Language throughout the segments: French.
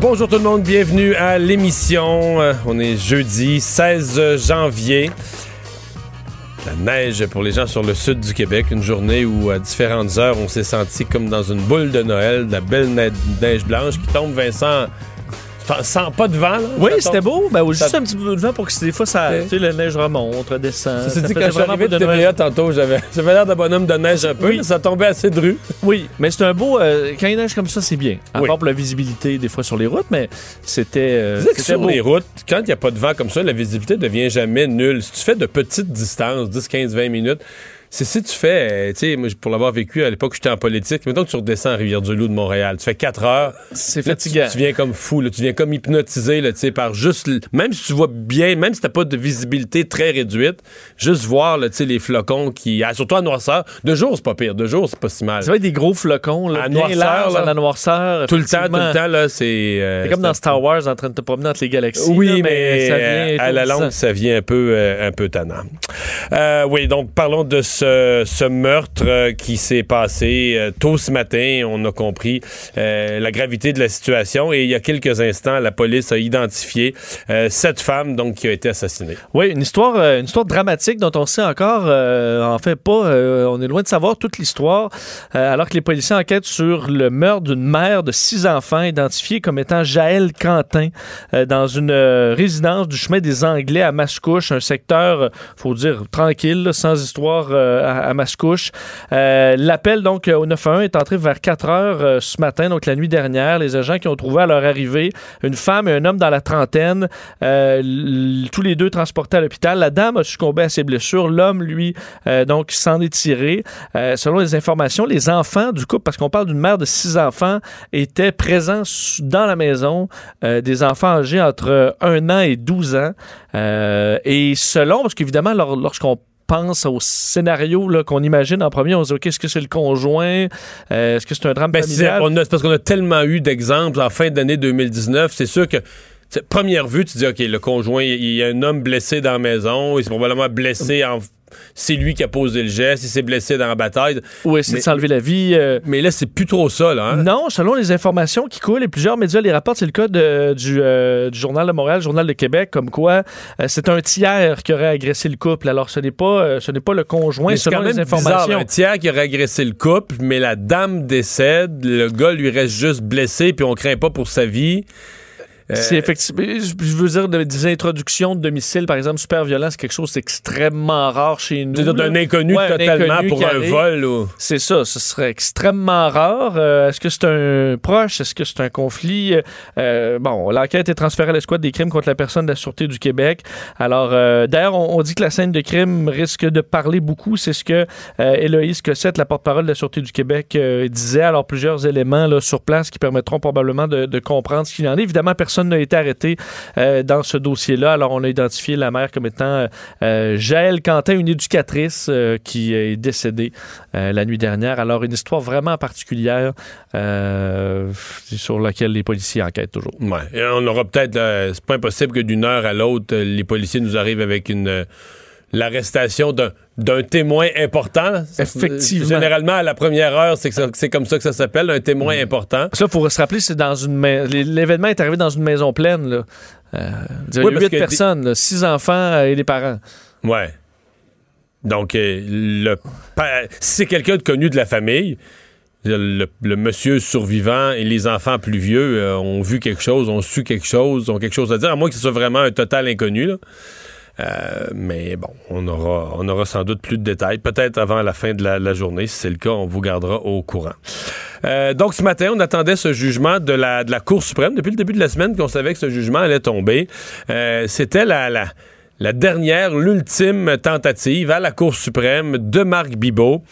Bonjour tout le monde, bienvenue à l'émission. Euh, On est jeudi 16 janvier. La neige pour les gens sur le sud du Québec, une journée où à différentes heures on s'est senti comme dans une boule de Noël, de la belle ne- neige blanche qui tombe, Vincent, sans pas de vent. là? Oui, Ça c'était beau. Ben, juste Ça- un petit peu de vent pour que des fois, ça, Ouais. tu sais, la neige remonte, redescend. Ça s'est dit quand je suis arrivé de. TVA tantôt, j'avais l'air de bonhomme de neige un peu, Oui. ça tombait assez dru. Oui, mais c'est un beau. euh, quand il neige comme ça, c'est bien. À Oui. part pour la visibilité, des fois sur les routes, mais c'était. euh, sur beau. les routes, quand il n'y a pas de vent comme ça, la visibilité devient jamais nulle. Si tu fais de petites distances, 10, 15, 20 minutes, c'est si tu fais, euh, tu sais, moi, pour l'avoir vécu à l'époque où j'étais en politique, mettons que tu redescends à Rivière-du-Loup de Montréal, tu fais 4 heures, C'est tu, fatigant. tu viens comme fou, là, tu viens comme hypnotisé, tu sais, par juste, même si tu vois bien, même si t'as pas de visibilité très réduite, juste voir, tu sais, les flocons qui, ah, surtout à noirceur, de jour, c'est pas pire, de jour, c'est pas si mal. Ça va être des gros flocons, là, À bien noirceur, là. dans la noirceur. Tout le temps, tout le temps, là, c'est... euh, C'est comme dans Star Wars en train de te promener entre les galaxies. Oui, là, mais, ça euh, vient à la longue, ça vient un peu, euh, un peu tannant. Euh, oui, donc parlons de ce, ce meurtre euh, qui s'est passé euh, tôt ce matin. On a compris euh, la gravité de la situation et il y a quelques instants, la police a identifié cette femme donc qui a été assassinée. Oui, une histoire, une histoire dramatique dont on sait encore, euh, en fait pas, on est loin de savoir toute l'histoire, alors que les policiers enquêtent sur le meurtre d'une mère de six enfants identifiée comme étant Jaël Quentin dans une résidence du chemin des Anglais à Mascouche, un secteur, faut dire, tranquille, sans histoire à, à Mascouche. Euh, L'appel donc euh, au 911 est entré vers 4 heures euh, ce matin, donc la nuit dernière. Les agents qui ont trouvé à leur arrivée une femme et un homme dans la trentaine, euh, tous les deux transportés à l'hôpital. La dame a succombé à ses blessures. L'homme, lui, euh, donc, s'en est tiré. Euh, selon les informations, les enfants du couple, parce qu'on parle d'une mère de six enfants, étaient présents dans la maison, euh, des enfants âgés entre 1 an et 12 ans. Euh, et selon, parce qu'évidemment, lor- lorsqu'on pense au scénario qu'on imagine en premier, on se dit, OK, est-ce que c'est le conjoint? Euh, est-ce que c'est un drame Ben, familial? c'est parce qu'on a tellement eu d'exemples en fin d'année 2019. C'est sûr que t'sais, première vue, tu dis OK, le conjoint, il y a un homme blessé dans la maison, il s'est probablement blessé en c'est lui qui a posé le geste, il s'est blessé dans la bataille. Oui, c'est de s'enlever la vie. euh, Mais là, c'est plus trop ça, là. hein? Non, selon les informations qui coulent, et plusieurs médias les rapportent, c'est le cas de- du, euh, du Journal de Montréal, Journal de Québec, comme quoi euh, c'est un tiers qui aurait agressé le couple. Alors, ce n'est pas, ce n'est pas le conjoint, Mais selon quand même les bizarre, informations. un tiers qui aurait agressé le couple, mais la dame décède, le gars lui reste juste blessé, puis on craint pas pour sa vie. Euh, C'est effectivement, je veux dire, de- des introductions de domicile, par exemple, super violent, c'est quelque chose d'extrêmement rare chez nous. je veux dire, d'un inconnu Ouais, totalement inconnu pour un arrive. vol. ou- C'est ça, ce serait extrêmement rare. Euh, Est-ce que c'est un proche? Est-ce que c'est un conflit? Euh, bon, l'enquête est transférée à l'escouade des crimes contre la personne de la Sûreté du Québec. Alors, euh, d'ailleurs, on, on dit que la scène de crime risque de parler beaucoup. C'est ce que Héloïse Cossette, la porte-parole de la Sûreté du Québec, disait. Alors, plusieurs éléments là, sur place qui permettront probablement de, de comprendre ce qu'il en est. Évidemment, personne n'a été arrêté euh, dans ce dossier-là. Alors, on a identifié la mère comme étant euh, Jaël Quentin, une éducatrice euh, qui est décédée euh, la nuit dernière. Alors, une histoire vraiment particulière euh, sur laquelle les policiers enquêtent toujours. Ouais. Et on aura peut-être. euh, c'est pas impossible que d'une heure à l'autre, euh, les policiers nous arrivent avec une. L'arrestation d'un, d'un témoin important. Effectivement. Généralement, à la première heure, c'est, que ça- c'est comme ça que ça s'appelle, un témoin important. Parce que là, il faut se rappeler, c'est dans une ma- l'événement est arrivé dans une maison pleine. Là. Euh, il y a Oui, parce huit que des- personnes, là, six enfants euh, et des parents. Ouais. Donc, euh, le, pa- si c'est quelqu'un de connu de la famille, le, le monsieur survivant et les enfants plus vieux euh, ont vu quelque chose, ont su quelque chose, ont quelque chose à dire, à moins que ce soit vraiment un total inconnu. là. Euh, mais bon, on aura, on aura sans doute plus de détails, peut-être avant la fin de la, journée. Si c'est le cas, on vous gardera au courant. Euh, donc, ce matin, on attendait ce jugement de la, de la Cour suprême. Depuis le début de la semaine qu'on savait que ce jugement allait tomber. Euh, C'était la, la, la dernière, l'ultime tentative à la Cour suprême de Marc Bibot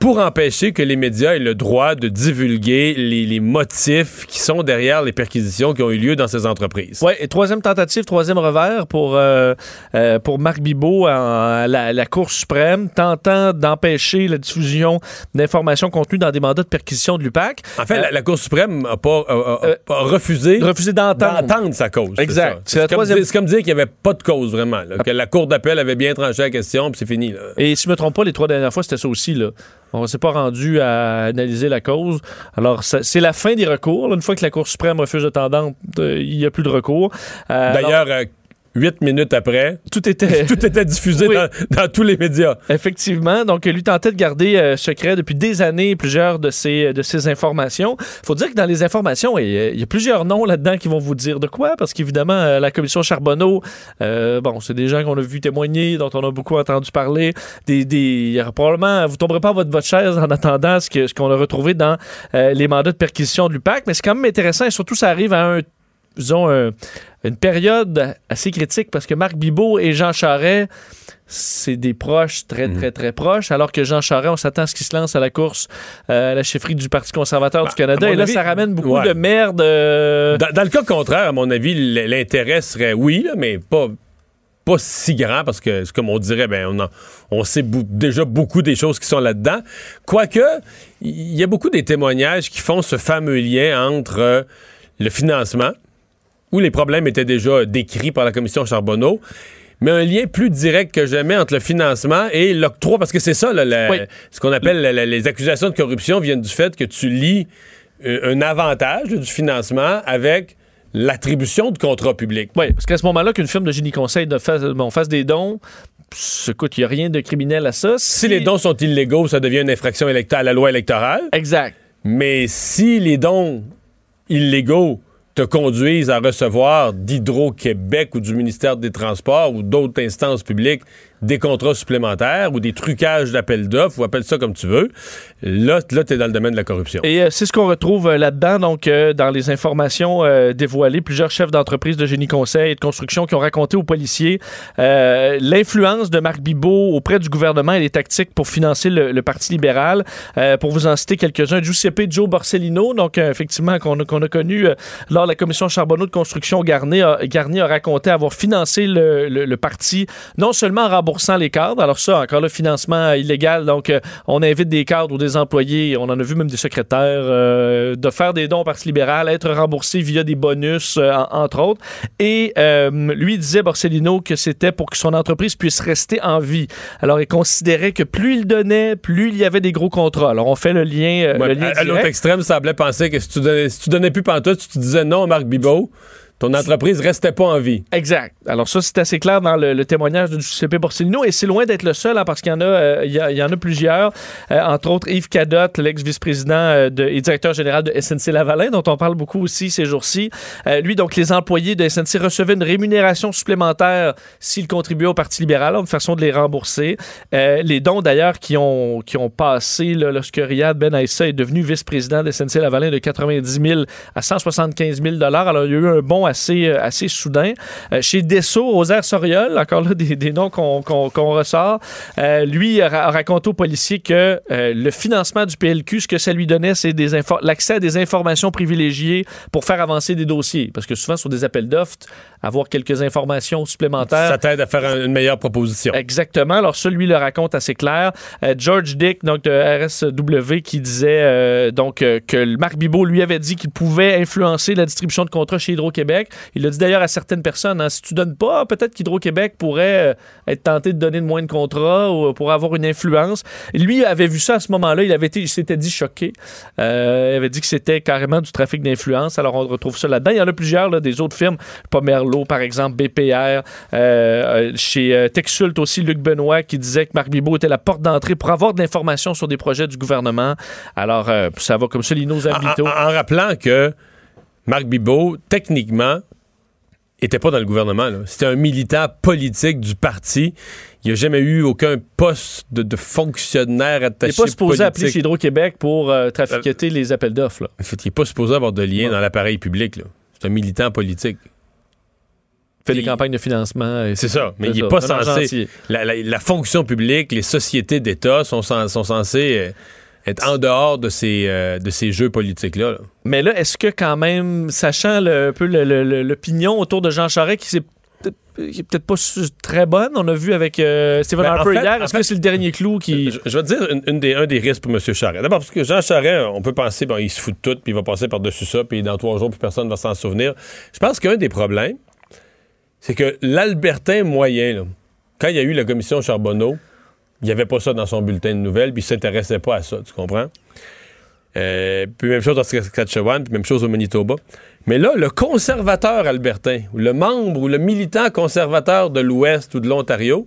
pour empêcher que les médias aient le droit de divulguer les, les motifs qui sont derrière les perquisitions qui ont eu lieu dans ces entreprises. Oui, et troisième tentative, troisième revers pour, euh, euh, pour Marc Bibot à la, la Cour suprême, tentant d'empêcher la diffusion d'informations contenues dans des mandats de perquisition de l'UPAC. En fait, Euh, la, la Cour suprême n'a pas, a- a refusé refusé d'entendre. sa cause. Exact. C'est comme, troisième- comme dire qu'il n'y avait pas de cause vraiment. là, que la Cour d'appel avait bien tranché la question, puis c'est fini. Là. Et si je me trompe pas, les trois dernières fois, c'était ça aussi. Là. On ne s'est pas rendu à analyser la cause. Alors, c'est la fin des recours. Une fois que la Cour suprême refuse de tendance, euh, il n'y a plus de recours. Euh, D'ailleurs, euh, huit minutes après, tout était... tout était diffusé Oui. dans, dans tous les médias. Effectivement. Donc, lui tentait de garder euh, secret depuis des années plusieurs de ces, de ces informations. faut dire que dans les informations, il y a, il y a plusieurs noms là-dedans qui vont vous dire de quoi, parce qu'évidemment, euh, la commission Charbonneau, euh, bon, c'est des gens qu'on a vu témoigner, dont on a beaucoup entendu parler. Des, des, il y aura probablement, vous tomberez pas à votre, votre chaise en attendant ce que- ce qu'on a retrouvé dans euh, les mandats de perquisition de l'UPAC, mais c'est quand même intéressant et surtout, ça arrive à un disons, un- une période assez critique parce que Marc Bibot et Jean Charest, c'est des proches très, Mhm. très, très proches, alors que Jean Charest, on s'attend à ce qu'il se lance à la course euh, à la chefferie du Parti conservateur Bah, du Canada. à mon Et là, avis, ça ramène beaucoup ouais. de merde. euh, Dans, dans le cas contraire, à mon avis, l'intérêt serait oui, là, mais pas, pas si grand parce que, comme on dirait, ben, on, en- on sait déjà beaucoup des choses qui sont là-dedans. Quoique, il y a beaucoup des témoignages qui font ce fameux lien entre euh, le financement, où les problèmes étaient déjà décrits par la commission Charbonneau, mais un lien plus direct que jamais entre le financement et l'octroi, parce que c'est ça, là, la- Oui. ce qu'on appelle la- la- les accusations de corruption viennent du fait que tu lis euh, un avantage du financement avec l'attribution de contrats publics. Oui, parce qu'à ce moment-là, qu'une firme de génie conseil de fasse, bon, fasse des dons, écoute, il n'y a rien de criminel à ça. Si les dons sont illégaux, ça devient une infraction électa- à la loi électorale. Exact. Mais si les dons illégaux te conduisent à recevoir d'Hydro-Québec ou du ministère des Transports ou d'autres instances publiques des contrats supplémentaires ou des trucages d'appels d'offres, ou appelle ça comme tu veux, là, là tu es dans le domaine de la corruption. Et euh, c'est ce qu'on retrouve euh, là-dedans, donc euh, dans les informations dévoilées, plusieurs chefs d'entreprise de génie conseil et de construction qui ont raconté aux policiers l'influence de Marc Bibot auprès du gouvernement et les tactiques pour financer le, Parti libéral. Pour vous en citer quelques-uns, Giuseppe Joe Borsellino, donc effectivement qu'on a, qu'on a connu lors de la commission Charbonneau de construction, Garnier a, Garnier a raconté avoir financé le, le- le parti, non seulement en les cadres, alors ça, encore le financement illégal, donc euh, on invite des cadres ou des employés, on en a vu même des secrétaires, euh, de faire des dons au Parti libéral, être remboursés via des bonus, euh, en- entre autres. Et euh, lui disait, Borsellino, que c'était pour que son entreprise puisse rester en vie. Alors, il considérait que plus il donnait, plus il y avait des gros contrats. Alors, on fait le lien, Ouais, le lien à à l'autre extrême, ça semblait penser que si tu donnais, si tu donnais plus pantoute, tu disais non à Marc Bibot, ton entreprise restait pas en vie. Exact. Alors ça, c'est assez clair dans le, témoignage de Giuseppe Borsellino et c'est loin d'être le seul hein, parce qu'il y en a, euh, en plusieurs, Euh, entre autres Yves Cadotte, l'ex-vice-président euh, et directeur général de SNC Lavalin, dont on parle beaucoup aussi ces jours-ci. Lui, donc, les employés de SNC recevaient une rémunération supplémentaire s'ils contribuaient au Parti libéral, une façon de les rembourser. Les dons, d'ailleurs, qui ont, passé lorsque Riyad Ben Aissa est devenu vice-président de SNC Lavalin de 90 000 à 175 000 Alors, il y a eu un bon assez, euh, assez soudain. Euh, chez Dessau, Rosaire Soriol, encore là des, noms qu'on ressort, euh, lui a, ra- a raconté aux policiers que le financement du PLQ, ce que ça lui donnait, c'est l'accès à des informations privilégiées pour faire avancer des dossiers. Parce que souvent, sur des appels d'offres, avoir quelques informations supplémentaires. Ça t'aide à faire un- une meilleure proposition. Exactement. Alors, ça, lui, le raconte assez clair. Euh, George Dick, donc de RSW, qui disait euh, donc euh, que Marc Bibot lui avait dit qu'il pouvait influencer la distribution de contrats chez Hydro-Québec. Il l'a dit d'ailleurs à certaines personnes. hein, si tu donnes pas, peut-être qu'Hydro-Québec pourrait être tenté de donner de moins de contrats ou pour avoir une influence. Lui avait vu ça à ce moment-là. Il avait été, il s'était dit choqué. Il avait dit que c'était carrément du trafic d'influence. Alors, on retrouve ça là-dedans. Il y en a plusieurs, là, des autres firmes. Pomerleau, par exemple, BPR. euh, euh, chez euh, Texult aussi, Luc Benoît qui disait que Marc Bibot était la porte d'entrée pour avoir de l'information sur des projets du gouvernement. Alors, euh, ça va comme ça, Lino En, Zambito. en- en rappelant que Marc Bibot, techniquement, était pas dans le gouvernement. C'était un militant politique du parti. Il n'y a jamais eu aucun poste de, de fonctionnaire Il n'est attaché pas supposé appeler politique. chez Hydro-Québec pour euh, trafiqueter les appels d'offres. En fait, il n'est pas supposé avoir de lien dans l'appareil public. C'est un militant politique. Fait des campagnes de financement. C'est ça, mais il n'est pas censé. La, la- la fonction publique, les sociétés d'État sont, sont censées euh, être en dehors de ces, euh, de ces jeux politiques-là. là. Mais là, est-ce que quand même, sachant le- un peu l'opinion autour de Jean Charest qui s'est qui est peut-être pas très bonne. On a vu avec euh, Stephen Ben, en Harper fait- hier. Est-ce que c'est le dernier clou qui. Je, je vais te dire une, une des, un des risques pour M. Charest. D'abord, parce que Jean Charest, on peut penser, bon, il se fout de tout, puis il va passer par-dessus ça, puis dans trois jours, puis personne ne va s'en souvenir. Je pense qu'un des problèmes, c'est que l'Albertin moyen, quand il y a eu la commission Charbonneau, il n'y avait pas ça dans son bulletin de nouvelles, puis il ne s'intéressait pas à ça, tu comprends? Euh, puis même chose en Saskatchewan, puis même chose au Manitoba. Mais là, le conservateur albertain, ou le membre ou le militant conservateur de l'Ouest ou de l'Ontario,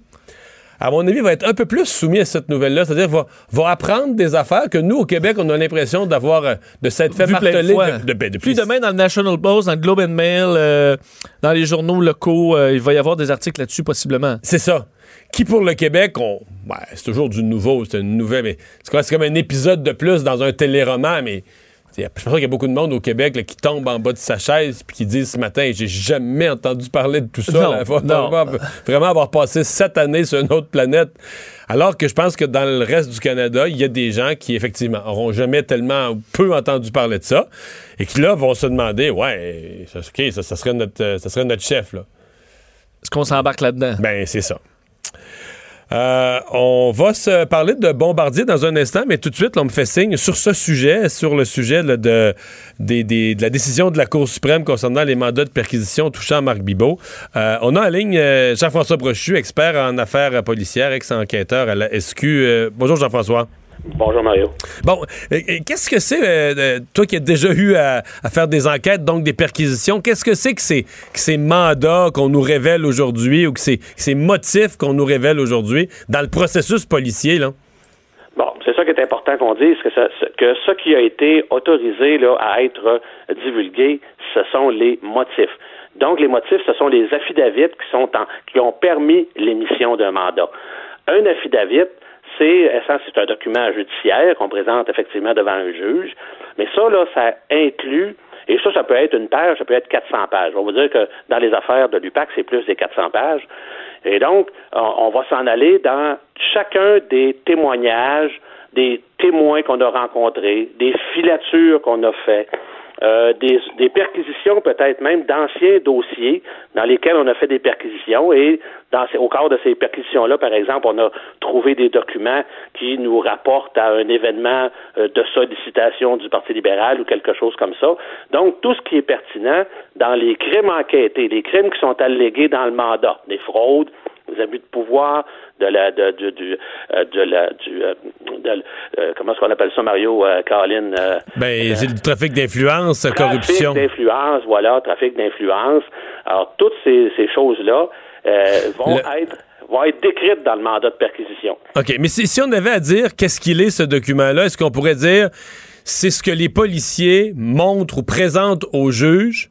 à mon avis, va être un peu plus soumis à cette nouvelle-là, c'est-à-dire va, va apprendre des affaires que nous, au Québec, on a l'impression d'avoir, euh, de s'être fait Vu de marteler de- de- ben, depuis demain, dans le National Post, dans le Globe and Mail, euh, dans les journaux locaux, euh, il va y avoir des articles là-dessus possiblement. C'est ça. Qui pour le Québec, on, c'est toujours du nouveau, c'est une nouvelle, mais c'est comme, un épisode de plus dans un téléroman, mais je pense qu'il y a beaucoup de monde au Québec là, qui tombe en bas de sa chaise puis qui disent ce matin, j'ai jamais entendu parler de tout ça. Non, là. Faut non. Vraiment, avoir passé sept années sur une autre planète. Alors que je pense que dans le reste du Canada, il y a des gens qui, effectivement, auront jamais tellement ou peu entendu parler de ça et qui, là, vont se demander, ouais, OK, ça, ça serait, notre, euh, ça serait notre chef, là. Est-ce qu'on s'embarque là-dedans? Ben, c'est ça. Euh, on va se parler de Bombardier dans un instant, mais tout de suite, on me fait signe sur ce sujet, sur le sujet de, la décision de la Cour suprême concernant les mandats de perquisition touchant Marc Bibot. Euh, on a en ligne euh, Jean-François Brochu, expert en affaires policières, ex-enquêteur à la SQ. Bonjour Jean-François. Bonjour Mario. Bon, euh, euh, qu'est-ce que c'est, euh, toi qui as déjà eu à, à faire des enquêtes, donc des perquisitions, qu'est-ce que c'est que ces, que ces mandats qu'on nous révèle aujourd'hui ou que ces, ces motifs qu'on nous révèle aujourd'hui dans le processus policier, là? Bon, c'est ça qui est important qu'on dise, que, ça- ce- que ce qui a été autorisé là, à être divulgué, ce sont les motifs. Donc, les motifs, ce sont les affidavits qui sont en, qui ont permis l'émission d'un mandat. Un affidavit, c'est ça, c'est un document judiciaire qu'on présente effectivement devant un juge, mais ça, là, ça inclut et ça, ça peut être une page, ça peut être 400 pages. On va dire que dans les affaires de l'UPAC, c'est plus des 400 pages. Et donc, on, on va s'en aller dans chacun des témoignages, des témoins qu'on a rencontrés, des filatures qu'on a fait, euh, des, des perquisitions peut-être même d'anciens dossiers dans lesquels on a fait des perquisitions et dans au cadre de ces perquisitions-là, par exemple, on a trouvé des documents qui nous rapportent à un événement euh, de sollicitation du Parti libéral ou quelque chose comme ça. Donc, tout ce qui est pertinent dans les crimes enquêtés, les crimes qui sont allégués dans le mandat, des fraudes, des abus de pouvoir, de la, de, du, du, euh, de la, du, euh, de euh, comment est-ce qu'on appelle ça, Mario, Caroline? Ben, c'est le trafic d'influence, Trafic corruption. d'influence, voilà, trafic d'influence. Alors, toutes ces, ces choses-là euh, vont, Le- être, vont être décrites dans le mandat de perquisition. OK, mais si, si on avait à dire qu'est-ce qu'il est, ce document-là, est-ce qu'on pourrait dire c'est ce que les policiers montrent ou présentent au juge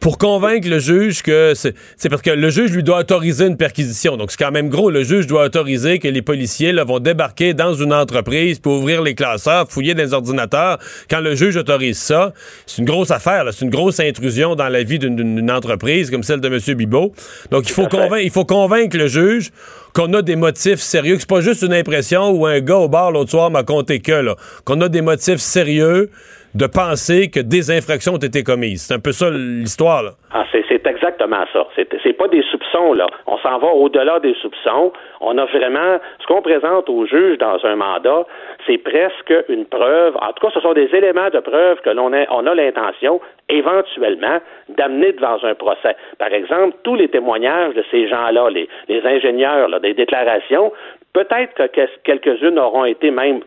pour convaincre le juge que c'est parce que le juge lui doit autoriser une perquisition. Donc c'est quand même gros, le juge doit autoriser que les policiers là, vont débarquer dans une entreprise pour ouvrir les classeurs, fouiller les ordinateurs. Quand le juge autorise ça, c'est une grosse affaire, c'est une grosse intrusion dans la vie d'une- entreprise comme celle de M. Bibot. Donc il faut convaincre il faut convaincre le juge qu'on a des motifs sérieux, que c'est pas juste une impression où un gars au bar l'autre soir m'a compté que, là, qu'on a des motifs sérieux de penser que des infractions ont été commises. C'est un peu ça l'histoire, là. Ah, c'est, exactement ça. C'est, c'est pas des soupçons, là. On s'en va au-delà des soupçons. On a vraiment, ce qu'on présente au juge dans un mandat, c'est presque une preuve. En tout cas, ce sont des éléments de preuve que l'on a, on a l'intention, éventuellement, d'amener devant un procès. Par exemple, tous les témoignages de ces gens-là, les, ingénieurs, des déclarations, peut-être que quel- quelques-unes auront été même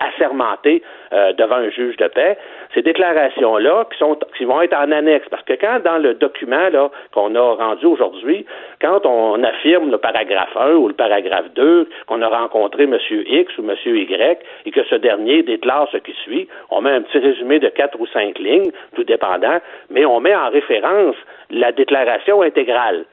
assermentés euh, devant un juge de paix. Ces déclarations-là qui sont qui vont être en annexe, parce que quand dans le document qu'on a rendu aujourd'hui, quand on affirme le paragraphe 1 ou le paragraphe 2 qu'on a rencontré M. X ou M. Y et que ce dernier déclare ce qui suit, on met un petit résumé de quatre ou cinq lignes, tout dépendant, mais on met en référence la déclaration intégrale.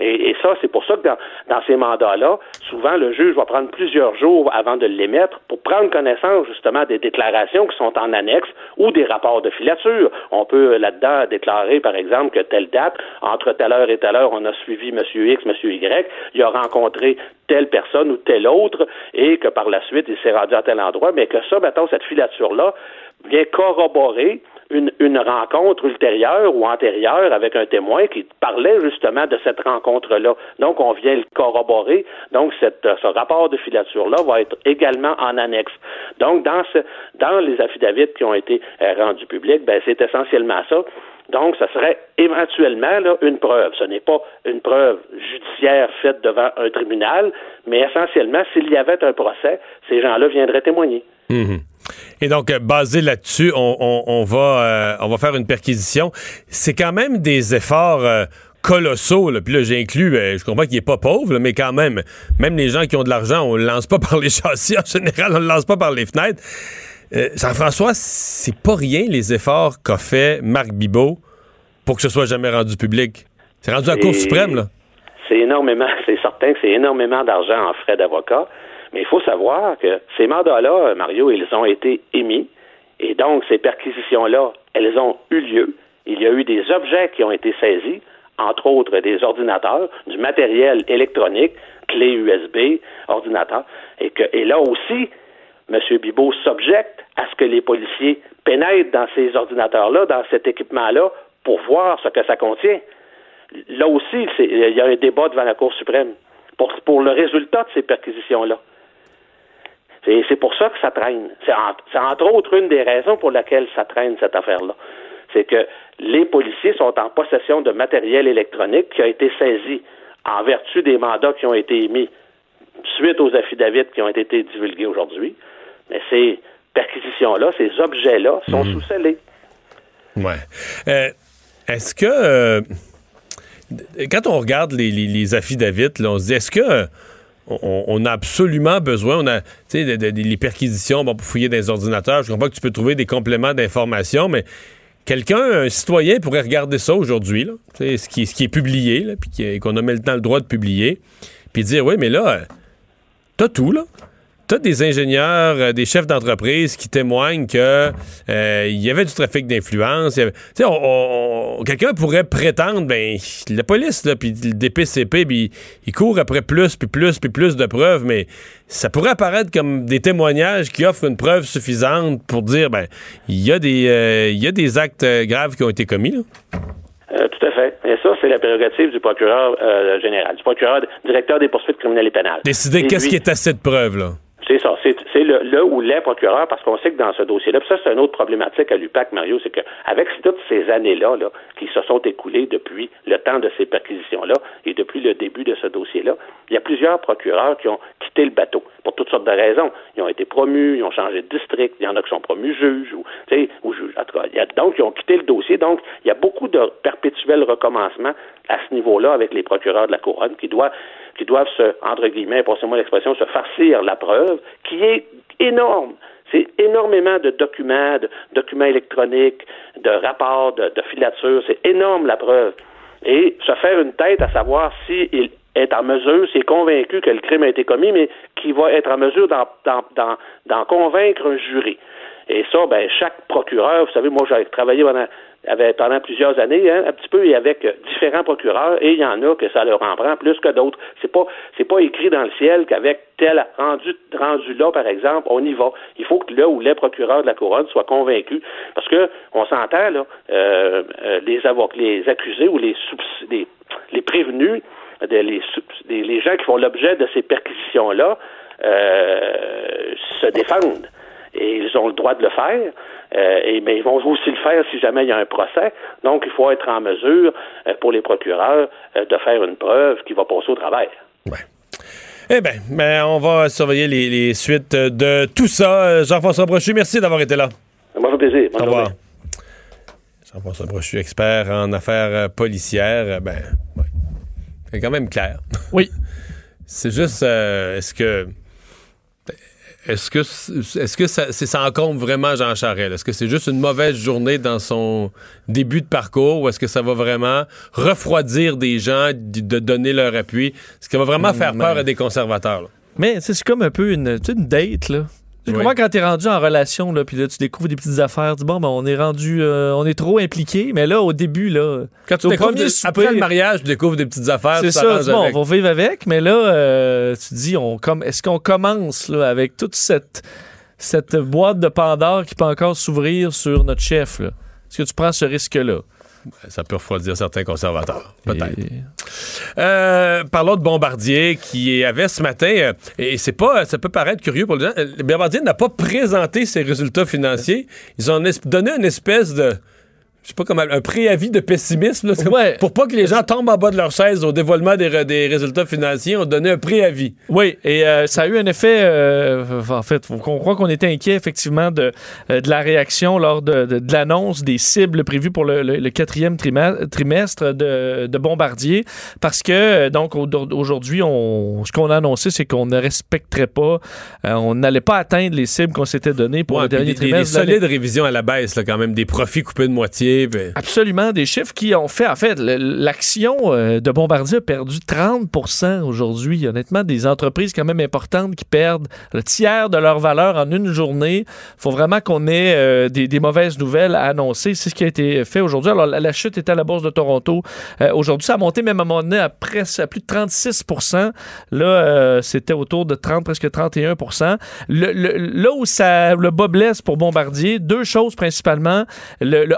Et, et ça, c'est pour ça que dans, dans ces mandats-là, souvent le juge va prendre plusieurs jours avant de l'émettre pour prendre connaissance justement des déclarations qui sont en annexe ou des rapports de filature. On peut là-dedans déclarer, par exemple, que telle date, entre telle heure et telle heure, on a suivi M. X, M. Y, il a rencontré telle personne ou telle autre, et que par la suite, il s'est rendu à tel endroit, mais que ça, mettons, cette filature-là vient corroborer une, rencontre ultérieure ou antérieure avec un témoin qui parlait justement de cette rencontre-là. Donc, on vient le corroborer. Donc, cette, ce rapport de filature-là va être également en annexe. Donc, dans, ce, dans les affidavits qui ont été euh, rendus publics, ben, c'est essentiellement ça. Donc, ça serait éventuellement une preuve. Ce n'est pas une preuve judiciaire faite devant un tribunal, mais essentiellement, s'il y avait un procès, ces gens-là viendraient témoigner. Mmh. Et donc, euh, basé là-dessus, on, on, on, va, euh, on va faire une perquisition. C'est quand même des efforts euh, colossaux. Là. Puis là, j'inclus, je comprends qu'il n'est pas pauvre, là, mais quand même, même les gens qui ont de l'argent, on ne le lance pas par les châssis. En général, on ne le lance pas par les fenêtres. Jean-François, c'est pas rien les efforts qu'a fait Marc Bibot pour que ce soit jamais rendu public. C'est rendu à la Cour suprême, là. C'est énormément, c'est certain que c'est énormément d'argent en frais d'avocat. Mais il faut savoir que ces mandats-là, Mario, ils ont été émis. Et donc, ces perquisitions-là, elles ont eu lieu. Il y a eu des objets qui ont été saisis, entre autres des ordinateurs, du matériel électronique, clés USB, ordinateurs. Et, que, là aussi, M. Bibot s'objecte à ce que les policiers pénètrent dans ces ordinateurs-là, dans cet équipement-là, pour voir ce que ça contient. Là aussi, il y a un débat devant la Cour suprême pour le résultat de ces perquisitions-là. C'est pour ça que ça traîne. C'est entre, entre, autres une des raisons pour laquelle ça traîne cette affaire-là. C'est que les policiers sont en possession de matériel électronique qui a été saisi en vertu des mandats qui ont été émis suite aux affidavits qui ont été divulgués aujourd'hui. Mais ces perquisitions-là, ces objets-là sont mmh. sous-scellés. Ouais. Euh, est-ce que euh, quand on regarde les, les, les affidavits, là, on se dit est-ce que on, a absolument besoin, on a, tu les perquisitions pour fouiller des ordinateurs. Je comprends que tu peux trouver des compléments d'information, mais quelqu'un, un citoyen pourrait regarder ça aujourd'hui, ce qui, ce qui est publié, puis qu'on a maintenant le droit de publier, puis dire, oui, mais là, t'as tout, là t'as des ingénieurs, euh, des chefs d'entreprise qui témoignent que euh, il y avait du trafic d'influence. Quelqu'un pourrait prétendre, ben, la police, là, puis le DPCP, puis il court après plus, puis plus, puis plus de preuves, mais ça pourrait apparaître comme des témoignages qui offrent une preuve suffisante pour dire, ben, il y a des, euh, il y a des actes graves qui ont été commis. Là. Euh, tout à fait. Et ça, c'est la prérogative du procureur euh, général, du procureur directeur des poursuites criminelles et pénales. Décider qu'est-ce qui est assez de preuve, là. C'est ça. C'est le, le, ou les procureurs, parce qu'on sait que dans ce dossier-là, ça, c'est une autre problématique à l'UPAC, Mario, c'est qu'avec toutes ces années-là là, qui se sont écoulées depuis le temps de ces perquisitions-là et depuis le début de ce dossier-là, il y a plusieurs procureurs qui ont quitté le bateau pour toutes sortes de raisons. Ils ont été promus, ils ont changé de district, il y en a qui sont promus juges ou, ou juges. Donc, ils ont quitté le dossier. Donc, il y a beaucoup de perpétuels recommencements à ce niveau-là avec les procureurs de la couronne qui doivent qui doivent se, entre guillemets, passez-moi l'expression, se farcir la preuve, qui est énorme. C'est énormément de documents, de documents électroniques, de rapports, de, filatures. C'est énorme la preuve. Et se faire une tête à savoir s'il est en mesure, s'il est convaincu que le crime a été commis, mais qui va être en mesure d'en convaincre un jury. Et ça, ben, chaque procureur, vous savez, moi, j'ai travaillé pendant avait, pendant plusieurs années, hein, un petit peu, et avec différents procureurs, et il y en a que ça leur en prend plus que d'autres. C'est pas, c'est pas écrit dans le ciel qu'avec tel rendu, rendu là, par exemple, on y va. Il faut que là où les procureurs de la couronne soient convaincus, parce que on s'entend là, euh, euh les avocats, les accusés ou les, les, les prévenus, les, les, les gens qui font l'objet de ces perquisitions là, euh, se défendent et ils ont le droit de le faire. Euh, et, mais ils vont aussi le faire si jamais il y a un procès. Donc, il faut être en mesure, euh, pour les procureurs, euh, de faire une preuve qui va passer au travers. Ouais. Eh bien, ben, on va surveiller les, les, suites de tout ça. Jean-François Brochu, merci d'avoir été là. Ça m'a fait plaisir. Au revoir. Jean-François Brochu, expert en affaires policières. Ben, ouais. c'est quand même clair. Oui. c'est juste, est-ce que Est-ce que, est-ce que ça, c'est- ça encombre vraiment Jean Charest? Est-ce que c'est juste une mauvaise journée dans son début de parcours ou est-ce que ça va vraiment refroidir des gens de donner leur appui? Est-ce que ça va vraiment faire Mm, peur ouais. à des conservateurs? là? Mais c'est comme un peu une, une date, là. Tu Oui. Comment quand t'es rendu en relation, là, puis là, tu découvres des petites affaires, tu dis, bon, ben, on est rendu, euh, on est trop impliqué, mais là, au début, là, Quand tu découvres des- souper- après le mariage, tu découvres des petites affaires. c'est tu ça, bon, avec. on va vivre avec, mais là, euh, tu te dis, on, comme, est-ce qu'on commence, là, avec toute cette, cette boîte de Pandore qui peut encore s'ouvrir sur notre chef, là? Est-ce que tu prends ce risque-là? Ça peut refroidir certains conservateurs. Peut-être. Et- Euh, parlons de Bombardier qui avait ce matin, euh, et c'est pas, ça peut paraître curieux pour les gens, euh, Bombardier n'a pas présenté ses résultats financiers. Ils ont donné une espèce de, je sais pas comment, un préavis de pessimisme, là, Ouais. pour pas que les gens tombent en bas de leur chaise au dévoilement des, des résultats financiers. On donné un préavis. Oui, et euh, ça a eu un effet. euh, en fait, qu'on croit qu'on était inquiet effectivement de, euh, de la réaction lors de, de- de l'annonce des cibles prévues pour le, le- le quatrième trimestre de, de Bombardier, parce que donc au- aujourd'hui, on, ce qu'on a annoncé, c'est qu'on ne respecterait pas, euh, on n'allait pas atteindre les cibles qu'on s'était données pour Ouais, le dernier des, des- des trimestre. de l'année. solides révisions à la baisse, là, quand même, des profits coupés de moitié. Puis- Absolument, des chiffres qui ont fait, en fait, l'action euh, de Bombardier a perdu 30% aujourd'hui. Honnêtement, des entreprises quand même importantes qui perdent le tiers de leur valeur en une journée. Il faut vraiment qu'on ait euh, des, mauvaises nouvelles à annoncer. C'est ce qui a été fait aujourd'hui. Alors, la, chute était à la Bourse de Toronto. Euh, aujourd'hui, ça a monté même à un moment donné à, presque, à plus de 36 Là, c'était autour de 30, presque 31 le, le- Là où ça, le bas blesse pour Bombardier, deux choses principalement. Le, le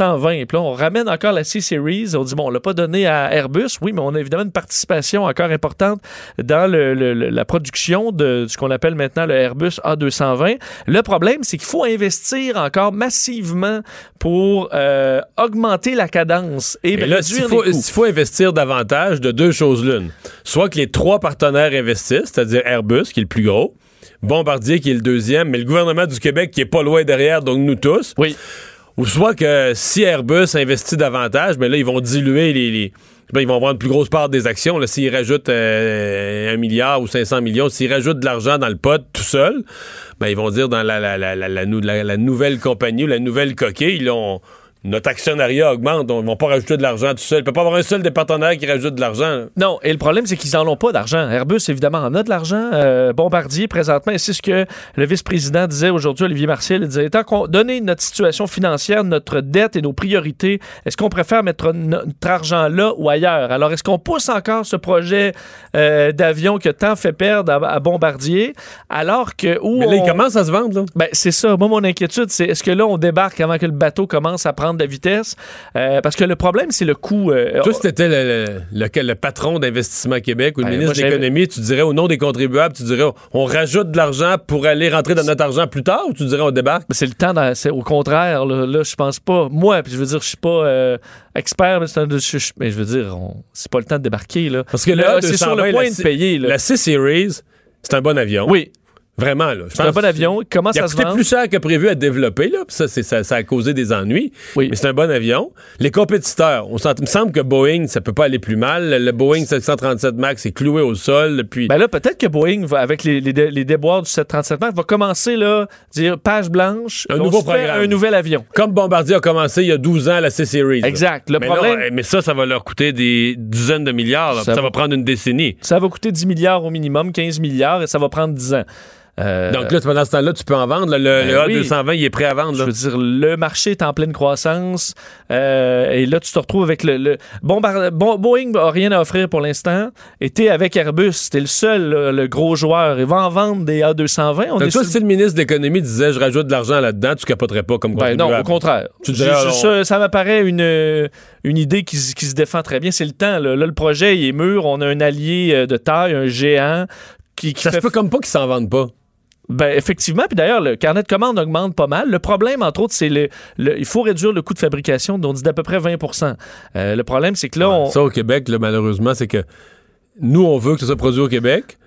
A220, puis là, on ramène encore la C-Series. On dit, bon, on l'a pas donné à Airbus, oui, mais on a évidemment une participation encore importante dans le- le- le- la production de ce qu'on appelle maintenant le Airbus A220. Le problème, c'est qu'il faut investir encore massivement pour euh, augmenter la cadence et, Et là, s'il faut, faut investir davantage, de deux choses l'une. Soit que les trois partenaires investissent, c'est-à-dire Airbus, qui est le plus gros, Bombardier, qui est le deuxième, mais le gouvernement du Québec, qui est pas loin derrière, donc nous tous. Oui. Ou soit que si Airbus investit davantage, mais là, ils vont diluer les... ben, ils vont avoir une plus grosse part des actions. S'ils rajoutent euh, un milliard ou 500 millions, s'ils rajoutent de l'argent dans le pot tout seul, ben, ils vont dire dans la- la nouvelle compagnie ou la nouvelle coquille, là, on- notre actionnariat augmente. On- Ils vont pas rajouter de l'argent tout seul. Il peut pas avoir un seul des partenaires qui rajoute de l'argent. Non, et le problème, c'est qu'ils n'en ont pas d'argent. Airbus, évidemment, en a de l'argent. Euh, Bombardier, présentement, et c'est ce que le vice-président disait aujourd'hui, Olivier Martial, il disait, tant qu'on donné notre situation financière, notre dette et nos priorités, est-ce qu'on préfère mettre no- notre argent là ou ailleurs? Alors, est-ce qu'on pousse encore ce projet euh, d'avion que tant fait perdre à, à Bombardier, alors que... Où Mais là, on- ils commencent à se vendre. Là. ben, c'est ça. Moi, mon inquiétude, c'est est-ce que là, on débarque avant que le bateau commence à prendre de la vitesse? Euh, parce que le problème, c'est le coût. euh, Toi, si t'étais le, le, le- le patron d'Investissement Québec ou le Ben, ministre moi, de l'Économie, tu dirais au nom des contribuables, tu dirais on rajoute de l'argent pour aller rentrer dans notre argent plus tard ou tu dirais on débarque? Ben, c'est le temps, dans- au contraire. Là, là, je pense pas. Moi, puis je veux dire, je suis pas euh, expert, mais, c'est un- je- je- mais je veux dire, on- c'est pas le temps de débarquer. Là. Parce que Là, là, c'est sur le point de payer. Là. La C-Series, c'est un bon avion. Oui, Vraiment, là. Je c'est un pense bon avion. Il commence Il a à se vendre. plus cher que prévu à développer, là. Ça, ça, ça a causé des ennuis. Oui. Mais c'est un bon avion. Les compétiteurs, on il me semble que Boeing, ça peut pas aller plus mal. Le Boeing 737 MAX est cloué au sol depuis. Ben là, peut-être que Boeing, va, avec les, les, dé- les déboires du 737 MAX, va commencer là, dire page blanche, Un on nouveau se fait programme. un nouvel avion. Comme Bombardier a commencé il y a 12 ans la C-Series. Exact. Le mais, problème, là, mais ça, ça va leur coûter des dizaines de milliards. là. Ça Ça, va- va prendre une décennie. ça va coûter 10 milliards au minimum, 15 milliards, et ça va prendre 10 ans. Euh, Donc là, pendant ce temps-là, tu peux en vendre. le Ben le oui. A220, il est prêt à vendre. Je veux dire, le marché est en pleine croissance. euh, et là, tu te retrouves avec le. Boeing n'a rien à offrir pour l'instant. Et t'es avec Airbus. T'es le seul, le, le gros joueur. Il va en vendre des A220. On Donc est toi, sur- si le ministre de l'Économie disait je rajoute de l'argent là-dedans, tu capoterais pas comme Ben non, au contraire. Tu Je- dirais, je- alors, ça ça m'apparaît une, une idée qui, se- qui se défend très bien. C'est le temps. Là. Là, le projet il est mûr. On a un allié euh, de taille, un géant. Qui, qui Ça se fait peut comme pas qu'ils s'en vendent pas. Ben, effectivement. Puis d'ailleurs, le carnet de commandes augmente pas mal. Le problème, entre autres, c'est le, le- il faut réduire le coût de fabrication, dont on dit d'à peu près 20% Euh, Le problème, c'est que là, on. Ça, au Québec, là, malheureusement, c'est que nous, on veut que ça soit produit au Québec,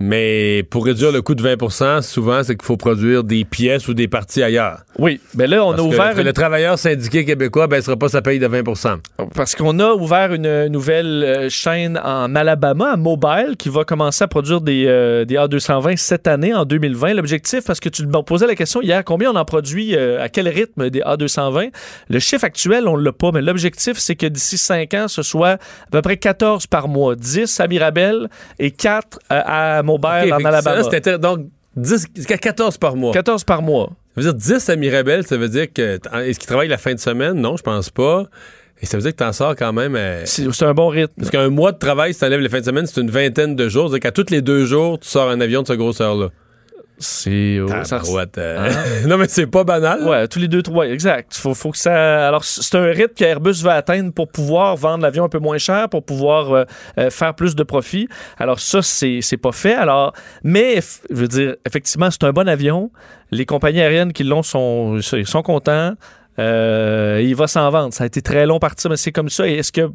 Mais pour réduire le coût de 20% souvent, c'est qu'il faut produire des pièces ou des parties ailleurs. Oui, mais là, on Parce a que ouvert le, une- travailleur syndiqué québécois ben, baissera pas sa paye de 20% Parce qu'on a ouvert une nouvelle euh, chaîne en Alabama, à Mobile, qui va commencer à produire des, euh, des A220 cette année, en 2020. L'objectif, parce que tu me posais la question hier, combien on en produit, euh, à quel rythme des A220? Le chiffre actuel, on ne l'a pas, mais l'objectif, c'est que d'ici 5 ans, ce soit à peu près 14 par mois. 10 à Mirabel et 4 à, à Mobile, OK, en Alabama. c'était- donc, 10, jusqu'à 14 par mois. 14 par mois. Ça veut dire 10 à Mirabel, ça veut dire que. Est-ce qu'il travaille la fin de semaine? Non, je pense pas. Et ça veut dire que t'en sors quand même. euh, C'est un bon rythme. Parce qu'un mois de travail, si t'enlèves les fins de semaine, c'est une vingtaine de jours. C'est-à-dire qu'à tous les deux jours, tu sors un avion de cette grosseur-là. C'est. oh, ça- Tabarouette, euh, non, mais c'est pas banal. Ouais, tous les deux, trois, exact. Faut, faut que ça. Alors, c'est un rythme qu'Airbus va atteindre pour pouvoir vendre l'avion un peu moins cher, pour pouvoir euh, euh, faire plus de profit. Alors, ça, c'est pas fait. Alors, mais, je veux dire, effectivement, c'est un bon avion. Les compagnies aériennes qui l'ont sont, sont contents. Euh, il va s'en vendre. Ça a été très long partir, mais c'est comme ça. Et est-ce que.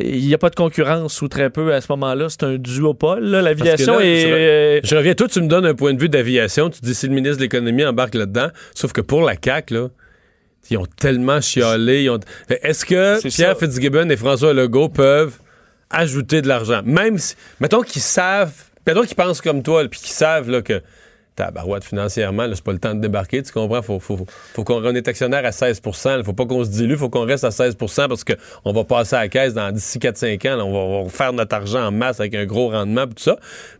Il n'y a pas de concurrence ou très peu à ce moment-là. C'est un duopole. là. L'aviation est. je- euh, Je reviens, toi, tu me donnes un point de vue d'aviation. Tu dis si le ministre de l'Économie embarque là-dedans. Sauf que pour la CAQ, là, ils ont tellement chialé. ils ont- Est-ce que C'est Pierre ça. Fitzgibbon et François Legault peuvent ajouter de l'argent? Même si. Mettons qu'ils savent. Mettons qu'ils pensent comme toi, puis qu'ils savent là, que. Tabarouette financièrement, là, c'est pas le temps de débarquer, tu comprends? Faut, faut, faut qu'on on est actionnaire à 16 Il faut pas qu'on se dilue, faut qu'on reste à 16% parce qu'on va passer à la caisse dans d'ici 4-5 ans. là, on, va, faire notre argent en masse avec un gros rendement tout ça.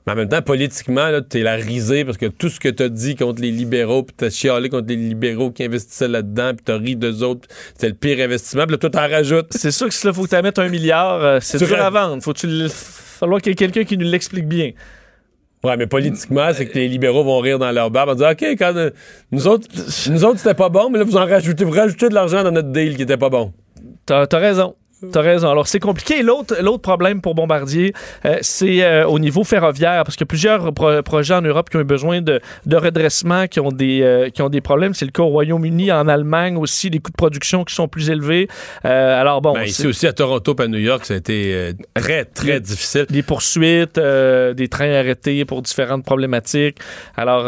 Mais en même temps, politiquement, là, t'es la risée parce que tout ce que t'as dit contre les libéraux, puis t'as chialé contre les libéraux qui investissaient là-dedans, puis t'as ri d'eux autres, c'était le pire investissement, puis là, toi, t'en rajoutes. C'est sûr que si là, faut que tu mettes un milliard, euh, c'est Tu dur à vendre. Faut tu le- falloir qu'il y ait quelqu'un qui nous l'explique bien. Ouais, mais politiquement, c'est que les libéraux vont rire dans leur barbe en disant OK, quand euh, nous autres, nous autres, c'était pas bon, mais là, vous en rajoutez, vous rajoutez de l'argent dans notre deal qui était pas bon. T'as as raison. T'as raison. Alors, c'est compliqué. L'autre l'autre problème pour Bombardier, euh, c'est euh, au niveau ferroviaire, parce qu'il y a plusieurs pro- projets en Europe qui ont eu besoin de, de redressement, qui ont des, euh, qui ont des problèmes. C'est le cas au Royaume-Uni, en Allemagne aussi, les coûts de production qui sont plus élevés. Alors, bon, Ben, ici aussi à Toronto et à New York, ça a été très, très Le- difficile. des poursuites, des trains arrêtés pour différentes problématiques. Alors,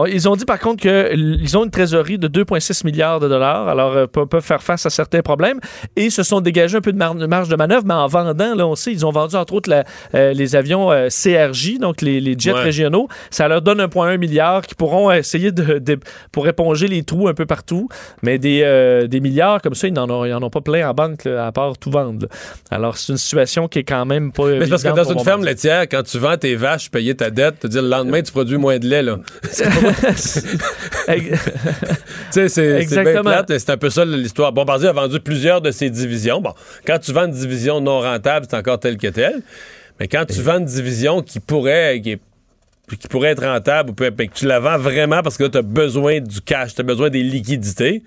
on- ils ont dit par contre qu'ils ont une trésorerie de 2,6 milliards de dollars, alors pe- peuvent faire face à certains problèmes et se sont dégagés un peu de mar- de marge de manœuvre, mais en vendant, là, on sait, ils ont vendu entre autres la- euh, les avions euh, CRJ, donc les, les jets Ouais. régionaux. Ça leur donne 1,1 milliard qui pourront essayer de, de- pour éponger les trous un peu partout, mais des, euh, des milliards comme ça, ils n'en ont, ont pas plein en banque, là, à part tout vendre. là. Alors, c'est une situation qui est quand même pas. Mais parce que dans une ferme laitière, quand tu vends tes vaches, payer ta dette, te dire le lendemain, tu produis moins de lait, là. C'est c'est bien plate, c'est un peu ça l'histoire. Bombardier a vendu plusieurs de ses divisions. Bon, quand tu vends une division non rentable, c'est encore tel que tel. Mais quand tu vends une division qui pourrait, qui, est- qui pourrait être rentable, ou que tu la vends vraiment parce que tu as besoin du cash, tu as besoin des liquidités,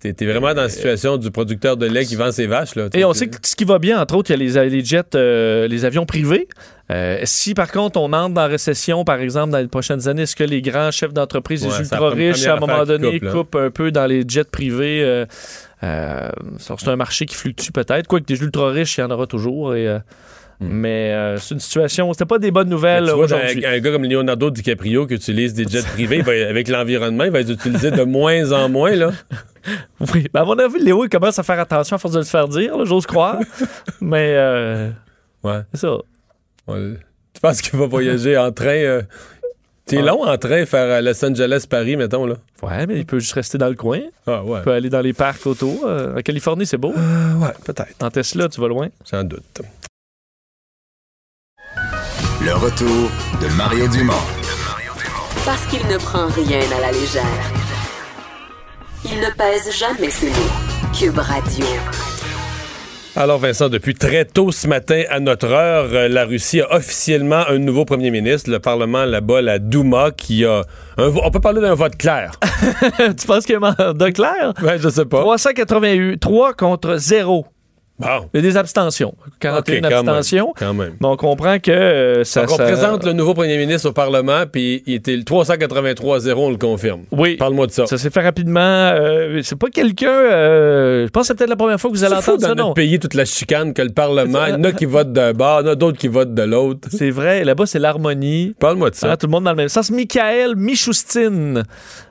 t'es vraiment dans la situation du producteur de lait qui vend ses vaches. Là. Et on sait que ce qui va bien, entre autres, il y a les, les jets, euh, les avions privés. Euh, si par contre on entre dans la récession, par exemple, dans les prochaines années, est-ce que les grands chefs d'entreprise, Ouais, les ultra riches, à un moment donné, coupe, coupent un peu dans les jets privés? euh, c'est un marché qui fluctue peut-être. Quoique des ultra riches, il y en aura toujours. Et, euh, Mais euh, c'est une situation, c'était pas des bonnes Hmm. Nouvelles tu vois, aujourd'hui. un, un gars comme Leonardo DiCaprio qui utilise des jets privés, va- avec l'environnement, il va les utiliser de moins en moins. Là. Oui, ben, à mon avis, Léo, il commence à faire attention à force de le faire dire, j'ose croire. Mais euh, Ouais. c'est ça. Ouais. Tu penses qu'il va voyager en train? euh, C'est long en train faire à Los Angeles-Paris, mettons, là. Ouais, mais il peut juste rester dans le coin. Ah ouais. Il peut aller dans les parcs autour. Euh, en Californie, c'est beau. ouais, peut-être. En Tesla, tu vas loin. Sans doute. Le retour de Mario Dumont. Parce qu'il ne prend rien à la légère. Il ne pèse jamais ses mots. Cube Radio. Alors, Vincent, depuis très tôt ce matin à notre heure, euh, la Russie a officiellement un nouveau premier ministre. Le Parlement là-bas, la Douma, qui a. un vo- on peut parler d'un vote clair. tu penses qu'il y a un mandat clair? ouais, je sais pas. 388, 3 contre 0. Bon. Il y a des abstentions. 41 abstentions. quand même. Mais on comprend que euh, ça. Donc on présente le nouveau premier ministre au Parlement, puis il était le 383-0, on le confirme. Oui. Parle-moi de ça. Ça s'est fait rapidement. Euh, c'est pas quelqu'un. Euh, je pense que c'est peut-être la première fois que vous allez entendre dans ça, notre non? pays, toute la chicane que le Parlement, il y en a qui votent d'un bord, il y en a d'autres qui votent de l'autre. C'est vrai. Là-bas, c'est l'harmonie. Parle-moi de ça. Ah, tout le monde dans le même sens. Michael Michoustine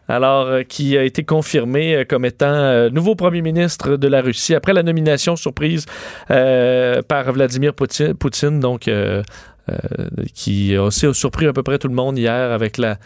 alors euh, qui a été confirmé euh, comme étant euh, nouveau premier ministre de la Russie après la nomination surprise par Vladimir Poutine, donc qui a aussi surpris à peu près tout le monde hier avec la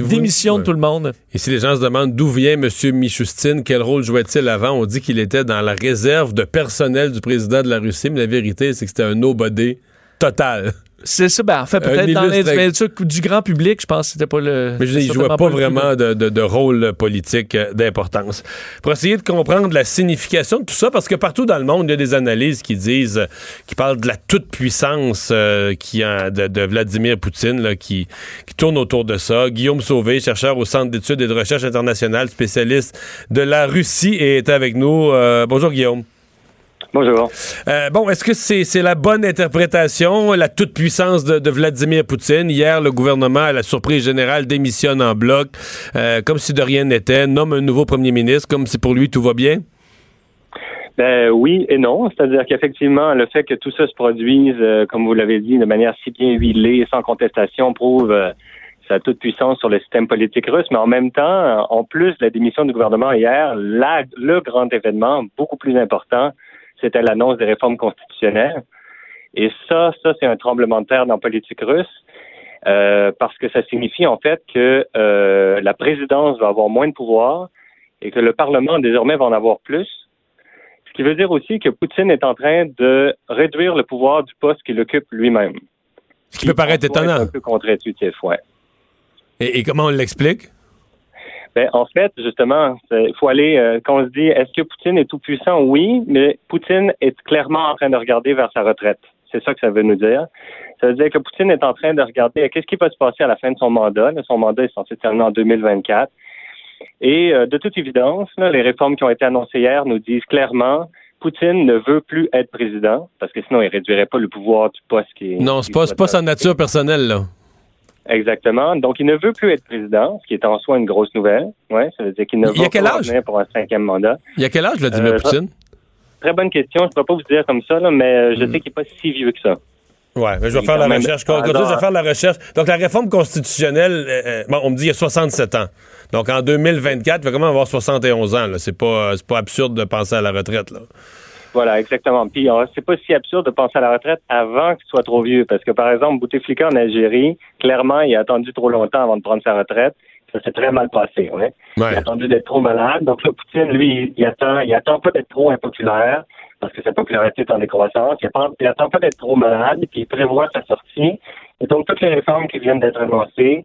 démission de tout le monde. Et si les gens se demandent d'où vient M. Michoustine, quel rôle jouait-il avant, on dit qu'il était dans la réserve de personnel du président de la Russie, mais la vérité, c'est que c'était un nobody total. C'est ça, ben, en fait, peut-être dans les du grand public, je pense que c'était pas le. Mais je dis, il jouait pas, vraiment de, de, rôle politique euh, d'importance. Pour essayer de comprendre la signification de tout ça, parce que partout dans le monde, il y a des analyses qui disent, qui parlent de la toute-puissance euh, qui de, de, Vladimir Poutine, là, qui, qui tourne autour de ça. Guillaume Sauvé, chercheur au Centre d'études et de recherche internationale, spécialiste de la Russie, est avec nous. Euh, bonjour, Guillaume. Bonjour. Euh, bon, est-ce que c'est la bonne interprétation, la toute-puissance de, Vladimir Poutine? Hier, le gouvernement, à la surprise générale, démissionne en bloc, euh, comme si de rien n'était, nomme un nouveau premier ministre, comme si pour lui tout va bien? Ben oui et non. C'est-à-dire qu'effectivement, le fait que tout ça se produise, euh, comme vous l'avez dit, de manière si bien huilée, sans contestation, prouve sa toute puissance sur le système politique russe. Mais en même temps, en plus de la démission du gouvernement hier, le grand événement, beaucoup plus important, c'était l'annonce des réformes constitutionnelles. Et ça, ça, c'est un tremblement de terre dans la politique russe. Euh, parce que ça signifie en fait que euh, la présidence va avoir moins de pouvoir et que le Parlement désormais va en avoir plus. Ce qui veut dire aussi que Poutine est en train de réduire le pouvoir du poste qu'il occupe lui-même. Ce qui peut paraître étonnant. Un peu contre-intuitif, ouais. et comment on l'explique? Ben, en fait, justement, il faut aller, euh, quand on se dit, est-ce que Poutine est tout puissant? Oui, mais Poutine est clairement en train de regarder vers sa retraite. C'est ça que ça veut nous dire. Ça veut dire que Poutine est en train de regarder qu'est-ce qui va se passer à la fin de son mandat? son mandat est censé terminer en 2024. Et euh, de toute évidence, les réformes qui ont été annoncées hier nous disent clairement Poutine ne veut plus être président, parce que sinon il réduirait pas le pouvoir du poste qui est. Non, c'est pas, pas sa nature personnelle, là. Exactement. Donc, il ne veut plus être président, ce qui est en soi une grosse nouvelle. Ouais, ça veut dire qu'il ne veut pas pour un cinquième mandat. Il y a quel âge, Vladimir euh, Poutine? Très bonne question. Je ne peux pas vous dire comme ça, là, mais euh, je hmm. sais qu'il n'est pas si vieux que ça. Oui, mais je vais faire la recherche. je vais faire la recherche. Donc, la réforme constitutionnelle, euh, bon, on me dit qu'il y a 67 ans. Donc, en 2024, il va quand même avoir 71 ans. C'est pas, pas absurde de penser à la retraite. Là. Voilà, exactement. Puis euh, c'est pas si absurde de penser à la retraite avant qu'il soit trop vieux, parce que par exemple, Bouteflika en Algérie, clairement, il a attendu trop longtemps avant de prendre sa retraite. Ça s'est très mal passé, ouais. Il a attendu d'être trop malade. Donc là, Poutine, lui, il attend, il attend pas d'être trop impopulaire, parce que sa popularité est en décroissance. Il attend, il attend pas d'être trop malade, puis il prévoit sa sortie. Et donc toutes les réformes qui viennent d'être annoncées,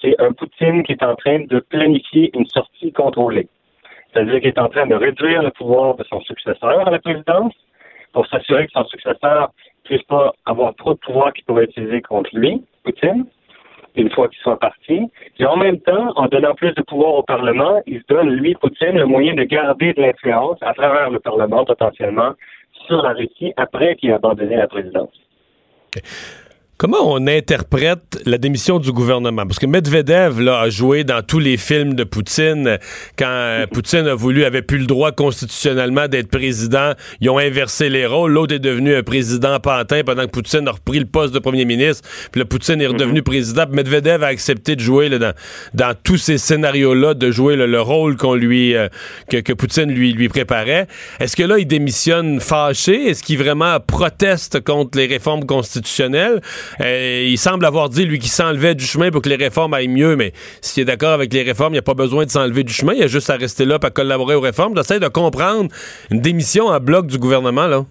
c'est un Poutine qui est en train de planifier une sortie contrôlée. C'est-à-dire qu'il est en train de réduire le pouvoir de son successeur à la présidence pour s'assurer que son successeur ne puisse pas avoir trop de pouvoir qu'il pourrait utiliser contre lui, Poutine, une fois qu'il soit parti. Et en même temps, en donnant plus de pouvoir au Parlement, il se donne, lui, Poutine, le moyen de garder de l'influence à travers le Parlement, potentiellement, sur la Russie après qu'il ait abandonné la présidence. Comment on interprète la démission du gouvernement? Parce que Medvedev là, a joué dans tous les films de Poutine. Quand euh, Poutine a voulu, avait plus le droit constitutionnellement d'être président, ils ont inversé les rôles. L'autre est devenu un président pantin pendant que Poutine a repris le poste de premier ministre. Puis là, Poutine est redevenu mhm. président. Medvedev a accepté de jouer là, dans, tous ces scénarios-là, de jouer le rôle qu'on lui euh, que, que, Poutine lui, lui préparait. Est-ce que là, il démissionne fâché? Est-ce qu'il vraiment proteste contre les réformes constitutionnelles? Euh, il semble avoir dit, lui, qu'il s'enlevait du chemin pour que les réformes aillent mieux, mais s'il est d'accord avec les réformes, il n'y a pas besoin de s'enlever du chemin, il y a juste à rester là pour collaborer aux réformes. J'essaie de comprendre une démission en bloc du gouvernement, là.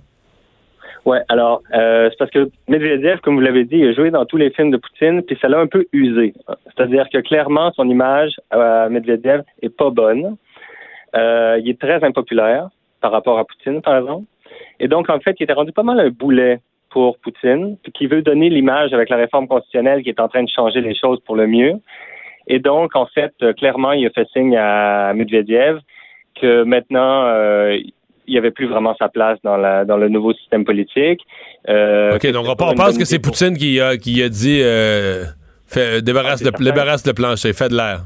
Oui, alors, euh, c'est parce que Medvedev, comme vous l'avez dit, il a joué dans tous les films de Poutine, puis ça l'a un peu usé. C'est-à-dire que clairement, son image à Medvedev est pas bonne. Euh, il est très impopulaire par rapport à Poutine, par exemple. Et donc, en fait, il était rendu pas mal un boulet pour Poutine, qui veut donner l'image avec la réforme constitutionnelle qui est en train de changer les choses pour le mieux. Et donc, en fait, euh, clairement, il a fait signe à Medvedev que maintenant, euh, il avait plus vraiment sa place dans, la, dans le nouveau système politique. Euh, OK, donc on, pense que c'est Poutine qui a, qui a dit euh, fait, débarrasse, ah, le, débarrasse le plancher, fait de l'air.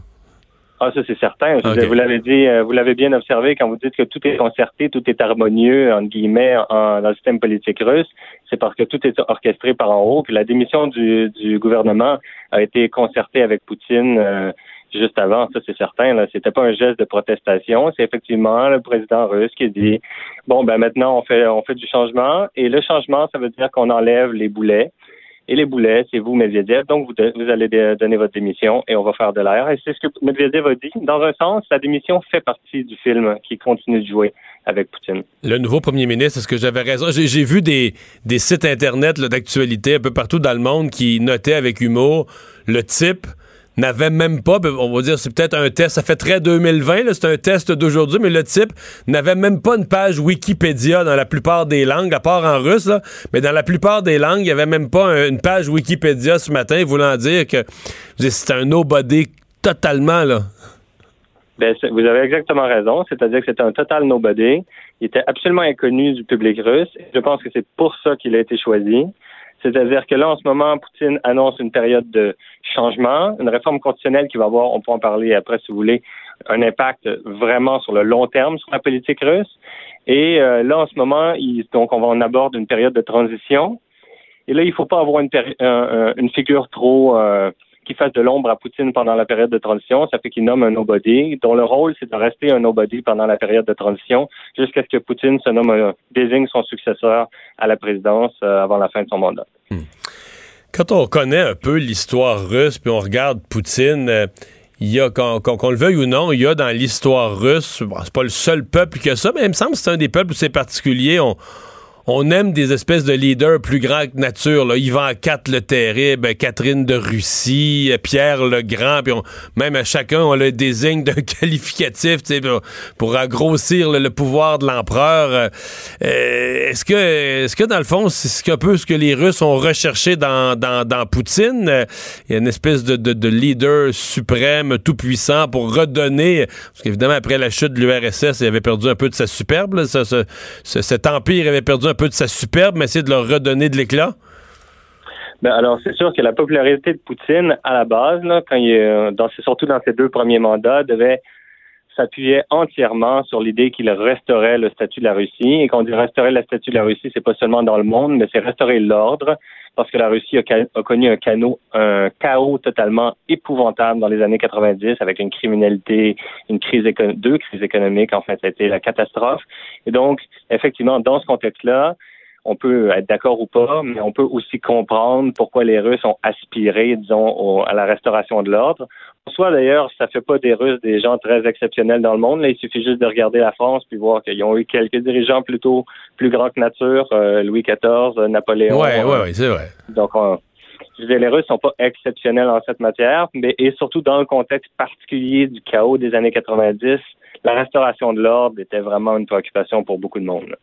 Ah, ça, c'est certain. Vous l'avez dit, euh, vous l'avez bien observé quand vous dites que tout est concerté, tout est harmonieux, entre guillemets, en, dans le système politique russe. C'est parce que tout est orchestré par en haut. Puis la démission du, du gouvernement a été concertée avec Poutine euh, juste avant. Ça, c'est certain. Là, c'était pas un geste de protestation. C'est effectivement le président russe qui dit bon, ben maintenant on fait on fait du changement. Et le changement, ça veut dire qu'on enlève les boulets et les boulets, c'est vous, Medvedev. Donc, vous, allez donner votre démission et on va faire de l'air. Et c'est ce que Medvedev a dit. Dans un sens, la démission fait partie du film qui continue de jouer avec Poutine. Le nouveau premier ministre, est-ce que j'avais raison? J'ai vu des sites Internet d'actualité un peu partout dans le monde qui notaient avec humour le type n'avait même pas, ben, on va dire, c'est peut-être un test, ça fait très 2020, c'est un test d'aujourd'hui, mais le type n'avait même pas une page Wikipédia dans la plupart des langues, à part en russe, mais dans la plupart des langues, il n'y avait même pas une page Wikipédia ce matin, voulant dire que c'est un nobody totalement, là. Ben, vous avez exactement raison, c'est-à-dire que c'était un total nobody. Il était absolument inconnu du public russe. Je pense que c'est pour ça qu'il a été choisi. C'est-à-dire que là, en ce moment, Poutine annonce une période de changement, une réforme constitutionnelle qui va avoir, on peut en parler après si vous voulez, un impact vraiment sur le long terme sur la politique russe. Et euh, là, en ce moment, donc on va en aborder une période de transition. Et là, il ne faut pas avoir une, figure trop euh, qui fasse de l'ombre à Poutine pendant la période de transition. Ça fait qu'il nomme un nobody, dont le rôle, c'est de rester un nobody pendant la période de transition jusqu'à ce que Poutine se nomme, euh, désigne son successeur à la présidence avant la fin de son mandat. Hmm. Quand on connaît un peu l'histoire russe, puis on regarde Poutine, euh, il y a, qu'on le veuille ou non, il y a dans l'histoire russe, c'est pas le seul peuple que ça, mais il me semble que c'est un des peuples où c'est particulier. On, on aime des espèces de leaders plus grands que nature. Là. Ivan IV le Terrible, Catherine de Russie, Pierre le Grand, puis même à chacun, on le désigne d'un qualificatif pour, pour le, pouvoir de l'empereur. Euh, est-ce que, est-ce que dans le fond, c'est un peu ce que les Russes ont recherché dans, dans, dans Poutine? Il y a une espèce de, de, de leader suprême, tout puissant, pour redonner, parce qu'évidemment, après la chute de l'URSS, il avait perdu un peu de sa superbe. cet empire avait perdu un peu de sa superbe, mais essayer de leur redonner de l'éclat? Ben alors, c'est sûr que la popularité de Poutine, à la base, quand il dans, surtout dans ses deux premiers mandats, devait s'appuyer entièrement sur l'idée qu'il restaurait le statut de la Russie. Et quand on dit restaurer le statut de la Russie, c'est pas seulement dans le monde, mais c'est restaurer l'ordre, parce que la Russie a, connu un, un chaos totalement épouvantable dans les années 90, avec une criminalité, une crise deux crises économiques. En fait, ça a été la catastrophe. Et donc, effectivement, dans ce contexte-là, on peut être d'accord ou pas, mais on peut aussi comprendre pourquoi les Russes ont aspiré, disons, à la restauration de l'ordre. Soit d'ailleurs, ça fait pas des Russes des gens très exceptionnels dans le monde. Là, il suffit juste de regarder la France puis voir qu'ils ont eu quelques dirigeants plutôt plus grands que nature, euh, Louis XIV, euh, Napoléon. Oui, oui, oui, c'est vrai. Donc, je veux les Russes sont pas exceptionnels en cette matière, mais et surtout dans le contexte particulier du chaos des années 90, la restauration de l'ordre était vraiment une préoccupation pour beaucoup de monde.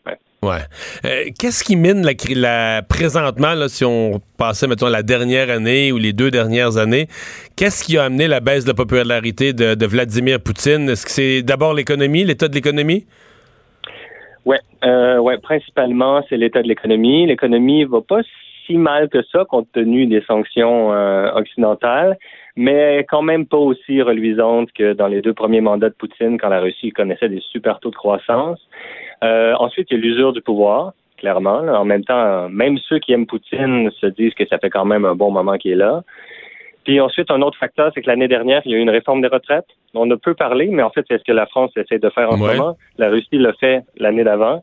Ouais. Euh, qu'est-ce qui mine la, la présentement, là, si on passait, mettons, la dernière année ou les deux dernières années, qu'est-ce qui a amené la baisse de popularité de, Vladimir Poutine? Est-ce que c'est d'abord l'économie, l'état de l'économie? Oui, euh, ouais, principalement, c'est l'état de l'économie. L'économie va pas si mal que ça, compte tenu des sanctions euh, occidentales mais quand même pas aussi reluisante que dans les deux premiers mandats de Poutine, quand la Russie connaissait des super taux de croissance. Euh, ensuite, il y a l'usure du pouvoir, clairement. En même temps, même ceux qui aiment Poutine se disent que ça fait quand même un bon moment qu'il est là. Puis ensuite, un autre facteur, c'est que l'année dernière, il y a eu une réforme des retraites. On ne peut parler, mais en fait, c'est ce que la France essaie de faire en ce moment. La Russie l'a fait l'année d'avant.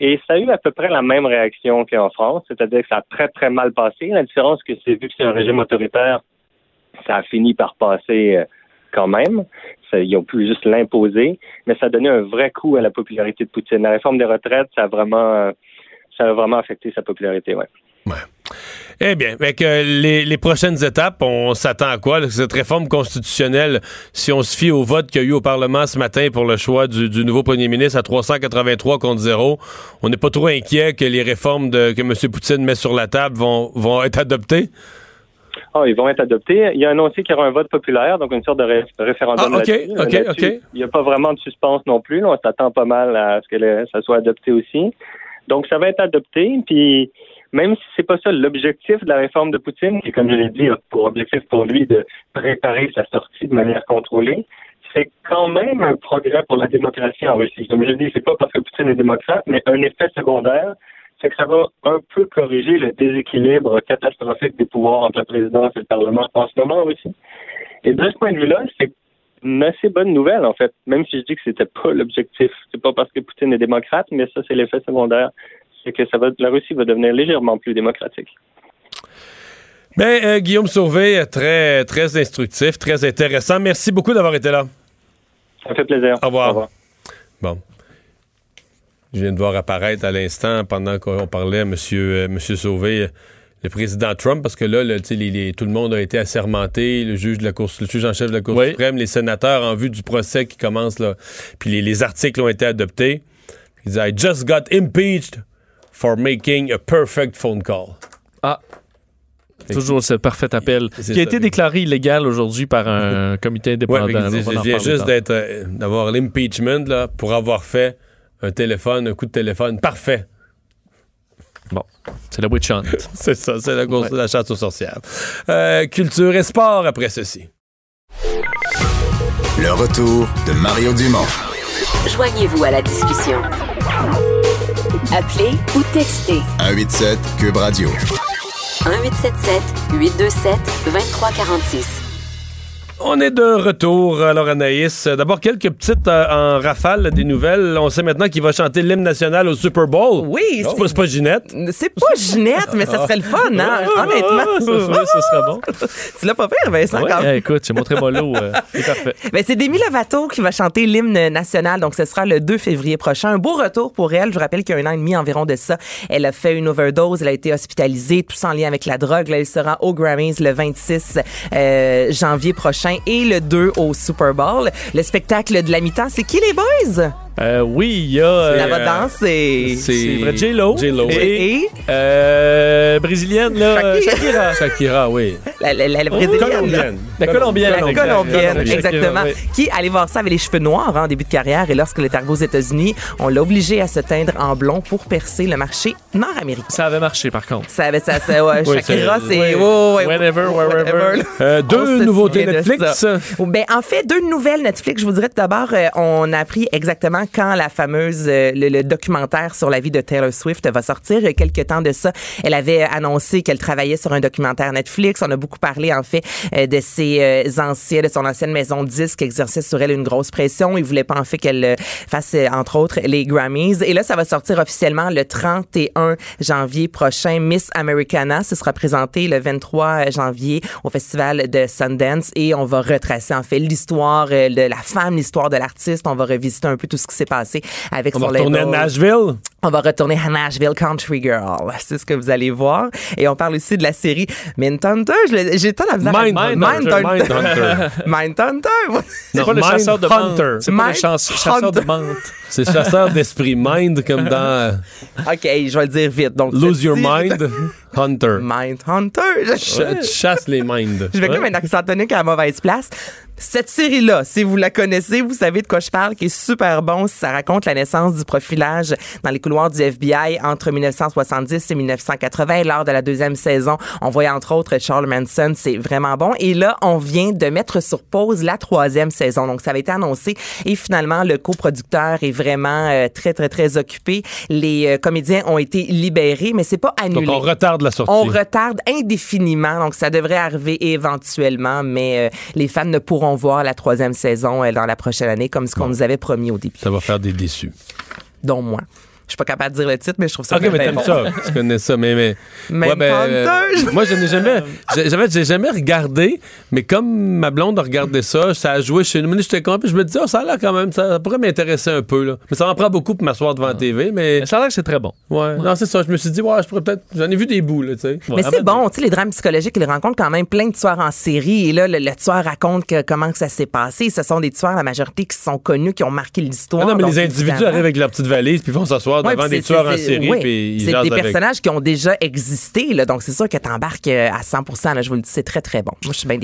Et ça a eu à peu près la même réaction qu'en France, c'est-à-dire que ça a très, très mal passé. La différence, c'est que c'est vu que c'est un régime autoritaire, ça a fini par passer euh, quand même. ils ont pu juste l'imposer, mais ça a donné un vrai coup à la popularité de Poutine. La réforme des retraites, ça a vraiment, euh, ça a vraiment affecté sa popularité, ouais. Ouais. Eh bien, avec les, les, prochaines étapes, on s'attend à quoi? Cette réforme constitutionnelle, si on se fie au vote qu'il y a eu au Parlement ce matin pour le choix du, nouveau premier ministre à 383 contre 0, on n'est pas trop inquiet que les réformes que M. Poutine met sur la table vont être adoptées? Ah, ils vont être adoptés. Il a annoncé qu'il y aura un vote populaire, donc une sorte de ré- référendum Ah, ok, ok, ok. Il n'y a pas vraiment de suspense non plus. là. On s'attend pas mal à ce que le- ça soit adopté aussi. Donc, ça va être adopté. Puis, même si c'est pas ça l'objectif de la réforme de Poutine, qui, comme je l'ai dit, a pour objectif pour lui de préparer sa sortie de manière contrôlée, c'est quand même un progrès pour la démocratie en Russie. Comme je l'ai dit, c'est pas parce que Poutine est démocrate, mais un effet secondaire, c'est que ça va un peu corriger le déséquilibre catastrophique des pouvoirs entre la présidence et le Parlement en ce moment aussi. Et de ce point de vue-là, c'est une assez bonne nouvelle, en fait, même si je dis que c'était pas l'objectif. C'est pas parce que Poutine est démocrate, mais ça, c'est l'effet secondaire. C'est que ça va, la Russie va devenir légèrement plus démocratique. Ben, euh, Guillaume Sauvé, très, très instructif, très intéressant. Merci beaucoup d'avoir été là. Ça me fait plaisir. Au revoir. Bon. Je viens de voir apparaître à l'instant, pendant qu'on parlait, M. Monsieur, monsieur Sauvé, euh, le président Trump, parce que là, les- les- tout le monde a été assermenté, le juge de la Cour, le juge en chef de la Cour Oui. suprême, les sénateurs en vue du procès qui commence là, puis les, les articles ont été adoptés. Il dit I just got impeached for making a perfect phone call. Ah. Toujours ce parfait appel qui a ça. été déclaré illégal aujourd'hui par un comité Ouais, indépendant. va je en viens juste d'être euh, d'avoir l'impeachment là pour avoir fait un téléphone, un coup de téléphone parfait. Bon, c'est la witch hunt. C'est ça, c'est la course de la chasse aux sorcières. Euh, culture et sport après ceci. Le retour de Mario Dumont. Joignez-vous à la discussion. Appelez ou textez 187 Cube Radio. 1877 827 2346. On est de retour. Alors, Anaïs, euh, d'abord quelques petites euh, en rafale des nouvelles. On sait maintenant qu'il va chanter l'hymne national au Super Bowl. Oui, C'est pas, c'est pas Ginette. C'est pas Ginette, mais ça serait le fun, hein? Honnêtement. ça, serait- ça serait bon. Tu l'as pas fait, Vincent, Ouais, quand même. eh, écoute, c'est mon trémolo. euh, c'est parfait. Ben, c'est Demi Lovato qui va chanter l'hymne national, donc ce sera le 2 février prochain. Un beau retour pour elle. Je vous rappelle qu'il y a un an et demi environ de ça, elle a fait une overdose, elle a été hospitalisée, tout ça en lien avec la drogue. Là, elle sera au Grammys le 26 euh, janvier prochain et le 2 au Super Bowl. Le spectacle de la mi-temps, c'est qui les boys? Euh, oui, il y a. euh, la va danser. c'est vrai, J-Lo. J-Lo, Et, Et euh, brésilienne, là. euh, Shakira. Shakira. Oui. la, la, la, la brésilienne. Colombienne. La colombienne. La colombienne, Shakira, exactement. oui. Qui, allez voir ça, avait les cheveux noirs hein, en début de carrière. Et lorsqu'elle est arrivée aux États-Unis, on l'a obligée à se teindre en blond pour percer le marché nord-américain. Ça avait marché, par contre. Ça avait ça, ça ouais, Oui, Shakira, c'est- oui. ouais, ouais, Whenever, wherever. Euh, deux nouveautés de Netflix. Ben, en fait, deux nouvelles Netflix. Je vous dirais tout d'abord, euh, on a appris exactement quand la fameuse, euh, le, le documentaire sur la vie de Taylor Swift va sortir. Il y a quelques temps de ça, elle avait annoncé qu'elle travaillait sur un documentaire Netflix. On a beaucoup parlé, en fait, euh, de ses euh, anciens, de son ancienne maison de disques qui exerçait sur elle une grosse pression. Il voulait pas, en fait, qu'elle fasse, entre autres, les Grammys. Et là, ça va sortir officiellement le 31 janvier prochain. Miss Americana, ce sera présenté le 23 janvier au festival de Sundance et on va retracer en fait l'histoire de la femme, l'histoire de l'artiste. On va revisiter un peu tout ce qui s'est passé avec On son va retourner à label. Nashville? On va retourner à Nashville Country Girl. C'est ce que vous allez voir. Et on parle aussi de la série Mindhunter. Je J'ai tant la misère Mindhunter. Mindhunter. Mindhunter. C'est pas le Mind chasseur de Hunter. menthe. C'est pas le Mind chasse- chasseur de Hunter. menthe. C'est chasseur d'esprit. Mind comme dans OK, je vais le dire vite. Donc, Lose Your Mind. Hunter. Mindhunter. Je- Ch- tu chasses les minds. Je vais comme un accent tonique à la mauvaise place. Cette série-là, si vous la connaissez, vous savez de quoi je parle, qui est super bon. Ça raconte la naissance du profilage dans les couloirs du FBI entre 1970 et 1980. Lors de la deuxième saison, on voyait entre autres Charles Manson. C'est vraiment bon. Et là, on vient de mettre sur pause la troisième saison. Donc, ça avait été annoncé. Et finalement, le coproducteur est vraiment euh, très, très, très occupé. Les euh, comédiens ont été libérés, mais c'est pas annulé. Donc, on retarde la sortie. On retarde indéfiniment, donc ça devrait arriver éventuellement, mais euh, les fans ne pourront voir la troisième saison euh, dans la prochaine année, comme ce qu'on nous avait promis au début, Ça va faire des déçus. dont moi. Je suis pas capable de dire le titre, mais je trouve ça Ok, mais bien t'aimes bon. ça. Tu connais ça, mais. mais Même Ouais, ben, je- moi, je n'ai jamais. j'ai- J'avais, j'ai jamais regardé, mais comme ma blonde a regardé ça, ça a joué chez nous. Mais J'étais content, puis je me disais, oh, ça a l'air quand même, ça pourrait m'intéresser un peu, là. Mais ça en prend beaucoup pour m'asseoir devant la TV, mais. Mais ça a l'air que c'est très bon. Ouais. Non, c'est ça. Je me suis dit, ouais, je pourrais peut-être. J'en ai vu des bouts, là, tu sais. Mais Ouais, c'est ah, bon, tu sais, les drames psychologiques, ils rencontrent quand même plein de tueurs en série. Et là, le, le tueur raconte que, comment que ça s'est passé. Ce sont des tueurs, la majorité, qui sont connus, qui ont marqué Ah l'histoire. non, mais Donc, les individus évidemment- arrivent avec leur petite valise, puis vont s'asseoir Ouais, devant des c'est- tueurs en série ouais, puis C'est des personnages qui ont déjà existé, là, donc c'est sûr que t'embarques euh, à 100 là, je vous le dis, c'est très, très bon. Moi, je suis bien.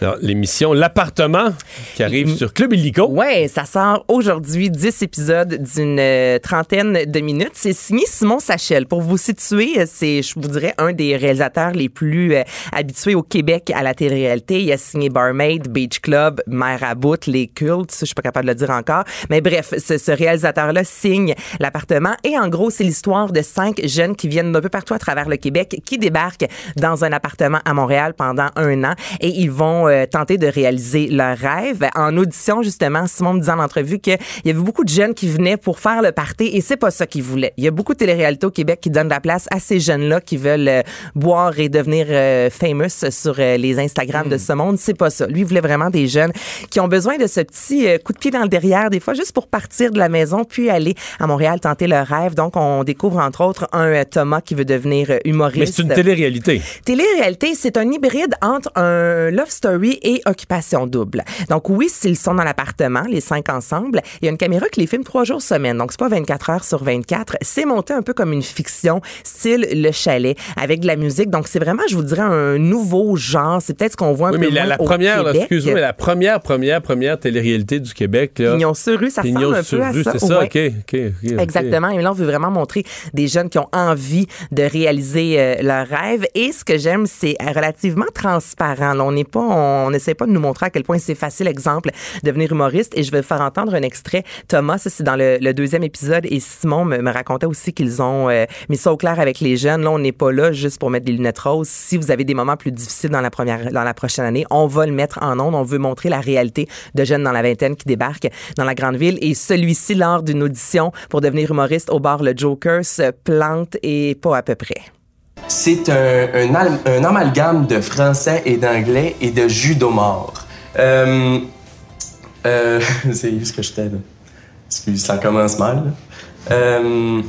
Alors, L'émission L'appartement qui arrive sur Club Illico. Ouais, ça sort aujourd'hui 10 épisodes d'une euh, trentaine de minutes. C'est signé Simon Sachel. Pour vous situer, euh, c'est, je vous dirais, un des réalisateurs les plus euh, habitués au Québec à la télé-réalité. Il a signé Barmaid, Beach Club, Mère à bout, Les Cultes. Je suis pas capable de le dire encore. Mais bref, ce, ce réalisateur-là signe l'appartement. Et en gros, c'est l'histoire de cinq jeunes qui viennent d'un peu partout à travers le Québec, qui débarquent dans un appartement à Montréal pendant un an et ils vont euh, tenter de réaliser leur rêve. En audition, justement, Simon me disait en entrevue qu'il y avait beaucoup de jeunes qui venaient pour faire le party et c'est pas ça qu'ils voulaient. Il y a beaucoup de télé-réalités au Québec qui donnent la place à ces jeunes-là qui veulent euh, boire et devenir euh, famous sur euh, les Instagram de ce monde. C'est pas ça. Lui, il voulait vraiment des jeunes qui ont besoin de ce petit coup de pied dans le derrière, des fois juste pour partir de la maison puis aller à Montréal tenter leur rêve. Donc, on découvre entre autres un euh, Thomas qui veut devenir euh, humoriste. Mais c'est une télé-réalité. Télé-réalité, c'est un hybride entre un love story et occupation double. Donc oui, s'ils sont dans l'appartement, les cinq ensemble, il y a une caméra qui les filme trois jours semaine. Donc c'est pas 24 heures sur 24. C'est monté un peu comme une fiction, style Le Chalet, avec de la musique. Donc c'est vraiment, je vous dirais, un nouveau genre. C'est peut-être ce qu'on voit un Oui, peu mais la, moins la première, excuse-moi, mais la première, première, première télé-réalité du Québec, là. Pignon sur rue, ça Pignon ressemble un sur peu à ça. c'est ça, Ouais. OK, OK. Exactement. Et là, on veut vraiment montrer des jeunes qui ont envie de réaliser euh, leur rêve. Et ce que j'aime, c'est relativement transparent. Là, on n'est pas, on n'essaie pas de nous montrer à quel point c'est facile, exemple, devenir humoriste. Et je vais faire entendre un extrait. Thomas, c'est dans le, le deuxième épisode. Et Simon me, me racontait aussi qu'ils ont euh, mis ça au clair avec les jeunes. Là, on n'est pas là juste pour mettre des lunettes roses. Si vous avez des moments plus difficiles dans la première, dans la prochaine année, on va le mettre en ondes. On veut montrer la réalité de jeunes dans la vingtaine qui débarquent dans la grande ville. Et celui-ci, lors d'une audition pour devenir humoriste au bar Le Joker, se plante et pas à peu près. C'est un, un, al- un amalgame de français et d'anglais et de jus d'homard. Euh, euh, c'est où ce que j'étais là? Excuse, ça commence mal. là. Euh,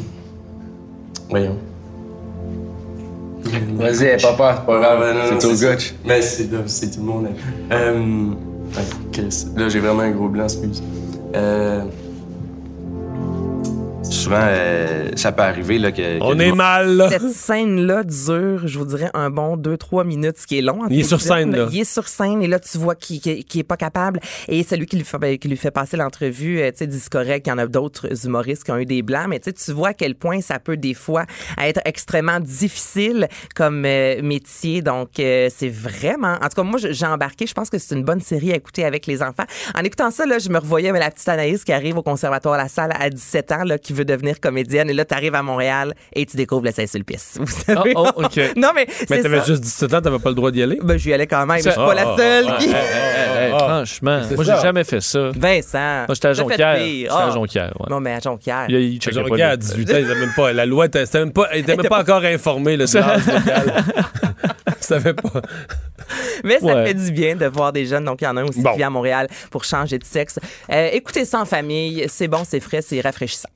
voyons. Vas-y, papa, c'est pas grave. Non, non, c'est au gotch. Mais c'est tout le monde. Euh, là, j'ai vraiment un gros blanc, excuse. Euh, Souvent, euh, ça peut arriver là, que. que On est mal, là. Cette scène-là dure, je vous dirais, un bon 2-3 minutes, ce qui est long. en Il est sur scène, là. Il est sur scène et là, tu vois qu'il qu'il- qu'il est pas capable. Et celui qui lui fait, ben, qui lui fait passer l'entrevue, euh, tu sais, dit correct, il y en a d'autres humoristes qui ont eu des blancs, mais tu sais, tu vois à quel point ça peut des fois être extrêmement difficile comme euh, métier. Donc, euh, c'est vraiment... En tout cas, moi, je- j'ai embarqué. Je pense que c'est une bonne série à écouter avec les enfants. En écoutant ça, là, je me revoyais mais la petite Anaïs qui arrive au conservatoire La Salle à 17 ans, là, qui veut devenir comédienne. Et là, tu arrives à Montréal et tu découvres le Saint-Sulpice. Vous savez? Oh, oh, OK. non, mais Mais t'avais juste 17 ans, t'avais pas le droit d'y aller? Ben, j'y allais quand même. Je suis pas la Ah, seule ah, qui... ah, Hey, franchement, moi, j'ai jamais fait ça. Vincent. Moi, j'étais à Jonquière. J'étais à. Jonquière, ouais. Non, mais à Jonquière. Il, il Roquet, à les- 18 ans, il avait même pas. La loi, était- même pas, il était même pas encore informé là, de l'âge légal. Il savait pas. Mais ça Ouais. fait du bien de voir des jeunes. Donc, il y en a un aussi Bon. qui vient à Montréal pour changer de sexe. Euh, écoutez ça en famille. C'est bon, c'est frais, c'est rafraîchissant.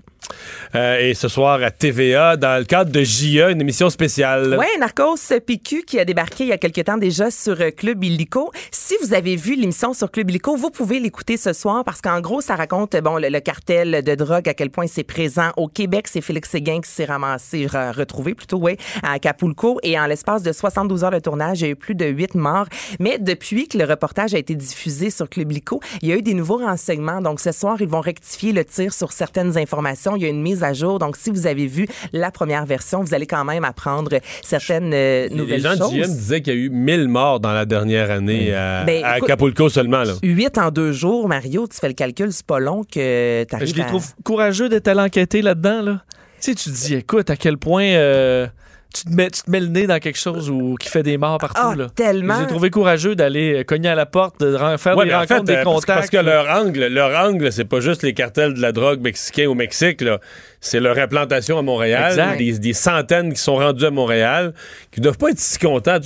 Euh, et ce soir à TVA, dans le cadre de JE, une émission spéciale. Ouais, Narcos PQ qui a débarqué il y a quelque temps déjà sur euh, Club Illico. Si vous avez vu l'émission sur Club Illico, vous pouvez l'écouter ce soir parce qu'en gros, ça raconte bon le, cartel de drogue à quel point c'est présent au Québec. C'est Félix Séguin qui s'est ramassé, re- retrouvé plutôt, ouais, à Acapulco. Et en l'espace de 72 heures de tournage, il y a eu plus de 8 morts. Mais depuis que le reportage a été diffusé sur Club Illico, il y a eu des nouveaux renseignements. Donc ce soir, ils vont rectifier le tir sur certaines informations. Il y a une mise à jour. Donc si vous avez vu la première version, vous allez quand même apprendre certaines euh, Les nouvelles gens de choses. Me disaient qu'il y a eu 1000 morts dans la dernière année à, Ben, à écoute- Acapulco seulement. Là. 8 en deux jours, Mario, tu fais le calcul, c'est pas long que tu Je les trouve courageux d'être allé enquêter là-dedans. Là. Tu sais, tu te dis, écoute, à quel point euh, tu, te mets, tu te mets le nez dans quelque chose où, qui fait des morts partout. Ah, là. tellement. Je les ai trouvé courageux d'aller euh, cogner à la porte, de faire Ouais, des rencontres, fait, des euh, parce, contacts. parce que leur angle, leur angle, c'est pas juste les cartels de la drogue mexicain au Mexique, là. C'est leur implantation à Montréal. Exact. Des, des centaines qui sont rendus à Montréal, qui doivent pas être si contents.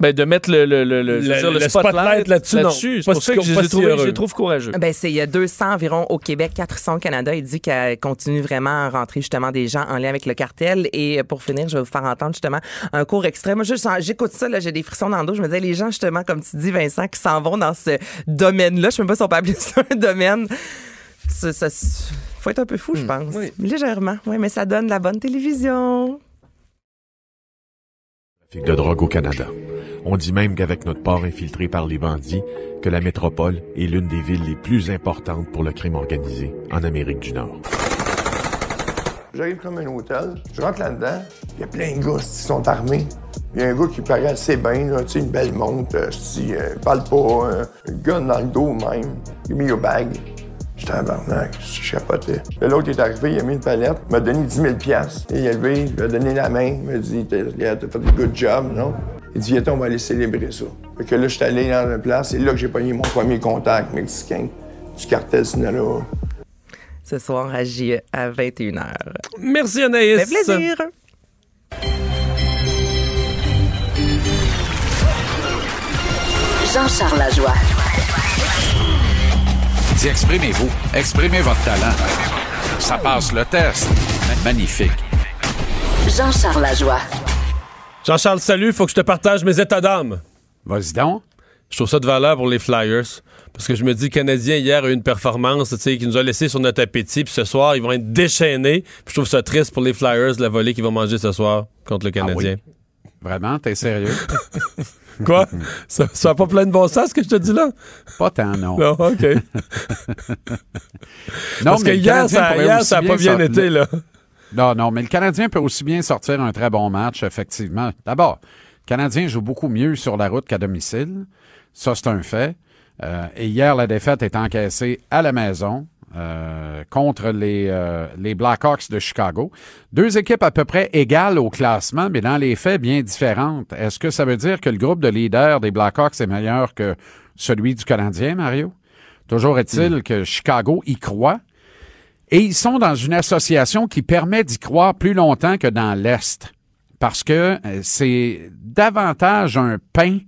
Ben, de mettre le, le, le, le- spotlight, spotlight là-dessus, non. C'est pour ça que je les je trouve courageux. Ben, c'est il y a 200 environ au Québec, 400 au Canada. Il dit qu'elle continue vraiment à rentrer justement des gens en lien avec le cartel. Et euh, pour finir, je vais vous faire entendre justement un court extrait. Moi, je- j'écoute ça, là, j'ai des frissons dans le dos. Je me disais, les gens justement, comme tu dis, Vincent, qui s'en vont dans ce domaine-là, je sais même pas si on peut appeler ça un domaine. Ça, ça- faut être un peu fou, je Hmm, pense. oui. Légèrement, oui, mais ça donne la bonne télévision. trafic de drogue au Canada. On dit même qu'avec notre port infiltré par les bandits, que la métropole est l'une des villes les plus importantes pour le crime organisé en Amérique du Nord. J'arrive comme un hôtel, je rentre là-dedans, il y a plein de gars qui sont armés. Il y a un gars qui paraît assez bien, là, tu sais, une belle montre, euh, si, euh, parle pas, euh, un gun dans le dos même. Il a mis au bag. J'étais à barnac, je chapotais. Là, L'autre est arrivé, il a mis une palette, il m'a donné 10 000 piastres. Et il a levé, il m'a donné la main, il m'a dit T'as fait un good job, non? Il dit Viens, on va aller célébrer ça. Fait que là, je suis allé dans une place, c'est là que j'ai pogné mon premier contact mexicain du cartel Sinaloa. Ce soir à J à 21h. Merci Anaïs. Ça fait plaisir. Jean-Charles Lajoie. Exprimez-vous. Exprimez votre talent. Ça passe le test. Magnifique. Jean-Charles Lajoie. Jean-Charles, salut. Faut que je te partage mes états d'âme. Vas-y donc. Je trouve ça de valeur pour les Flyers. Parce que je me dis, le Canadien, hier, a eu une performance tu sais, qui nous a laissé sur notre appétit. Puis ce soir, ils vont être déchaînés. Puis je trouve ça triste pour les Flyers, de la volée qu'ils vont manger ce soir contre le Canadien. Vraiment, t'es sérieux? Quoi? ça, ça a pas plein de bon sens, ce que je te dis là? Pas tant, non. Non, OK. Non, Parce que mais le hier, ça, hier, ça a pas bien sortir- été, là. Non, non, mais le Canadien peut aussi bien sortir un très bon match, effectivement. D'abord, le Canadien joue beaucoup mieux sur la route qu'à domicile. Ça, c'est un fait. Euh, et hier, la défaite est encaissée à la maison euh, contre les, euh, les Blackhawks de Chicago. Deux équipes à peu près égales au classement, mais dans les faits bien différentes. Est-ce que ça veut dire que le groupe de leaders des Blackhawks est meilleur que celui du Canadien, Mario? Toujours est-il que Chicago y croit. Et ils sont dans une association qui permet d'y croire plus longtemps que dans l'Est. Parce que euh, c'est davantage un pain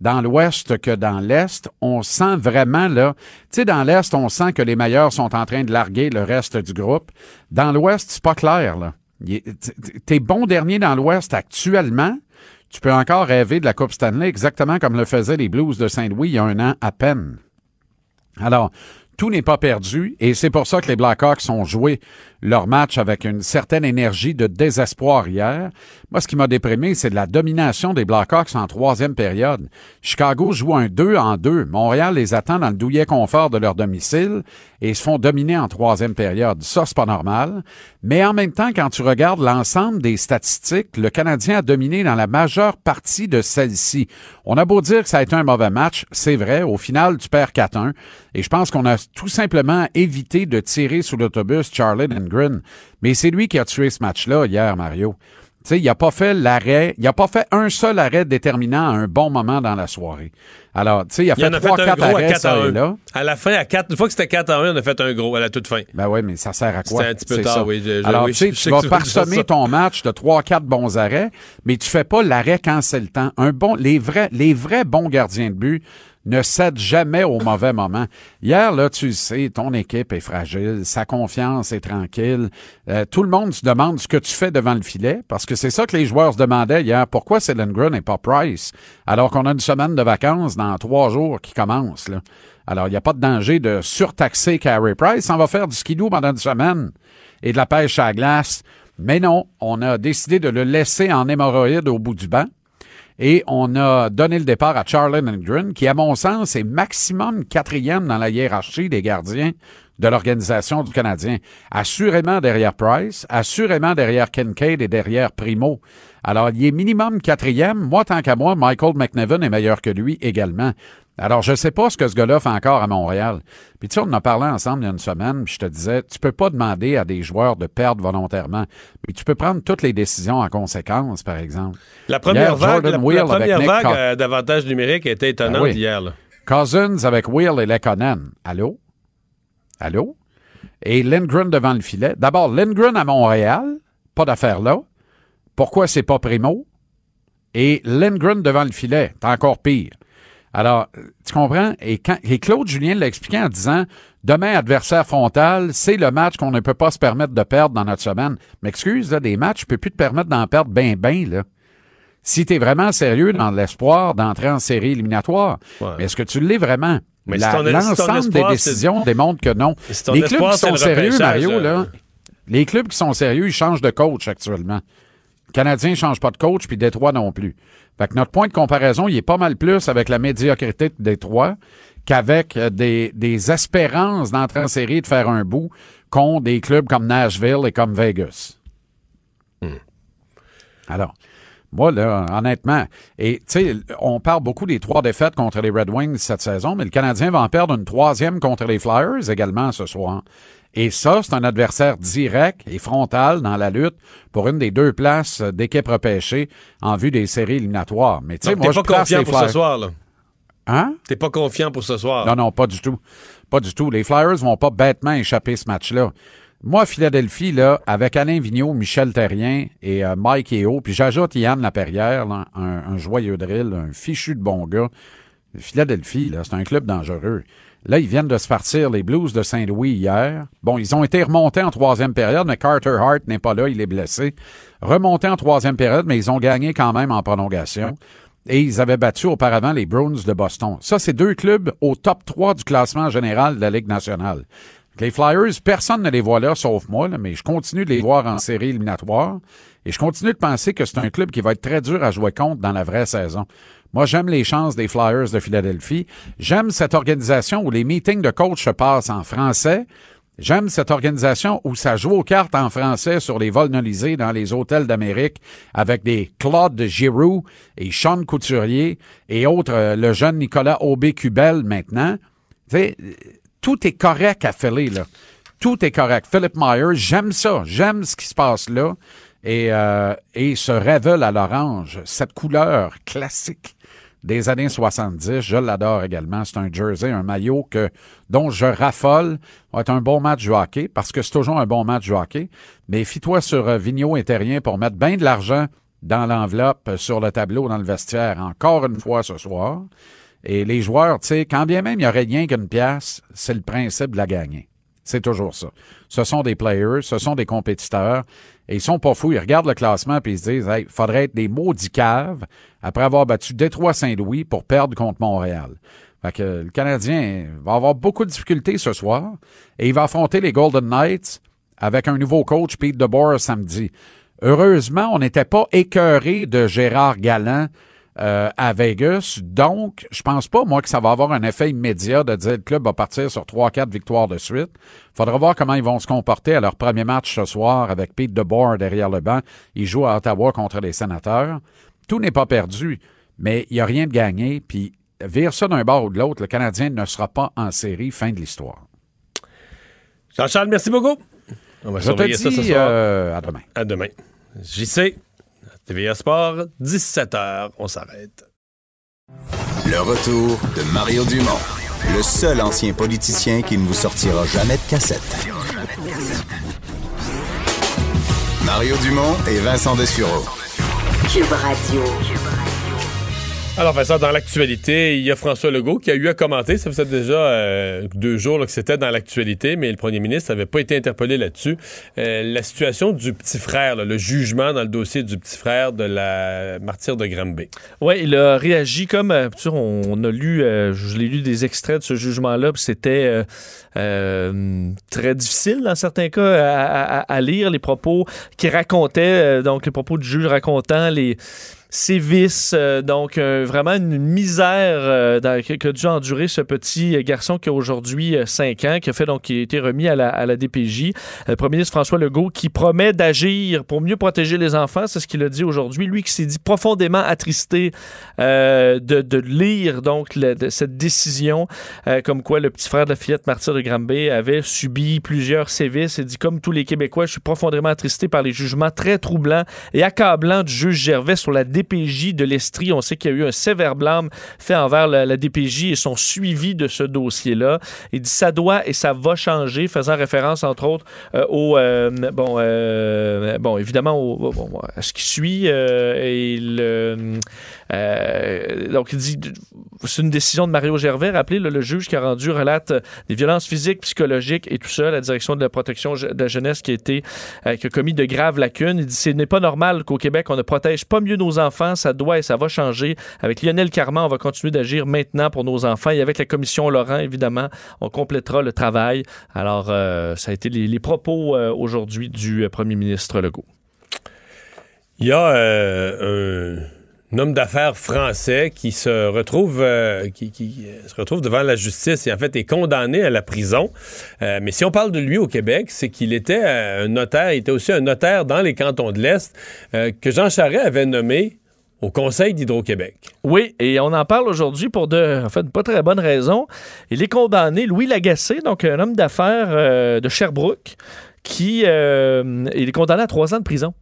dans l'Ouest que dans l'Est. On sent vraiment, là, tu sais, dans l'Est, on sent que les meilleurs sont en train de larguer le reste du groupe. Dans l'Ouest, c'est pas clair, là. T'es bon dernier dans l'Ouest actuellement. Tu peux encore rêver de la Coupe Stanley exactement comme le faisaient les Blues de Saint-Louis il y a un an à peine. Alors, tout n'est pas perdu et c'est pour ça que les Blackhawks ont joué leur match avec une certaine énergie de désespoir hier. Moi, ce qui m'a déprimé, c'est la domination des Blackhawks en troisième période. Chicago joue un 2 en 2. Montréal les attend dans le douillet confort de leur domicile et se font dominer en troisième période. Ça, c'est pas normal. Mais en même temps, quand tu regardes l'ensemble des statistiques, le Canadien a dominé dans la majeure partie de celle-ci. On a beau dire que ça a été un mauvais match, c'est vrai. Au final, tu perds 4-1. Et je pense qu'on a tout simplement évité de tirer sous l'autobus Charlie Mais c'est lui qui a tué ce match-là hier, Mario. Tu sais, il n'a pas fait l'arrêt, il n'a pas fait un seul arrêt déterminant à un bon moment dans la soirée. Alors, tu sais, il a fait trois, quatre à arrêts 4 à ça et 1. là. À la fin, à 4, une fois que c'était 4 à 1, on a fait un gros à la toute fin. Ben oui, mais ça sert à quoi? C'était un petit peu tard, ça. oui, je- je- Alors, oui, tu sais, tu vas parsemer ton match de trois, quatre bons arrêts, mais tu fais pas l'arrêt quand c'est le temps. Un bon, les vrais, les vrais bons gardiens de but ne cèdent jamais au mauvais moment. Hier, là, tu sais, ton équipe est fragile, sa confiance est tranquille. Euh, tout le monde se demande ce que tu fais devant le filet, parce que c'est ça que les joueurs se demandaient hier. Pourquoi c'est Lindgren et pas Price? Alors qu'on a une semaine de vacances dans trois jours qui commence, là. Alors, il n'y a pas de danger de surtaxer Carey Price. On va faire du skidoo pendant une semaine et de la pêche à la glace. Mais non, on a décidé de le laisser en hémorroïde au bout du banc. Et on a donné le départ à Charlie Lindgren, qui, à mon sens, est maximum quatrième dans la hiérarchie des gardiens de l'organisation du Canadien. Assurément derrière Price, assurément derrière Kincaid et derrière Primo. Alors, il est minimum quatrième. Moi, tant qu'à moi, Michael McNevin est meilleur que lui également. Alors, je sais pas ce que ce gars-là fait encore à Montréal. Puis tu sais, on en a parlé ensemble il y a une semaine, puis je te disais, tu peux pas demander à des joueurs de perdre volontairement, mais tu peux prendre toutes les décisions en conséquence, par exemple. La première Hier, vague, la, la avec première Nick vague Co- d'avantage numérique était étonnante oui. hier. Là. Cousins avec Will et Lekonen. Allô? Allô? Et Lindgren devant le filet. D'abord, Lindgren à Montréal, pas d'affaire là. Pourquoi c'est pas Primo? Et Lindgren devant le filet, c'est encore pire. Alors, tu comprends? Et, quand, et Claude Julien l'a expliqué en disant demain, adversaire frontal, c'est le match qu'on ne peut pas se permettre de perdre dans notre semaine. Mais excuse, là, des matchs, je peux plus te permettre d'en perdre ben, ben, là. Si tu es vraiment sérieux dans l'espoir d'entrer en série éliminatoire. Mais est-ce que tu l'es vraiment? Mais si L'ensemble des décisions démontrent que non. Si Les clubs espoir, qui sont sérieux, Mario, euh, là, les clubs qui sont sérieux, ils changent de coach actuellement. Le Canadien ne change pas de coach, puis Détroit non plus. Fait que notre point de comparaison, il est pas mal plus avec la médiocrité de Détroit qu'avec euh, des, des espérances d'entrer en série et de faire un bout contre des clubs comme Nashville et comme Vegas. Alors, moi, là, honnêtement, et tu sais, on parle beaucoup des trois défaites contre les Red Wings cette saison, mais le Canadien va en perdre une troisième contre les Flyers également ce soir. Et ça, c'est un adversaire direct et frontal dans la lutte pour une des deux places d'équipe repêchée en vue des séries éliminatoires. Mais tu sais, moi, je pas confiant pour ce soir, là. Hein? T'es pas confiant pour ce soir. Non, non, pas du tout. Pas du tout. Les Flyers vont pas bêtement échapper ce match-là. Moi, Philadelphie, là, avec Alain Vigneault, Michel Terrien et euh, Mike Yeo, puis j'ajoute Yann Laperrière, là, un, un joyeux drill, un fichu de bon gars. Philadelphie, là, c'est un club dangereux. Là, ils viennent de se partir les Blues de Saint-Louis hier. Bon, ils ont été remontés en troisième période, mais Carter Hart n'est pas là, il est blessé. Remontés en troisième période, mais ils ont gagné quand même en prolongation. Et ils avaient battu auparavant les Bruins de Boston. Ça, c'est deux clubs au top 3 du classement général de la Ligue nationale. Les Flyers, personne ne les voit là, sauf moi, là, mais je continue de les voir en série éliminatoire. Et je continue de penser que c'est un club qui va être très dur à jouer contre dans la vraie saison. Moi, j'aime les chances des Flyers de Philadelphie. J'aime cette organisation où les meetings de coach se passent en français. J'aime cette organisation où ça joue aux cartes en français sur les vols nolisés dans les hôtels d'Amérique avec des Claude Giroux et Sean Couturier et autres, euh, le jeune Nicolas Aubé-Cubel maintenant. Tout est correct à Philly, là. Tout est correct. Philip Myers, j'aime ça. J'aime ce qui se passe là. Et, euh, et ce révèle à l'orange, cette couleur classique des années 70, je l'adore également. C'est un jersey, un maillot que, dont je raffole. Va être un bon match de hockey, parce que c'est toujours un bon match de hockey. Mais fie-toi sur euh, Vigneault et Terrien pour mettre bien de l'argent dans l'enveloppe, euh, sur le tableau, dans le vestiaire, encore une fois ce soir. Et les joueurs, tu sais, quand bien même il n'y aurait rien qu'une pièce, c'est le principe de la gagner. C'est toujours ça. Ce sont des players, ce sont des compétiteurs, et ils sont pas fous. Ils regardent le classement puis ils se disent, hey, faudrait être des maudits caves après avoir battu Détroit-Saint-Louis pour perdre contre Montréal. Fait que le Canadien va avoir beaucoup de difficultés ce soir, et il va affronter les Golden Knights avec un nouveau coach, Pete DeBoer, samedi. Heureusement, on n'était pas écœuré de Gérard Galland euh, à Vegas. Donc, je pense pas, moi, que ça va avoir un effet immédiat de dire le club va partir sur 3-4 victoires de suite. Faudra voir comment ils vont se comporter à leur premier match ce soir avec Pete DeBoer derrière le banc. Ils jouent à Ottawa contre les sénateurs. Tout n'est pas perdu, mais il n'y a rien de gagné. Puis, vire ça d'un bord ou de l'autre, le Canadien ne sera pas en série. Fin de l'histoire. Jean-Charles, merci beaucoup. On va Je te ça ce soir. euh, à demain. À demain. JC, TVA Sport, 17h, on s'arrête. Le retour de Mario Dumont, le seul ancien politicien qui ne vous sortira jamais de cassette. Mario Dumont et Vincent Dessureau. Cube Radio. Alors, Vincent, dans l'actualité, il y a François Legault qui a eu à commenter. Ça faisait déjà euh, deux jours que c'était dans l'actualité, mais le premier ministre n'avait pas été interpellé là-dessus. Euh, la situation du petit frère, le jugement dans le dossier du petit frère de la martyre de Granby. Oui, il a réagi comme euh, tu sais, on, a lu, je l'ai lu des extraits de ce jugement-là, puis c'était très difficile dans certains cas à, à- lire les propos qui racontaient, donc les propos du juge racontant les sévices, euh, donc euh, vraiment une misère euh, que, que dû endurer ce petit garçon qui a aujourd'hui 5 ans, qui a fait donc qui a été remis à la, à la DPJ. Le premier ministre François Legault qui promet d'agir pour mieux protéger les enfants, c'est ce qu'il a dit aujourd'hui. Lui qui s'est dit profondément attristé euh, de, de lire donc le- de cette décision, euh, comme quoi le petit frère de la fillette martyr de Granby avait subi plusieurs sévices. Il dit comme tous les Québécois, je suis profondément attristé par les jugements très troublants et accablants du juge Gervais sur la DPJ de l'Estrie. On sait qu'il y a eu un sévère blâme fait envers la, DPJ et son suivi de ce dossier-là. Il dit ça doit et ça va changer, faisant référence entre autres euh, au euh, bon euh, bon évidemment au, bon, à ce qui suit et le euh, donc il dit c'est une décision de Mario Gervais. Rappelez le, le juge qui a rendu relate euh, des violences physiques, psychologiques et tout ça. La direction de la protection de la jeunesse qui a été euh, qui a commis de graves lacunes. Il dit ce n'est pas normal qu'au Québec on ne protège pas mieux nos enfants ça doit et ça va changer. Avec Lionel Carman, on va continuer d'agir maintenant pour nos enfants. Et avec la commission Laurent, évidemment, on complétera le travail. Alors, ça a été les, propos aujourd'hui du premier ministre Legault. Il y a euh, un, homme d'affaires français qui se retrouve euh, qui, euh, se retrouve devant la justice et en fait est condamné à la prison. Euh, mais si on parle de lui au Québec, c'est qu'il était un notaire, il était aussi un notaire dans les cantons de l'Est que Jean Charest avait nommé au Conseil d'Hydro-Québec. Oui, et on en parle aujourd'hui pour de, en fait, pas très bonnes raisons. Il est condamné, Louis Lagacé, donc un homme d'affaires de Sherbrooke, qui il est condamné à trois ans de prison.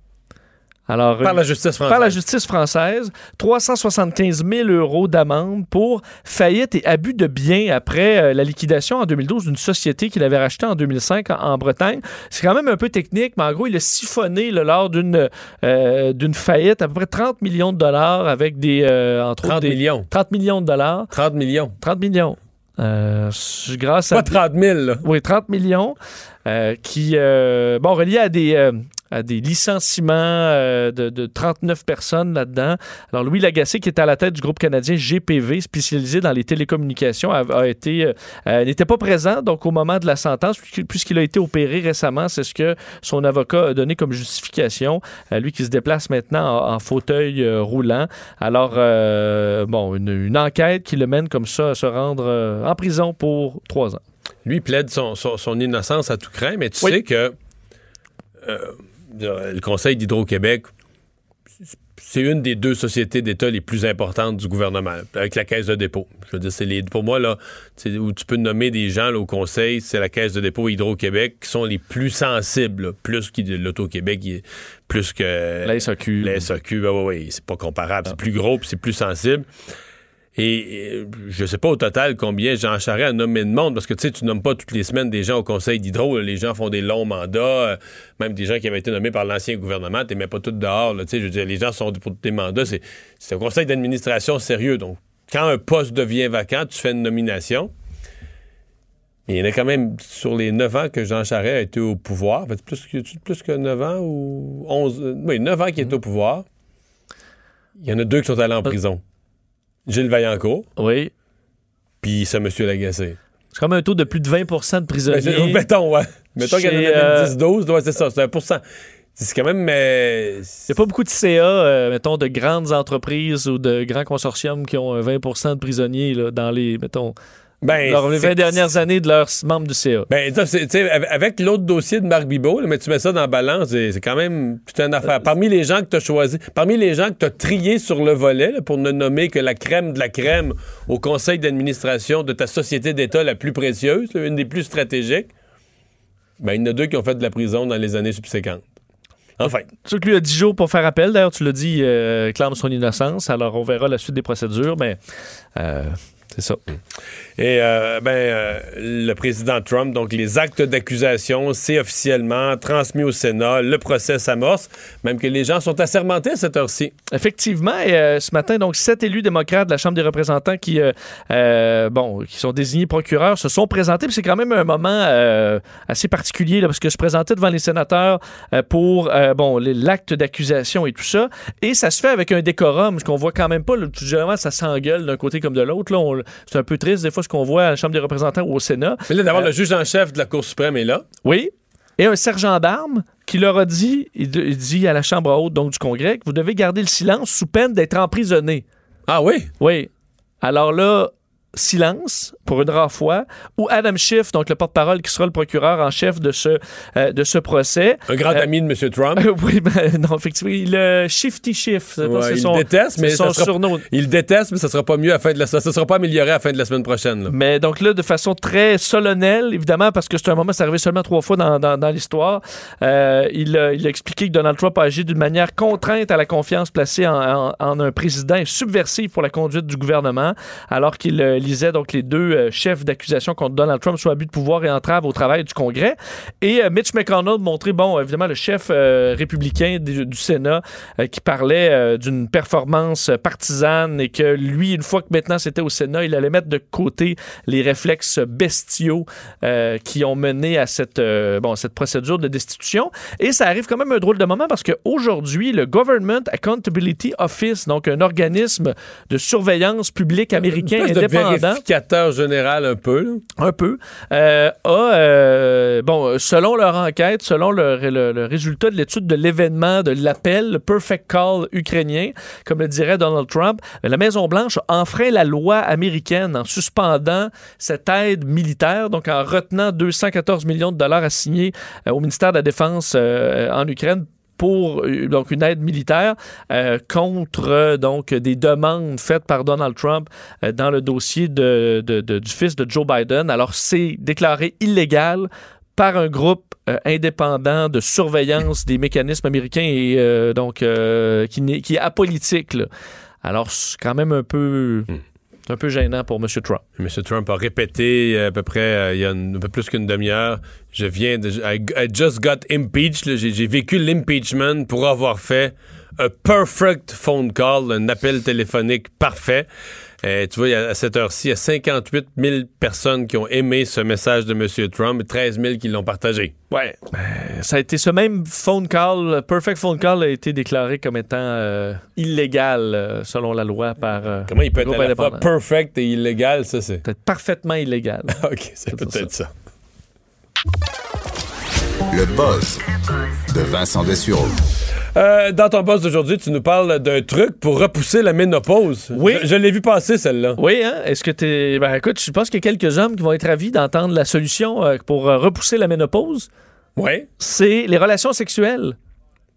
Alors, Par la justice française. Par la justice française, 375 000 euros d'amende pour faillite et abus de biens après euh, la liquidation en 2012 d'une société qu'il avait rachetée en 2005 en, en Bretagne. C'est quand même un peu technique, mais en gros, il a siphonné là, lors d'une euh, d'une faillite à peu près 30 millions de dollars avec des... euh, entre 30 autres, des- millions. 30 millions de dollars. 30 millions. 30 millions. Euh, grâce à... Pas 30 000, là. Oui, 30 millions euh, qui, euh, bon, reliés à des, euh, à des licenciements euh, de, de 39 personnes là-dedans. Alors, Louis Lagacé, qui est à la tête du groupe canadien GPV, spécialisé dans les télécommunications, a, a été, euh, euh, n'était pas présent, donc, au moment de la sentence, puisqu'il- a été opéré récemment. C'est ce que son avocat a donné comme justification. Euh, lui qui se déplace maintenant en, en fauteuil roulant. Alors, bon, une, une enquête qui le mène comme ça à se rendre en prison pour trois ans. Lui plaide son, son- son innocence à tout craint, mais tu Oui. sais que le Conseil d'Hydro-Québec, c'est une des deux sociétés d'État les plus importantes du gouvernement, avec la Caisse de dépôt. Je veux dire, c'est les, pour moi, là, où tu peux nommer des gens là, au Conseil, c'est la Caisse de dépôt Hydro-Québec qui sont les plus sensibles, là, plus que l'Auto-Québec, plus que La SAQ. la SAQ. Ben oui, oui, c'est pas comparable. C'est plus gros c'est plus sensible. Et euh, je sais pas au total combien Jean Charest a nommé de monde, parce que tu sais, tu nommes pas toutes les semaines des gens au conseil d'hydro. Les gens font des longs mandats, euh, même des gens qui avaient été nommés par l'ancien gouvernement, tu mets pas tous dehors. là. Tu sais, je veux dire, les gens sont pour des mandats. C'est un conseil d'administration sérieux. Donc, quand un poste devient vacant, tu fais une nomination. Il y en a quand même, sur les 9 ans que Jean Charest a été au pouvoir, plus que, plus que 9 ans ou 11, euh, oui, 9 ans qu'il est au pouvoir, il y en a deux qui sont allés en prison. Gilles Vaillancourt. Oui. Puis ce monsieur Lagacé. C'est comme un taux de plus de 20% de prisonniers. mettons, ouais. Mettons qu'il y en avait euh, 10-12, ouais, c'est ça, c'est un pourcent. C'est quand même. mais Il n'y a pas beaucoup de CA, euh, mettons, de grandes entreprises ou de grands consortiums qui ont un 20% de prisonniers là, dans les, mettons, Ben, leurs les c'est- 20 dernières années de leurs membres du CA. Ben, tu avec- l'autre dossier de Marc Bibot, là, mais tu mets ça dans la balance, c'est c'est quand même toute une affaire. Parmi les gens que tu as choisis, parmi les gens que tu as triés sur le volet, là, pour ne nommer que la crème de la crème au conseil d'administration de ta société d'État la plus précieuse, là, une des plus stratégiques, ben, il y en a deux qui ont fait de la prison dans les années subséquentes. Enfin. Que lui a 10 jours pour faire appel. D'ailleurs, tu l'as dit, euh, clame son innocence. Alors, on verra la suite des procédures, mais euh, c'est ça. Et euh, ben, euh, le président Trump, donc les actes d'accusation, c'est officiellement transmis au Sénat, le procès s'amorce, même que les gens sont assermentés à cette heure-ci. Effectivement, et, euh, ce matin, donc, sept élus démocrates de la Chambre des représentants qui, euh, bon, qui sont désignés procureurs se sont présentés. C'est quand même un moment assez particulier là, parce que se présenter devant les sénateurs pour bon, l'acte d'accusation et tout ça. Et ça se fait avec un décorum, ce qu'on voit quand même pas. Là, tout généralement, ça s'engueule d'un côté comme de l'autre. Là, On- C'est un peu triste des fois ce qu'on voit à la Chambre des représentants ou au Sénat. Mais là, d'abord, Euh, le juge en chef de la Cour suprême est là. oui. Et un sergent d'armes qui leur a dit, il, dit à la Chambre haute donc du Congrès que vous devez garder le silence sous peine d'être emprisonné. Ah oui? Oui. Alors là, silence pour une rare fois, ou Adam Schiff, donc le porte-parole qui sera le procureur en chef de ce, euh, de ce procès. Un grand Euh, ami de M. Trump. oui, ben, non, effectivement, le Shifty pas- Ouais, c'est il son, déteste, mais son ça sera- surnom. Il le déteste, mais ça sera pas mieux à fin de la, ça, ça sera pas amélioré à la fin de la semaine prochaine. là. Mais donc là, de façon très solennelle, évidemment, parce que c'est un moment, c'est arrivé seulement trois fois dans, dans- dans l'histoire, euh, il, a- il a expliqué que Donald Trump a agi d'une manière contrainte à la confiance placée en, en- en un président et subversive pour la conduite du gouvernement, alors qu'il euh, euh, lisait donc les deux euh, chefs d'accusation contre Donald Trump sur abus de pouvoir et entrave au travail du Congrès. Et euh, Mitch McConnell montrait, bon, évidemment, le chef euh, républicain du, du Sénat qui parlait d'une performance partisane et que lui, une fois que maintenant c'était au Sénat, il allait mettre de côté les réflexes bestiaux euh, qui ont mené à cette, euh, bon, cette procédure de destitution. Et ça arrive quand même un drôle de moment parce qu'aujourd'hui, le Government Accountability Office, donc un organisme de surveillance publique américain indépendant, général un peu. là. un peu, euh, a, euh, bon, selon leur enquête, selon le, le- le résultat de l'étude de l'événement, de l'appel, le perfect call ukrainien, comme le dirait Donald Trump, la Maison-Blanche a enfreint la loi américaine en suspendant cette aide militaire, donc en retenant 214 millions de dollars à signer euh, au ministère de la Défense euh, en Ukraine pour euh, donc une aide militaire euh, contre euh, donc des demandes faites par Donald Trump dans le dossier de, du fils de Joe Biden. Alors c'est déclaré illégal par un groupe indépendant de surveillance des mécanismes américains et donc qui, est apolitique. Alors c'est quand même un peu c'est un peu gênant pour M. Trump. M. Trump a répété euh, à peu près euh, il y a un peu plus qu'une demi-heure. Je viens de. I, I just got impeached. j'ai vécu l'impeachment pour avoir fait un perfect phone call, un appel téléphonique parfait. Euh, tu vois, a- à cette heure-ci, il y a 58 000 personnes qui ont aimé ce message de M. Trump et 13 000 qui l'ont partagé. Ouais. Euh, ça a été ce même phone call, perfect phone call a été déclaré comme étant euh, illégal euh, selon la loi par. euh, Comment il peut être à la fois indépendant. perfect et illégal, ça c'est? Peut-être parfaitement illégal. ok, c'est peut-être ça. Le buzz de Vincent Dessureau. Euh, dans ton poste d'aujourd'hui, tu nous parles d'un truc pour repousser la ménopause. Oui. Je, je l'ai vu passer, celle-là. Oui, hein? Est-ce que tu Ben écoute, je pense qu'il y a quelques hommes qui vont être ravis d'entendre la solution euh, pour euh, repousser la ménopause. Oui. C'est les relations sexuelles.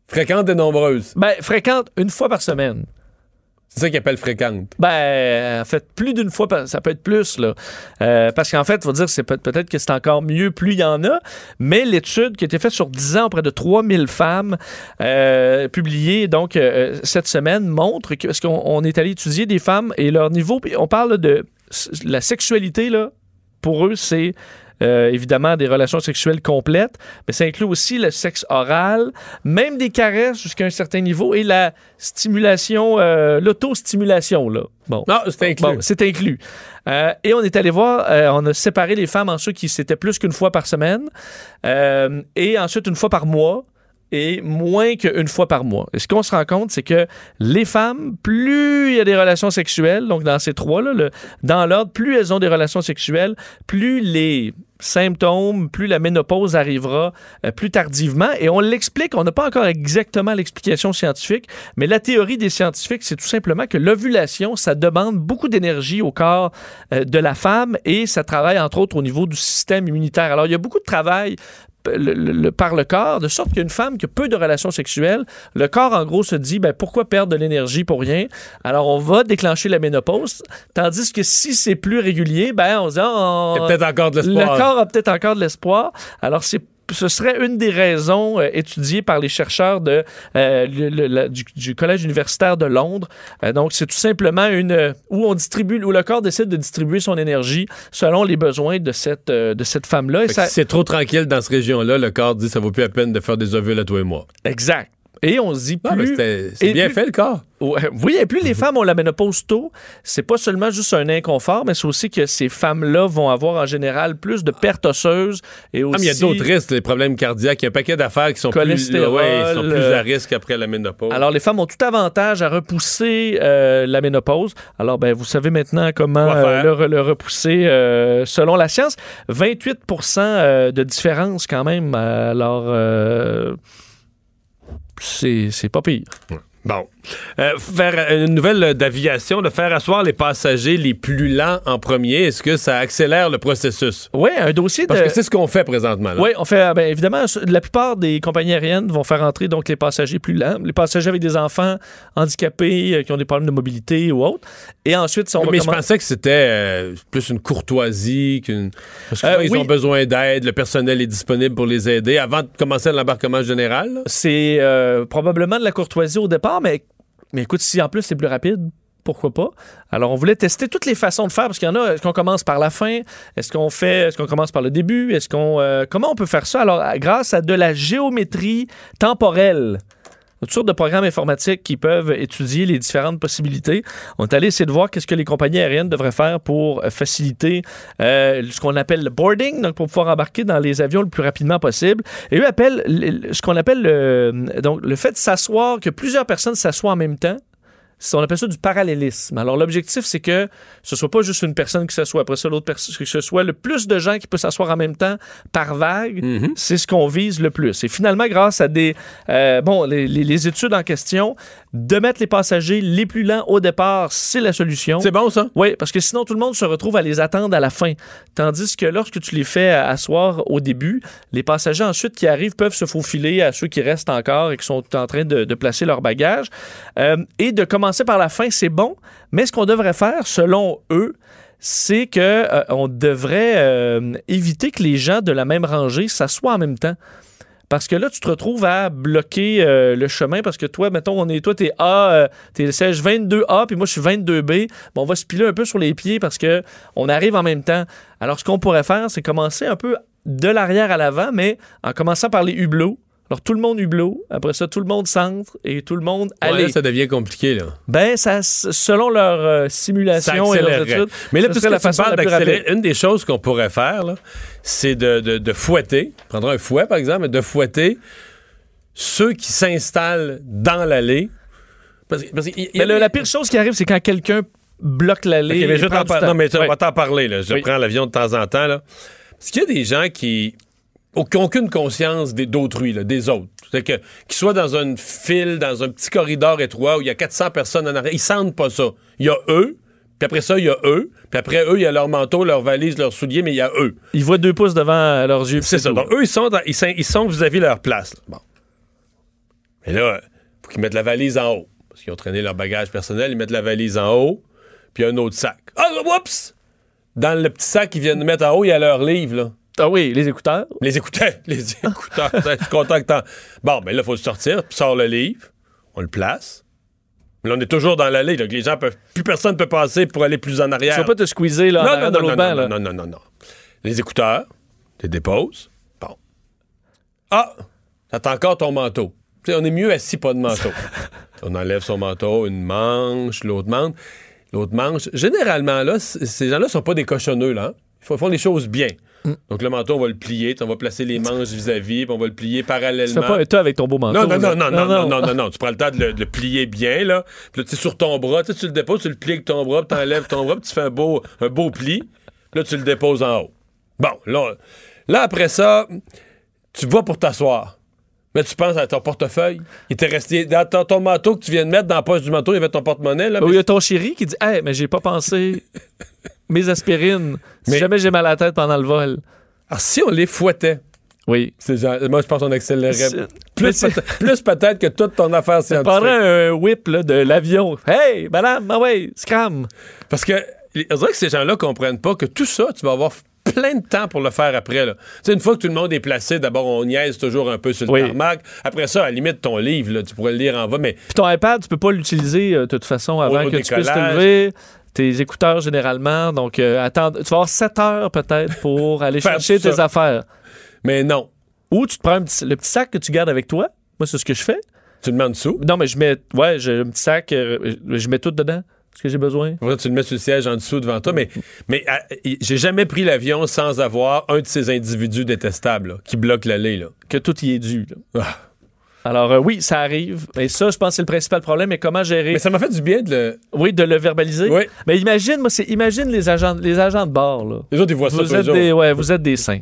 Fréquentes et nombreuses. Ben, fréquentes une fois par semaine. C'est ça qu'ils appellent fréquente. Ben, en fait, plus d'une fois, ça peut être plus, là. Euh, parce qu'en fait, il faut dire, c'est peut- peut-être que c'est encore mieux, plus il y en a. Mais l'étude qui a été faite sur 10 ans auprès de 3000 femmes, euh, publiée donc euh, cette semaine, montre que, parce qu'on on est allé étudier des femmes et leur niveau, on parle de la sexualité, là, pour eux, c'est euh, évidemment des relations sexuelles complètes, mais ça inclut aussi le sexe oral, même des caresses jusqu'à un certain niveau et la stimulation, euh, l'autostimulation. Là. Bon. Non, c'est inclus. Bon, c'est inclus. Euh, et on est allé voir, euh, on a séparé les femmes en ceux qui c'était plus qu'une fois par semaine euh, et ensuite une fois par mois et moins qu'une fois par mois. Et ce qu'on se rend compte, c'est que les femmes, plus il y a des relations sexuelles, donc dans ces trois-là, dans l'ordre, plus elles ont des relations sexuelles, plus les symptômes, plus la ménopause arrivera euh, plus tardivement. Et on l'explique, on n'a pas encore exactement l'explication scientifique, mais la théorie des scientifiques, c'est tout simplement que l'ovulation, ça demande beaucoup d'énergie au corps euh, de la femme et ça travaille entre autres au niveau du système immunitaire. Alors, il y a beaucoup de travail le- le- le- par le corps, de sorte qu'une femme qui a peu de relations sexuelles, le corps, en gros, se dit ben, pourquoi perdre de l'énergie pour rien? Alors, on va déclencher la ménopause. Tandis que si c'est plus régulier, ben, on se dit on- peut-être encore de l'espoir. Le corps a peut-être encore de l'espoir. Alors, c'est ce serait une des raisons euh, étudiées par les chercheurs de, euh, le- le- la- du, du Collège universitaire de Londres. Euh, donc, c'est tout simplement une euh, où on distribue, où le corps décide de distribuer son énergie selon les besoins de cette, euh, de cette femme-là. Ça- si c'est trop tranquille dans cette région-là, le corps dit ça vaut plus la peine de faire des ovules à toi et moi. Exact. Et on se dit plus. Ah, mais c'est bien plus- fait, le corps. Oui, et plus les femmes ont la ménopause tôt, c'est pas seulement juste un inconfort, mais c'est aussi que ces femmes-là vont avoir en général plus de pertes osseuses et aussi. Ah, mais il y a d'autres risques, les problèmes cardiaques. Il y a un paquet d'affaires qui sont plus, ouais, ils sont plus à risque après la ménopause. Alors, les femmes ont tout avantage à repousser euh, la ménopause. Alors, ben, vous savez maintenant comment euh, le, le repousser euh, selon la science. 28% euh, de différence quand même. Alors, c'est pas pire. Bon. Euh, faire une nouvelle d'aviation, de faire asseoir les passagers les plus lents en premier, est-ce que ça accélère le processus? Oui, un dossier Parce de... que c'est ce qu'on fait présentement. là. Oui, on fait, ben, évidemment, la plupart des compagnies aériennes vont faire entrer donc les passagers plus lents, les passagers avec des enfants handicapés euh, qui ont des problèmes de mobilité ou autres. Et ensuite, si on va Mais je pensais que c'était euh, plus une courtoisie qu'une. Parce que souvent, ils oui. ont besoin d'aide, le personnel est disponible pour les aider avant de commencer l'embarquement général. là? c'est probablement de la courtoisie au départ, mais, mais écoute, si en plus c'est plus rapide pourquoi pas? Alors, on voulait tester toutes les façons de faire, parce qu'il y en a, est-ce qu'on commence par la fin? Est-ce qu'on fait, est-ce qu'on commence par le début? Est-ce qu'on, euh, comment on peut faire ça? Alors, grâce à de la géométrie temporelle toutes sortes de programmes informatiques qui peuvent étudier les différentes possibilités. On est allé essayer de voir qu'est-ce que les compagnies aériennes devraient faire pour euh, faciliter euh, ce qu'on appelle le boarding, donc pour pouvoir embarquer dans les avions le plus rapidement possible. Et eux appellent le- ce qu'on appelle le, donc, le fait de s'asseoir, que plusieurs personnes s'assoient en même temps. C'est- On appelle ça du parallélisme. Alors, l'objectif, c'est que ce soit pas juste une personne qui s'assoit après ça, l'autre personne, que ce soit le plus de gens qui peuvent s'asseoir en même temps par vague. C'est ce qu'on vise le plus. Et finalement, grâce à des, euh, bon, les, les- les études en question, de mettre les passagers les plus lents au départ, c'est la solution. C'est bon, ça? Oui, parce que sinon, tout le monde se retrouve à les attendre à la fin. Tandis que lorsque tu les fais asseoir au début, les passagers ensuite qui arrivent peuvent se faufiler à ceux qui restent encore et qui sont en train de, de placer leur bagage. Euh, et de commencer par la fin, c'est bon, mais ce qu'on devrait faire, selon eux, c'est que euh, on devrait euh, éviter que les gens de la même rangée s'assoient en même temps. Parce que là, tu te retrouves à bloquer euh, le chemin parce que toi, mettons, on est, toi, t'es A, euh, t'es le siège 22A, puis moi, je suis 22B. Bon, on va se piler un peu sur les pieds parce que on arrive en même temps. Alors, ce qu'on pourrait faire, c'est commencer un peu de l'arrière à l'avant, mais en commençant par les hublots. Alors, tout le monde hublot, après ça, tout le monde centre et tout le monde Ouais, aller. là, ça devient compliqué, là. Ben, ça, selon leur euh, simulation et leurs études, Mais là, puisque la façon la d'accélérer, une des choses qu'on pourrait faire, là, c'est de, de- de fouetter, prendre un fouet, par exemple, et de fouetter ceux qui s'installent dans l'allée. Parce, que- parce y Mais le- la pire chose qui arrive, c'est quand quelqu'un bloque l'allée. Ok, mais je vais t'en du par- temps. Non, mais on Ouais. va t'en parler. Là. Je Oui. prends l'avion de temps en temps. Là. Parce qu'il y a des gens qui aucune conscience des- d'autrui, des autres. C'est que qu'ils soient dans une file, dans un petit corridor étroit où il y a 400 personnes en arrière, ils sentent pas ça. Il y a eux, puis après ça, il y a eux, puis après eux, il y a leur manteau, leur valise, leurs souliers, mais il y a eux. Ils voient deux pouces devant leurs yeux. C'est ça. tout. Donc, eux, ils sont, dans- ils sont, ils sont vis-à-vis leur place. là. Bon. Mais là, faut qu'ils mettent la valise en haut. Parce qu'ils ont traîné leur bagage personnel, ils mettent la valise en haut, puis un autre sac. Ah, oups! Dans le petit sac qu'ils viennent de mettre en haut, il y a leur livre, là. Ah oui, les écouteurs. Les écouteurs. Les écouteurs. Je suis content que t'en- Bon, mais là, il faut le sortir, puis sort le livre, on le place. Mais là, on est toujours dans l'allée, donc les gens peuvent. Plus personne ne peut passer pour aller plus en arrière. Tu vas pas te squeezer là, non, non, non, non, banc, là. non, non, non, non. Les écouteurs, tu les déposes. Bon. Ah! T'as encore ton manteau. Tu sais, on est mieux assis pas de manteau. on enlève son manteau, une manche, l'autre manche. L'autre manche. Généralement, là, ces gens-là sont pas des cochonneux, là. hein. Ils font les choses bien. Mm. Donc, le manteau, on va le plier, on va placer les manches vis-à-vis, puis on va le plier Tu parallèlement. fais pas un tas avec ton beau manteau. Non, non, non, non, non, non, non, non, non. Tu prends le temps de le, de le plier bien, là. Puis là, tu sais, sur ton bras, tu tu le déposes, tu le plies avec ton bras, puis t'enlèves ton bras, puis tu fais un beau, un beau pli. Puis là, tu le déposes en haut. Bon, là, là, après ça, tu vas pour t'asseoir. Mais tu penses à ton portefeuille. Il t'est resté dans ton, ton manteau que tu viens de mettre dans la poche du manteau, il y avait ton porte-monnaie, là. Mais il y a ton chéri qui dit Hey, mais j'ai pas pensé mes aspirines. Si Mais- jamais j'ai mal à la tête pendant le vol. Alors, si on les fouettait, Oui. moi, je pense qu'on accélérerait. Plus, peut- peut-être que toute ton affaire scientifique. prendrait un whip là, de l'avion. Hey, madame, ah ouais, scram. Parce que on dirait que ces gens-là comprennent pas que tout ça, tu vas avoir plein de temps pour le faire après. Là. Une fois que tout le monde est placé, d'abord, on niaise toujours un peu sur le Oui. tarmac. Après ça, à la limite, ton livre, là, tu pourrais le lire en va, mais Puis ton iPad, tu peux pas l'utiliser euh, de toute façon avant Au que tu puisses te lever. Tes écouteurs généralement. Donc, euh, attends, tu vas avoir 7 heures peut-être pour aller chercher tes affaires. mais non. Ou tu te prends petit- le petit sac que tu gardes avec toi. Moi, c'est ce que je fais. Tu le mets en dessous? Non, mais je mets, ouais, j'ai un petit sac, euh, je mets tout dedans. Ce que j'ai besoin. Après, tu le mets sur le siège en dessous devant toi. Mais, mais ah, j'ai jamais pris l'avion sans avoir un de ces individus détestables là, qui bloquent l'allée. Là. Que tout y est dû. là. Ah. Alors, euh, oui, ça arrive. Et ça, je pense que c'est le principal problème. Mais comment gérer? Mais ça m'a fait du bien de le. Oui, de le verbaliser. Oui. Mais imagine, moi, c'est imagine les agents, les agents de bord. Là. Les autres, ils voient ça tous Vous les êtes jours. des, ouais, vous êtes des saints.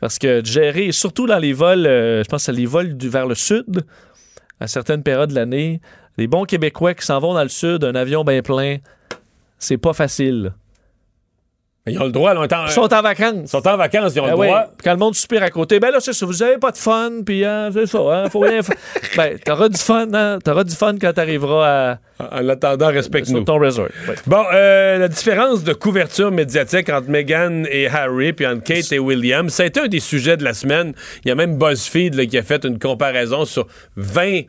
Parce que de gérer, surtout dans les vols, euh, je pense que les vols du, vers le sud, à certaines périodes de l'année, les bons Québécois qui s'en vont dans le sud, un avion bien plein, c'est pas facile. Ils ont le droit. là, en- Ils sont en vacances. ils sont en vacances, ils ont le ouais, droit. puis quand le monde soupire à côté, ben là, c'est ça, vous avez pas de fun, puis hein, c'est ça, hein, faut rien faire. ben, t'auras du fun, hein, t'auras du fun quand t'arriveras à, En l'attendant, respecte-nous. sur ton resort. Bon, euh, la différence de couverture médiatique entre Meghan et Harry, puis entre Kate et William, ça a été un des sujets de la semaine. Il y a même BuzzFeed là, qui a fait une comparaison sur 20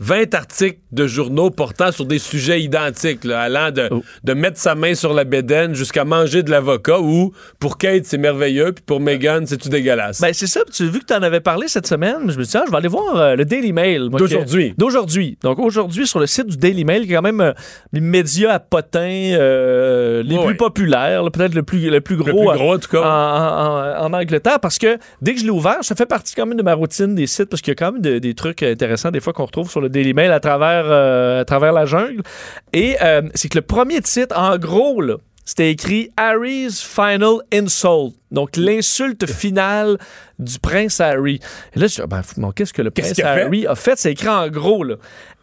20 articles de journaux portant sur des sujets identiques, là, allant de, Oh. de mettre sa main sur la bédaine jusqu'à manger de l'avocat ou pour Kate, c'est merveilleux, puis pour Meghan, c'est-tu dégueulasse? Ben, c'est ça. Tu vu que tu en avais parlé cette semaine. Je me suis dit, ah, je vais aller voir euh, le Daily Mail. D'aujourd'hui. D'aujourd'hui. Donc, aujourd'hui, sur le site du Daily Mail, qui est quand même euh, les médias à potins euh, les plus populaires, peut-être le plus, le plus gros, Le plus gros, en tout cas. en, en- en Angleterre. Parce que dès que je l'ai ouvert, ça fait partie quand même de ma routine des sites, parce qu'il y a quand même de- des trucs intéressants, des fois, qu'on retrouve sur le Daily Mail à travers, euh, à travers la jungle. Et euh, c'est que le premier titre, en gros, là, c'était écrit Harry's Final Insult. Donc, l'insulte finale du prince Harry. Et là, je dis, ben, bon, qu'est-ce que le prince? Harry a fait? C'est écrit en gros, là.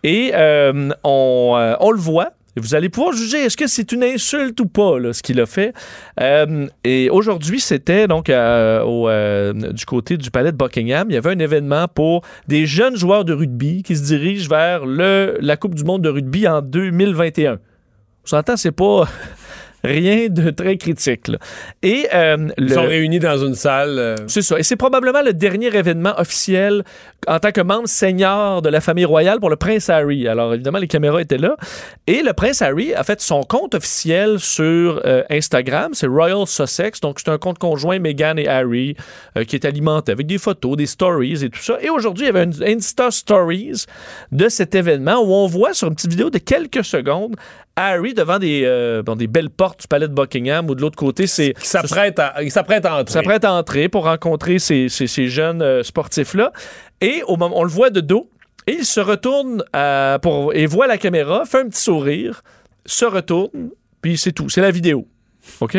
Et euh, on, euh, on le voit. Et vous allez pouvoir juger est-ce que c'est une insulte ou pas, là, ce qu'il a fait. Euh, et aujourd'hui, c'était donc euh, au, euh, du côté du palais de Buckingham. Il y avait un événement pour des jeunes joueurs de rugby qui se dirigent vers le, la Coupe du monde de rugby en 2021. On s'entend, c'est pas rien de très critique. là. Et euh, Ils le- sont réunis dans une salle. euh, c'est ça. Et c'est probablement le dernier événement officiel en tant que membre senior de la famille royale pour le prince Harry. Alors, évidemment, les caméras étaient là. Et le prince Harry a fait son compte officiel sur euh, Instagram. C'est Royal Sussex. Donc, c'est un compte conjoint Meghan et Harry euh, qui est alimenté avec des photos, des stories et tout ça. Et aujourd'hui, il y avait une Insta Stories de cet événement où on voit sur une petite vidéo de quelques secondes Harry devant des, euh, bon, des belles portes du palais de Buckingham ou de l'autre côté, c'est qui s'apprête à, il s'apprête à entrer. s'apprête à entrer pour rencontrer ces, ces- ces jeunes euh, sportifs-là. Et au moment, on le voit de dos. Et il se retourne euh, pour, et voit la caméra, fait un petit sourire, se retourne, puis c'est tout. C'est la vidéo. OK?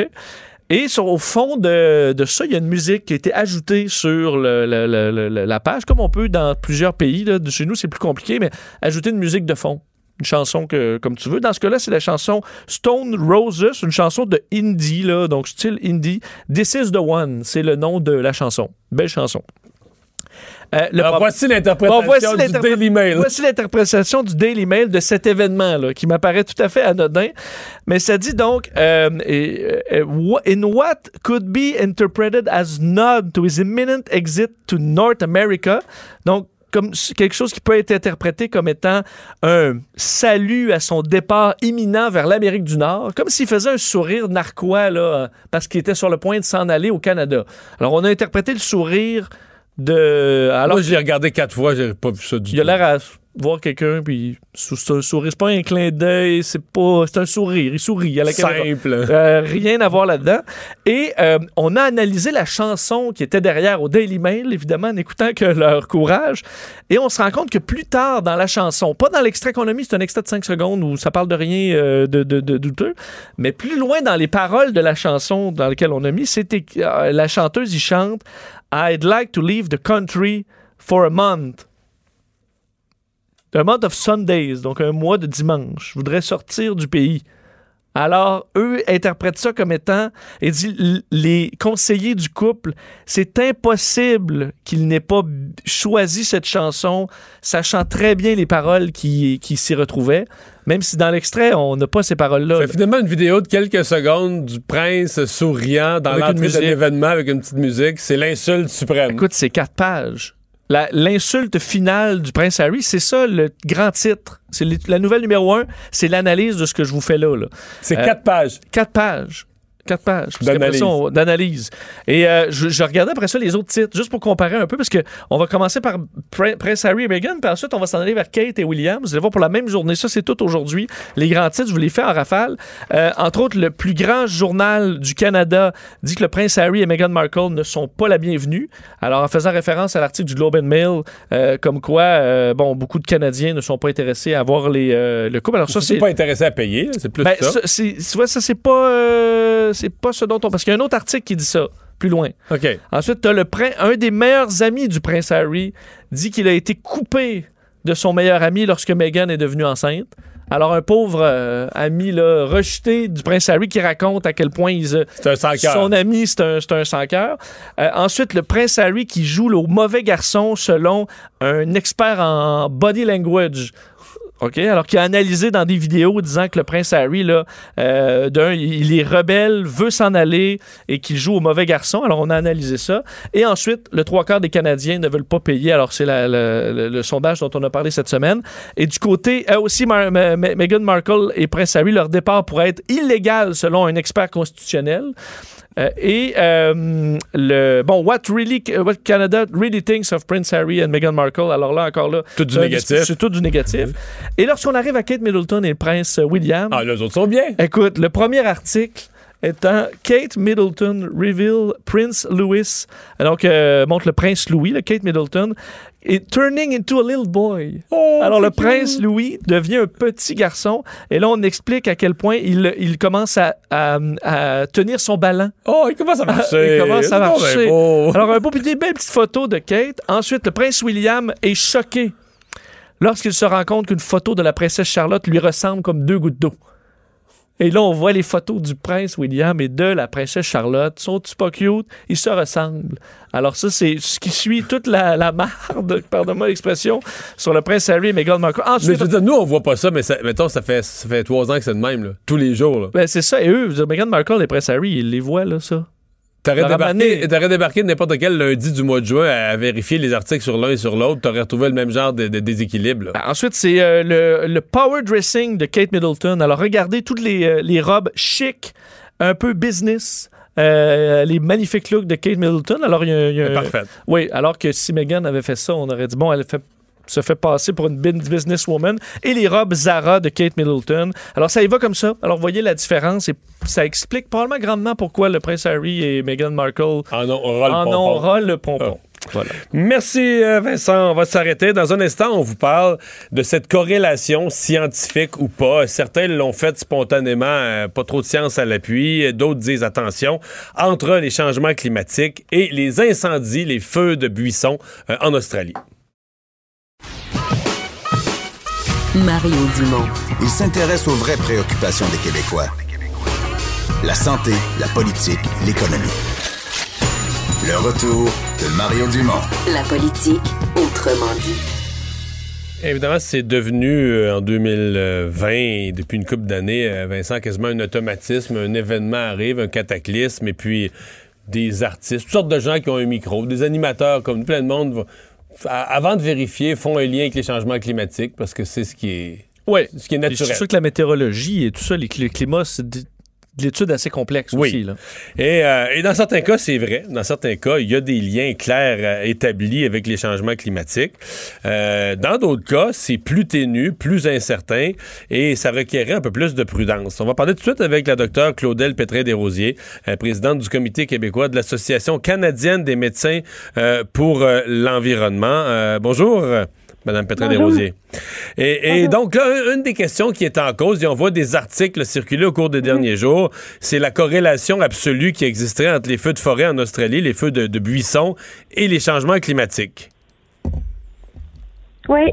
Et sur, au fond de, de ça, il y a une musique qui a été ajoutée sur la page, comme on peut dans plusieurs pays. Là. Chez nous, c'est plus compliqué, mais ajouter une musique de fond. Une chanson que, comme tu veux. Dans ce cas-là, c'est la chanson Stone Roses, une chanson de indie, là, donc style indie. This is the one, c'est le nom de la chanson. Belle chanson. Euh, le Alors, prob- voici l'interprétation Bon, du Daily Mail. Voici l'interprétation du Daily Mail de cet événement-là, qui m'apparaît tout à fait anodin. Mais ça dit donc, euh, euh, in what could be interpreted as nod to his imminent exit to North America. Donc, comme quelque chose qui peut être interprété comme étant un salut à son départ imminent vers l'Amérique du Nord, comme s'il faisait un sourire narquois là, parce qu'il était sur le point de s'en aller au Canada. Alors, on a interprété le sourire de... Alors, Moi, je l'ai regardé quatre fois, j'ai pas vu ça du il a tout. l'air à voir quelqu'un, puis c'est un sourire. C'est pas un clin d'œil, c'est pas. C'est un sourire. Il sourit à la caméra. Simple. Euh, rien à voir là-dedans. Et euh, on a analysé la chanson qui était derrière au Daily Mail, évidemment, en écoutant que leur courage. Et on se rend compte que plus tard dans la chanson, pas dans l'extrait qu'on a mis, c'est un extrait de 5 secondes où ça parle de rien euh, de, de- de douteux, mais plus loin dans les paroles de la chanson dans laquelle on a mis, c'était la chanteuse, il chante I'd like to leave the country for a month. Un month of Sundays, donc un mois de dimanche. Je voudrais sortir du pays. Alors, eux interprètent ça comme étant, et dit, les conseillers du couple, c'est impossible qu'ils n'aient pas choisi cette chanson, sachant très bien les paroles qui, qui s'y retrouvaient, même si dans l'extrait, on n'a pas ces paroles-là. C'est finalement une vidéo de quelques secondes du prince souriant dans l'entrée de l'événement avec une petite musique. C'est l'insulte suprême. Écoute, c'est quatre pages. L'insulte finale du prince Harry, c'est ça le grand titre. C'est la nouvelle numéro un, c'est l'analyse de ce que je vous fais là. là. C'est Euh, quatre pages. Quatre pages. Quatre pages. D'analyse. Et euh, je, je regardais après ça les autres titres, juste pour comparer un peu, parce que on va commencer par Prin- Prince Harry et Meghan, puis ensuite on va s'en aller vers Kate et William. Vous allez voir pour la même journée. Ça, c'est tout aujourd'hui. Les grands titres, je vous les fais en rafale. Euh, entre autres, le plus grand journal du Canada dit que le Prince Harry et Meghan Markle ne sont pas la bienvenue. Alors, en faisant référence à l'article du Globe and Mail, euh, comme quoi, bon, beaucoup de Canadiens ne sont pas intéressés à voir les, le couple. Alors, ça, c'est pas intéressé à payer, c'est plus ben, ça. ça, c'est, tu vois, ça, c'est pas, c'est pas ce dont on. Parce qu'il y a un autre article qui dit ça, plus loin. Ensuite, t'as le prin- un des meilleurs amis du prince Harry dit qu'il a été coupé de son meilleur ami lorsque Meghan est devenue enceinte. Alors, un pauvre euh, ami là, rejeté du prince Harry qui raconte à quel point il, se- C'est un sans-cœur. son ami, c'est un, un sans-cœur. Euh, ensuite, le prince Harry qui joue le mauvais garçon selon un expert en body language. OK? Alors qu'il a analysé dans des vidéos disant que le prince Harry, là, euh, d'un, il est rebelle, veut s'en aller et qu'il joue au mauvais garçon. Alors, on a analysé ça. Et ensuite, le trois quarts des Canadiens ne veulent pas payer. Alors, c'est le, sondage dont on a parlé cette semaine. Et du côté, euh, aussi, Meghan Markle et Prince Harry, leur départ pourrait être illégal selon un expert constitutionnel. Euh, et euh, le bon, what really, what Canada really thinks of Prince Harry and Meghan Markle. Alors là, encore là, Tout du un négatif. C'est tout du négatif. Et lorsqu'on arrive à Kate Middleton et le prince William, Ah, les autres sont bien. écoute, le premier article étant Kate Middleton reveal Prince Louis, donc euh, montre le prince Louis, le Kate Middleton, est turning into a little boy. Oh, Alors le prince Louis devient un petit garçon et là on explique à quel point il, il commence à, à- à tenir son ballon. Oh, il commence à marcher. il commence à marcher. beau. Alors un beau puis des belles petites photos de Kate. Ensuite le prince William est choqué lorsqu'il se rend compte qu'une photo de la princesse Charlotte lui ressemble comme deux gouttes d'eau. Et là, on voit les photos du prince William et de la princesse Charlotte. Sont-ils pas cute? Ils se ressemblent. Alors ça, c'est ce qui suit toute la, la marde, pardonne-moi l'expression, sur le prince Harry et Meghan Markle. Mais Ensuite, je veux dire, nous, on voit pas ça, mais ça, mettons, ça fait, ça fait trois ans que c'est de même, là. Tous les jours, là. ben, c'est ça. Et eux, je veux dire, Meghan Markle et le prince Harry, ils les voient, là, ça. T'aurais débarqué, débarqué n'importe quel lundi du mois de juin à, à vérifier les articles sur l'un et sur l'autre, t'aurais retrouvé le même genre de, de déséquilibre. Ben, ensuite, c'est euh, le, le power dressing de Kate Middleton. Alors, regardez toutes les, euh, les robes chic, un peu business. euh, les magnifiques looks de Kate Middleton. Alors, il y a, il y a- Elle est parfaite. Oui, alors que si Meghan avait fait ça, on aurait dit, bon, elle fait- se fait passer pour une businesswoman. Et les robes Zara de Kate Middleton. Alors, ça y va comme ça. Alors, voyez la différence et ça explique probablement grandement pourquoi le prince Harry et Meghan Markle En ont le pompon. Voilà. Merci euh, Vincent. On va s'arrêter. Dans un instant, on vous parle de cette corrélation scientifique ou pas. Certains l'ont fait spontanément, euh, pas trop de science à l'appui. D'autres disent attention entre les changements climatiques et les incendies, les feux de buissons euh, en Australie. Mario Dumont. Il s'intéresse aux vraies préoccupations des Québécois. La santé, la politique, l'économie. Le retour de Mario Dumont. La politique, autrement dit. Évidemment, c'est devenu euh, en 2020, et depuis une couple d'années, euh, Vincent, quasiment un automatisme. Un événement arrive, un cataclysme, et puis des artistes, toutes sortes de gens qui ont un micro, des animateurs, comme plein de monde, a- avant de vérifier, font un lien avec les changements climatiques parce que c'est ce qui est, Oui. ce qui est naturel. C'est sûr que la météorologie et tout ça, les, le climat, c'est de, de l'étude assez complexe Oui. aussi. Là. Et, euh, et dans certains cas, c'est vrai. Dans certains cas, il y a des liens clairs euh, établis avec les changements climatiques. Euh, dans d'autres cas, c'est plus ténu, plus incertain et ça requérait un peu plus de prudence. On va parler tout de suite avec la docteure Claudel Pétrin-Desrosiers, présidente du Comité québécois de l'Association canadienne des médecins pour l'environnement. Bonjour. Madame Pétrin-Desrosiers. Et, et donc là, un- une des questions qui est en cause, et on voit des articles circuler au cours des derniers jours, c'est la corrélation absolue qui existerait entre les feux de forêt en Australie, les feux de, de buissons et les changements climatiques. Oui.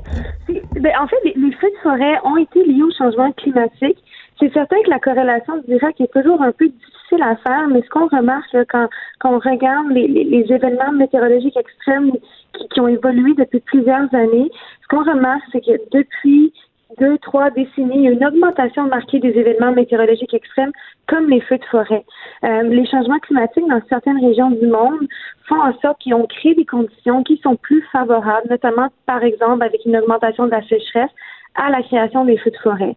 Ben, en fait, les, les feux de forêt ont été liés au changement climatique. C'est certain que la corrélation directe est toujours un peu difficile à faire, mais ce qu'on remarque là, quand, quand on regarde les, les- les événements météorologiques extrêmes qui, qui ont évolué depuis plusieurs années, ce qu'on remarque, c'est que depuis deux, trois décennies, il y a une augmentation marquée des événements météorologiques extrêmes comme les feux de forêt. Euh, les changements climatiques dans certaines régions du monde font en sorte qu'ils ont créé des conditions qui sont plus favorables, notamment par exemple avec une augmentation de la sécheresse à la création des feux de forêt.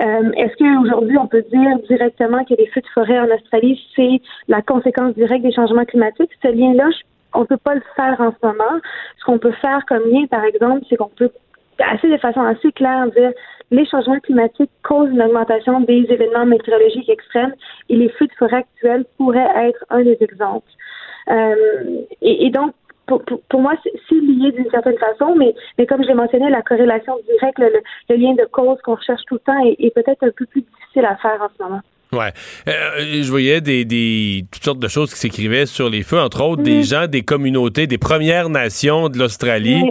Euh, Est-ce qu'aujourd'hui on peut dire directement que les feux de forêt en Australie, c'est la conséquence directe des changements climatiques? Ce lien-là, on ne peut pas le faire en ce moment. Ce qu'on peut faire comme lien, par exemple, c'est qu'on peut assez de façon assez claire dire les changements climatiques causent une augmentation des événements météorologiques extrêmes et les feux de forêt actuels pourraient être un des exemples. Euh, et donc, pour, pour, moi, c'est lié d'une certaine façon, mais, mais comme je l'ai mentionné, la corrélation directe, le, le- le lien de cause qu'on recherche tout le temps est, est peut-être un peu plus difficile à faire en ce moment. Ouais. Euh, je voyais des, des, toutes sortes de choses qui s'écrivaient sur les feux, entre autres des gens des communautés, des Premières Nations de l'Australie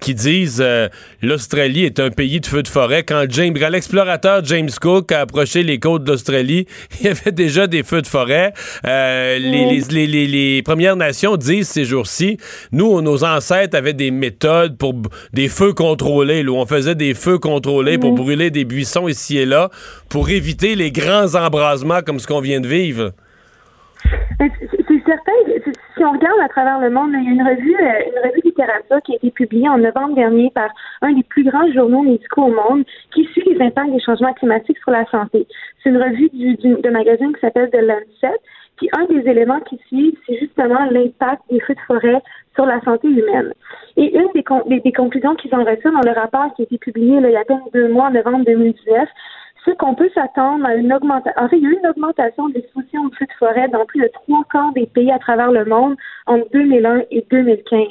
qui disent euh, l'Australie est un pays de feux de forêt. Quand James, quand l'explorateur James Cook a approché les côtes d'Australie, il y avait déjà des feux de forêt. Euh, les, les, les, les, Premières Nations disent ces jours-ci, nous, nos ancêtres avaient des méthodes pour des feux contrôlés, où on faisait des feux contrôlés pour brûler des buissons ici et là, pour éviter les grands embrassements comme ce qu'on vient de vivre? C'est certain. Si on regarde à travers le monde, il y a une revue, euh, une revue littérature qui a été publiée en novembre dernier par un des plus grands journaux médicaux au monde qui suit les impacts des changements climatiques sur la santé. C'est une revue du, de magazine qui s'appelle The Lancet. Puis un des éléments qui suit, c'est justement l'impact des feux de forêt sur la santé humaine. Et une des, des, conclusions qu'ils ont reçues dans le rapport qui a été publié il y a à peine deux mois, en novembre 2019, c'est qu'on peut s'attendre à une augmentation. En fait, il y a eu une augmentation des l'exposition de feux de forêt dans plus de trois quarts des pays à travers le monde entre 2001 et 2015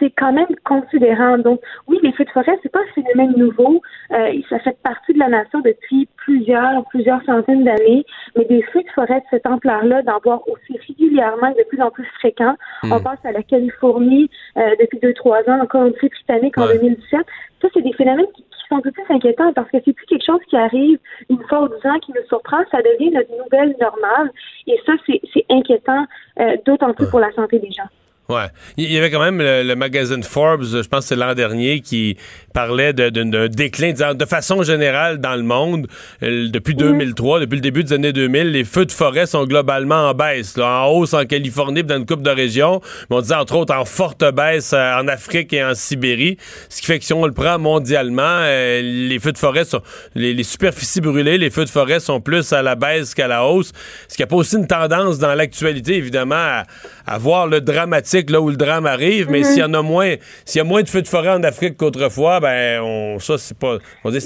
c'est quand même considérant. Donc, oui, les feux de forêt, c'est pas un phénomène nouveau. Euh, ça fait partie de la nation depuis plusieurs, plusieurs centaines d'années. Mais des feux de forêt de cette ampleur-là, d'en voir aussi régulièrement, de plus en plus fréquents. On hmm. passe à la Californie euh, depuis deux, trois ans, encore une britannique en 2017. Ça, c'est des phénomènes qui, sont un peu plus inquiétants parce que c'est plus quelque chose qui arrive une fois ou deux ans qui nous surprend, ça devient notre nouvelle normale. Et ça, c'est inquiétant, euh, d'autant plus pour la santé des gens. Ouais. Il y avait quand même le, magazine Forbes, je pense que c'est l'an dernier, qui parlait d'un déclin, de façon générale dans le monde, euh, depuis 2003, depuis le début des années 2000, les feux de forêt sont globalement en baisse, en hausse en Californie, dans une coupe de régions, mais on disait entre autres en forte baisse euh, en Afrique et en Sibérie, ce qui fait que si on le prend mondialement, euh, les feux de forêt sont, les, superficies brûlées, les feux de forêt sont plus à la baisse qu'à la hausse, ce qui a pas aussi une tendance dans l'actualité, évidemment, à, à voir le dramatique là où le drame arrive, mais mhm. s'il y en a moins, s'il y a moins de feux de forêt en Afrique qu'autrefois, ben on, ça c'est pas. On dit,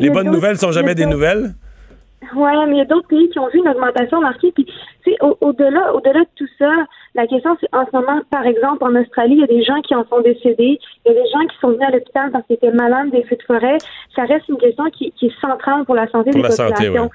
les bonnes nouvelles sont jamais des nouvelles. Oui, mais il y a d'autres pays qui ont vu une augmentation marquée. Puis, au, au-delà, au-delà de tout ça, la question, c'est en ce moment, par exemple, en Australie, il y a des gens qui en sont décédés, il y a des gens qui sont venus à l'hôpital parce qu'ils étaient malades des feux de forêt. Ça reste une question qui, est centrale pour la santé des populations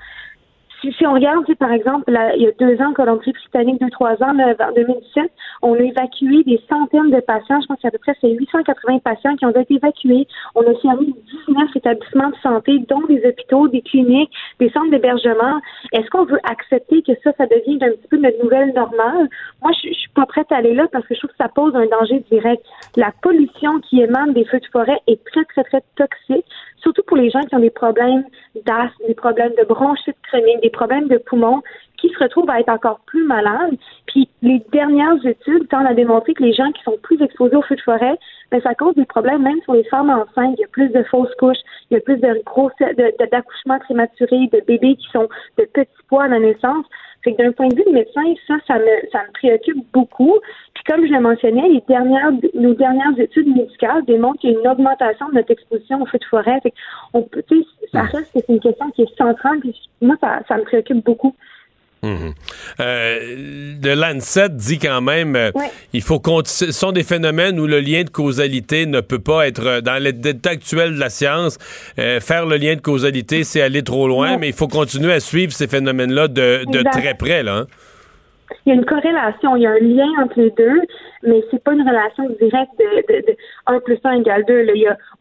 si, on regarde, par exemple, il y a deux ans, Colombie-Britannique, deux, trois ans, en 2017, on a évacué des centaines de patients. Je pense qu'à peu près c'est 880 patients qui ont été évacués. On a fermé 19 établissements de santé, dont des hôpitaux, des cliniques, des centres d'hébergement. Est-ce qu'on veut accepter que ça, ça devienne un petit peu notre nouvelle normale? Moi, je, je suis pas prête à aller là parce que je trouve que ça pose un danger direct. La pollution qui émane des feux de forêt est très, très, très toxique surtout pour les gens qui ont des problèmes d'asthme, des problèmes de bronchite chronique, des problèmes de poumons, qui se retrouvent à être encore plus malades. Puis les dernières études tendent à démontrer que les gens qui sont plus exposés aux feux de forêt, ben, ça cause des problèmes même sur les femmes enceintes. Il y a plus de fausses couches, il y a plus de d'accouchements prématurés, de bébés qui sont de petits poids à la naissance. Fait que d'un point de vue de médecin, ça, ça me, ça me préoccupe beaucoup. Comme je le mentionnais, les dernières, nos dernières études médicales démontrent qu'il y a une augmentation de notre exposition au feu de forêt. Fait on peut, ça reste que c'est une question qui est centrale. Puis moi, ça, ça me préoccupe beaucoup. Mhm. Euh, de Lancet dit quand même, euh, il faut ce sont des phénomènes où le lien de causalité ne peut pas être euh, dans l'état actuel de la science. faire le lien de causalité, c'est aller trop loin, mais il faut continuer à suivre ces phénomènes-là de, très près, là. Hein. Il y a une corrélation, il y a un lien entre les deux, mais c'est pas une relation directe de, de, 1 plus 1 égale 2.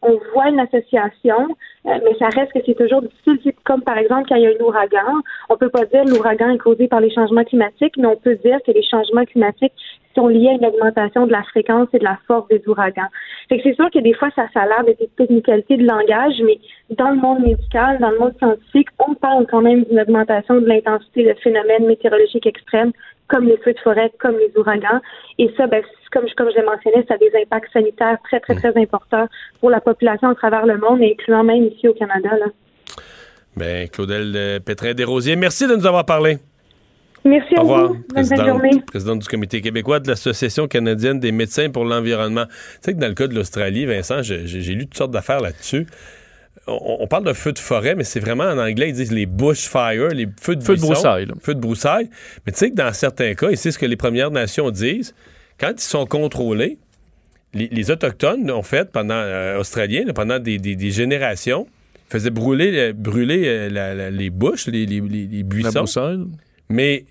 on voit une association, euh, mais ça reste que c'est toujours difficile. Comme par exemple quand il y a un ouragan, on peut pas dire l'ouragan est causé par les changements climatiques, mais on peut dire que les changements climatiques sont liés à une augmentation de la fréquence et de la force des ouragans. c'est sûr que des fois, ça, ça a l'air d'être une technicalité de langage, mais dans le monde médical, dans le monde scientifique, on parle quand même d'une augmentation de l'intensité de phénomènes météorologiques extrêmes comme les feux de forêt, comme les ouragans. Et ça, ben, comme, comme je l'ai mentionné, ça a des impacts sanitaires très, très, très importants pour la population à travers le monde, incluant même ici au Canada. Là. Ben, Claudel euh, Pétrin-Desrosiers, merci de nous avoir parlé. Merci Au revoir. vous. Bonne Présidente du Comité québécois de l'Association canadienne des médecins pour l'environnement. Tu sais que dans le cas de l'Australie, Vincent, j'ai lu toutes sortes d'affaires là-dessus on, parle de feu de forêt, mais c'est vraiment en anglais, ils disent les bushfires, les feux de, feu de broussailles. Feux de broussailles. Mais tu sais que dans certains cas, et c'est ce que les Premières Nations disent, quand ils sont contrôlés, les, Autochtones, en fait, pendant, euh, Australiens, pendant des, générations, faisaient brûler, brûler euh, la- la- les buches, les, les- les- les buissons. Mais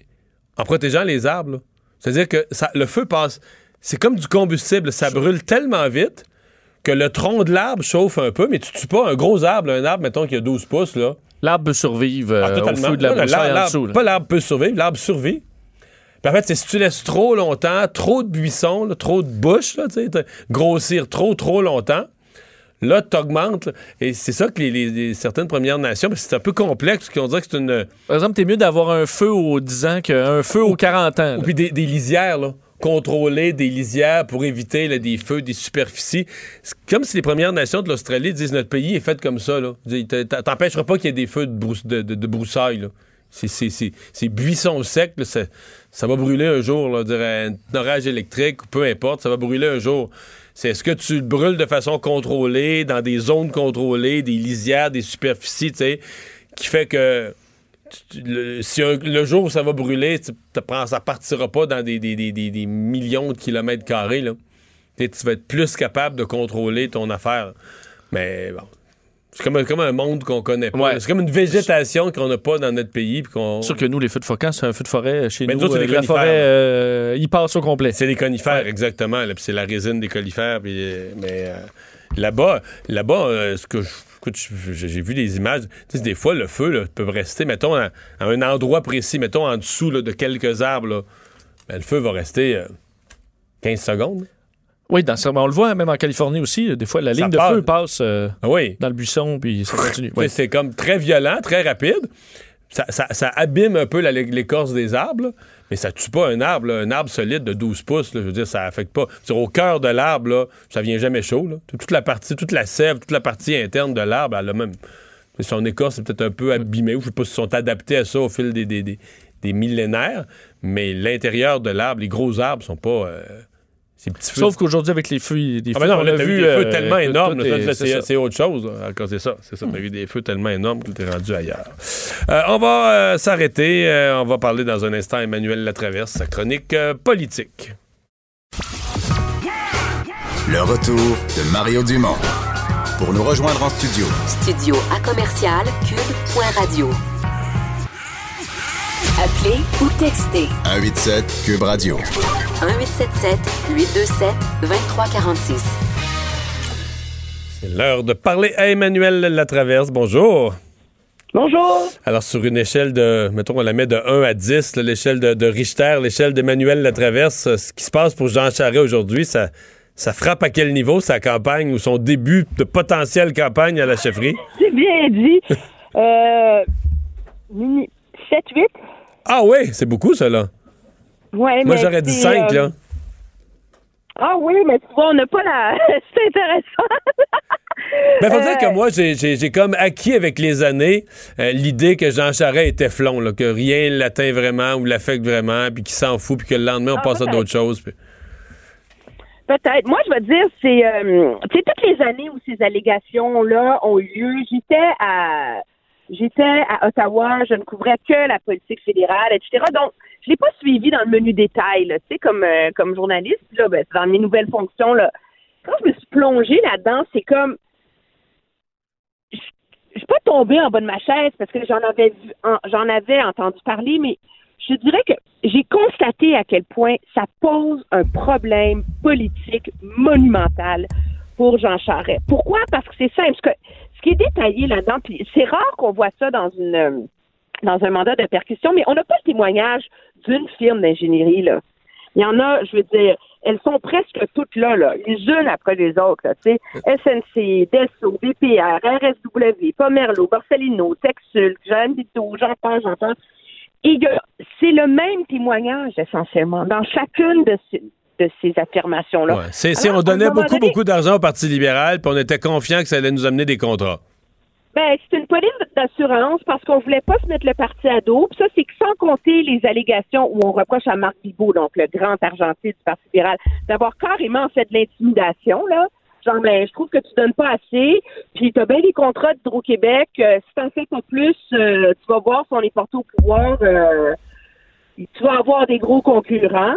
en protégeant les arbres. C'est-à-dire que ça, le feu passe. C'est comme du combustible. Ça brûle tellement vite que le tronc de l'arbre chauffe un peu, mais tu tues pas un gros arbre, un arbre, mettons, qui a 12 pouces, là. L'arbre peut survivre Ah, euh, au totalement. feu de la en dessous. là. Pas l'arbre peut survivre, l'arbre survit. Puis en fait, c'est si tu laisses trop longtemps, trop de buissons, là, trop de bouches, là, grossir trop, trop longtemps, là, t'augmentes. Et c'est ça que les, les- les- certaines Premières Nations, parce que c'est un peu complexe, qu'on dirait que c'est une... Par exemple, t'es mieux d'avoir un feu aux 10 ans qu'un feu aux 40 ans. Ou puis des, des lisières, là. Contrôler des lisières pour éviter des feux, des superficies. C'est comme si les Premières Nations de l'Australie disent notre pays est fait comme ça. Là. T'empêcheras pas qu'il y ait des feux de, brousse- de, broussailles. C'est, c'est- c'est- ces buissons secs, ça, va brûler un jour. Là, un orage électrique peu importe, ça va brûler un jour. C'est est-ce que tu le brûles de façon contrôlée, dans des zones contrôlées, des lisières, des superficies, tu sais, qui fait que tu- le, si un- le jour où ça va brûler, tu, ça partira pas dans des, des- des- des- des millions de kilomètres carrés. Là. Tu vas être plus capable de contrôler ton affaire. Mais bon. C'est comme, un- comme un monde qu'on connaît pas. Ouais. C'est comme une végétation qu'on n'a pas dans notre pays. qu'on... C'est sûr que nous, les feux de forêt, c'est un feu de forêt chez Mais nous. autres, c'est euh, des la conifères. forêt, euh, il passe au complet. C'est des conifères, exactement. c'est la résine des conifères. puis, euh, mais euh, là-bas, là-bas euh, ce que je- écoute, j'ai vu des images. Tu sais, des fois, le feu là, peut rester, mettons, à, à un endroit précis, mettons, en dessous là, de quelques arbres. là. Ben, le feu va rester euh, 15 secondes. Oui, dans ce- on le voit même en Californie aussi. là, Des fois, la Ça ligne de feu passe euh, Ah oui. dans le buisson, puis ça continue. Ouais. C'est comme très violent, très rapide. Ça, ça- ça abîme un peu l'écorce des arbres, mais ça tue pas un arbre. Un arbre solide de 12 pouces, je veux dire, ça affecte pas. Au cœur de l'arbre, ça vient jamais chaud. là. Toute la partie, toute la sève, toute la partie interne de l'arbre, elle a même. Son écorce est peut-être un peu abîmée, ou je sais pas s'ils sont adaptés à ça au fil des millénaires, mais l'intérieur de l'arbre, les gros arbres sont pas. euh, ces petits feux Sauf qu'aujourd'hui, avec les feux, des ah feux ben non, là, a vu des feux euh, tellement énormes. c'est autre chose. C'est ça. C'est ça. T'as vu des feux tellement énormes que t'es rendu ailleurs. Euh, on va euh, s'arrêter. Euh, on va parler dans un instant Emmanuel Latraverse, sa chronique euh, politique. Le retour de Mario Dumont. Pour nous rejoindre en studio, Studio à commercial cube.radio. Appelez ou textez 187 Cube Radio. 1877 827 2346. C'est l'heure de parler à Emmanuel Latraverse. Bonjour. Bonjour. Alors, sur une échelle de, mettons, on la met de 1 à 10, là, l'échelle de, de Richter, l'échelle d'Emmanuel Latraverse, euh, ce qui se passe pour Jean Charest aujourd'hui, ça, ça frappe à quel niveau sa campagne ou son début de potentielle campagne à la chefferie? C'est bien dit. Euh, 7-8. Ah oui, c'est beaucoup, ça, là. Ouais, Moi, j'aurais dit c'est, 5, euh, là. Ah oui, mais tu vois, on n'a pas la. c'est intéressant. Mais faut Euh, dire que moi, j'ai- comme acquis avec les années euh, l'idée que Jean Charest était flon, là, que rien ne l'atteint vraiment ou l'affecte vraiment, puis qu'il s'en fout, puis que le lendemain, on Ah, passe à d'autres choses. puis- Peut-être. Moi, je vais te dire, c'est. euh, tu sais, toutes les années où ces allégations-là ont eu lieu, j'étais à. J'étais à Ottawa, je ne couvrais que la politique fédérale, etc. Donc, je l'ai pas suivi dans le menu détail, tu sais, comme, euh, comme journaliste. Là, ben, dans mes nouvelles fonctions, là. Quand je me suis plongée là-dedans, c'est comme. Je suis pas tombée en bas de ma chaise parce que j'en avais vu, en- j'en avais entendu parler, mais je dirais que j'ai constaté à quel point ça pose un problème politique monumental pour Jean Charest. Pourquoi? Parce que c'est simple. Ce, que- qui est détaillé là-dedans, puis c'est rare qu'on voit ça dans une euh, dans un mandat de perquisition, mais on n'a pas le témoignage d'une firme d'ingénierie, là. Il y en a, je veux dire, elles sont presque toutes là, là, les unes après les autres, tu sais. SNC, Desso, BPR, RSW, Pomerlo, Barcelino, Texul, Jean Bito, j'en passe, j'en passe. Et c'est le même témoignage, essentiellement, dans chacune de ces, de ces affirmations-là. Ouais. C'est, on donnait beaucoup, donné- beaucoup d'argent au Parti libéral, puis on était confiant que ça allait nous amener des contrats. Ben, c'est une police d'assurance parce qu'on voulait pas se mettre le parti à dos. Puis ça, c'est que sans compter les allégations où on reproche à Marc Bibot, donc le grand argentier du Parti libéral, d'avoir carrément fait de l'intimidation, là. Genre, ben, je trouve que tu donnes pas assez, puis tu as bien les contrats d'Hydro-Québec. euh, si t'en fais pas plus, euh, tu vas voir si on est porté au pouvoir. euh, tu vas avoir des gros concurrents.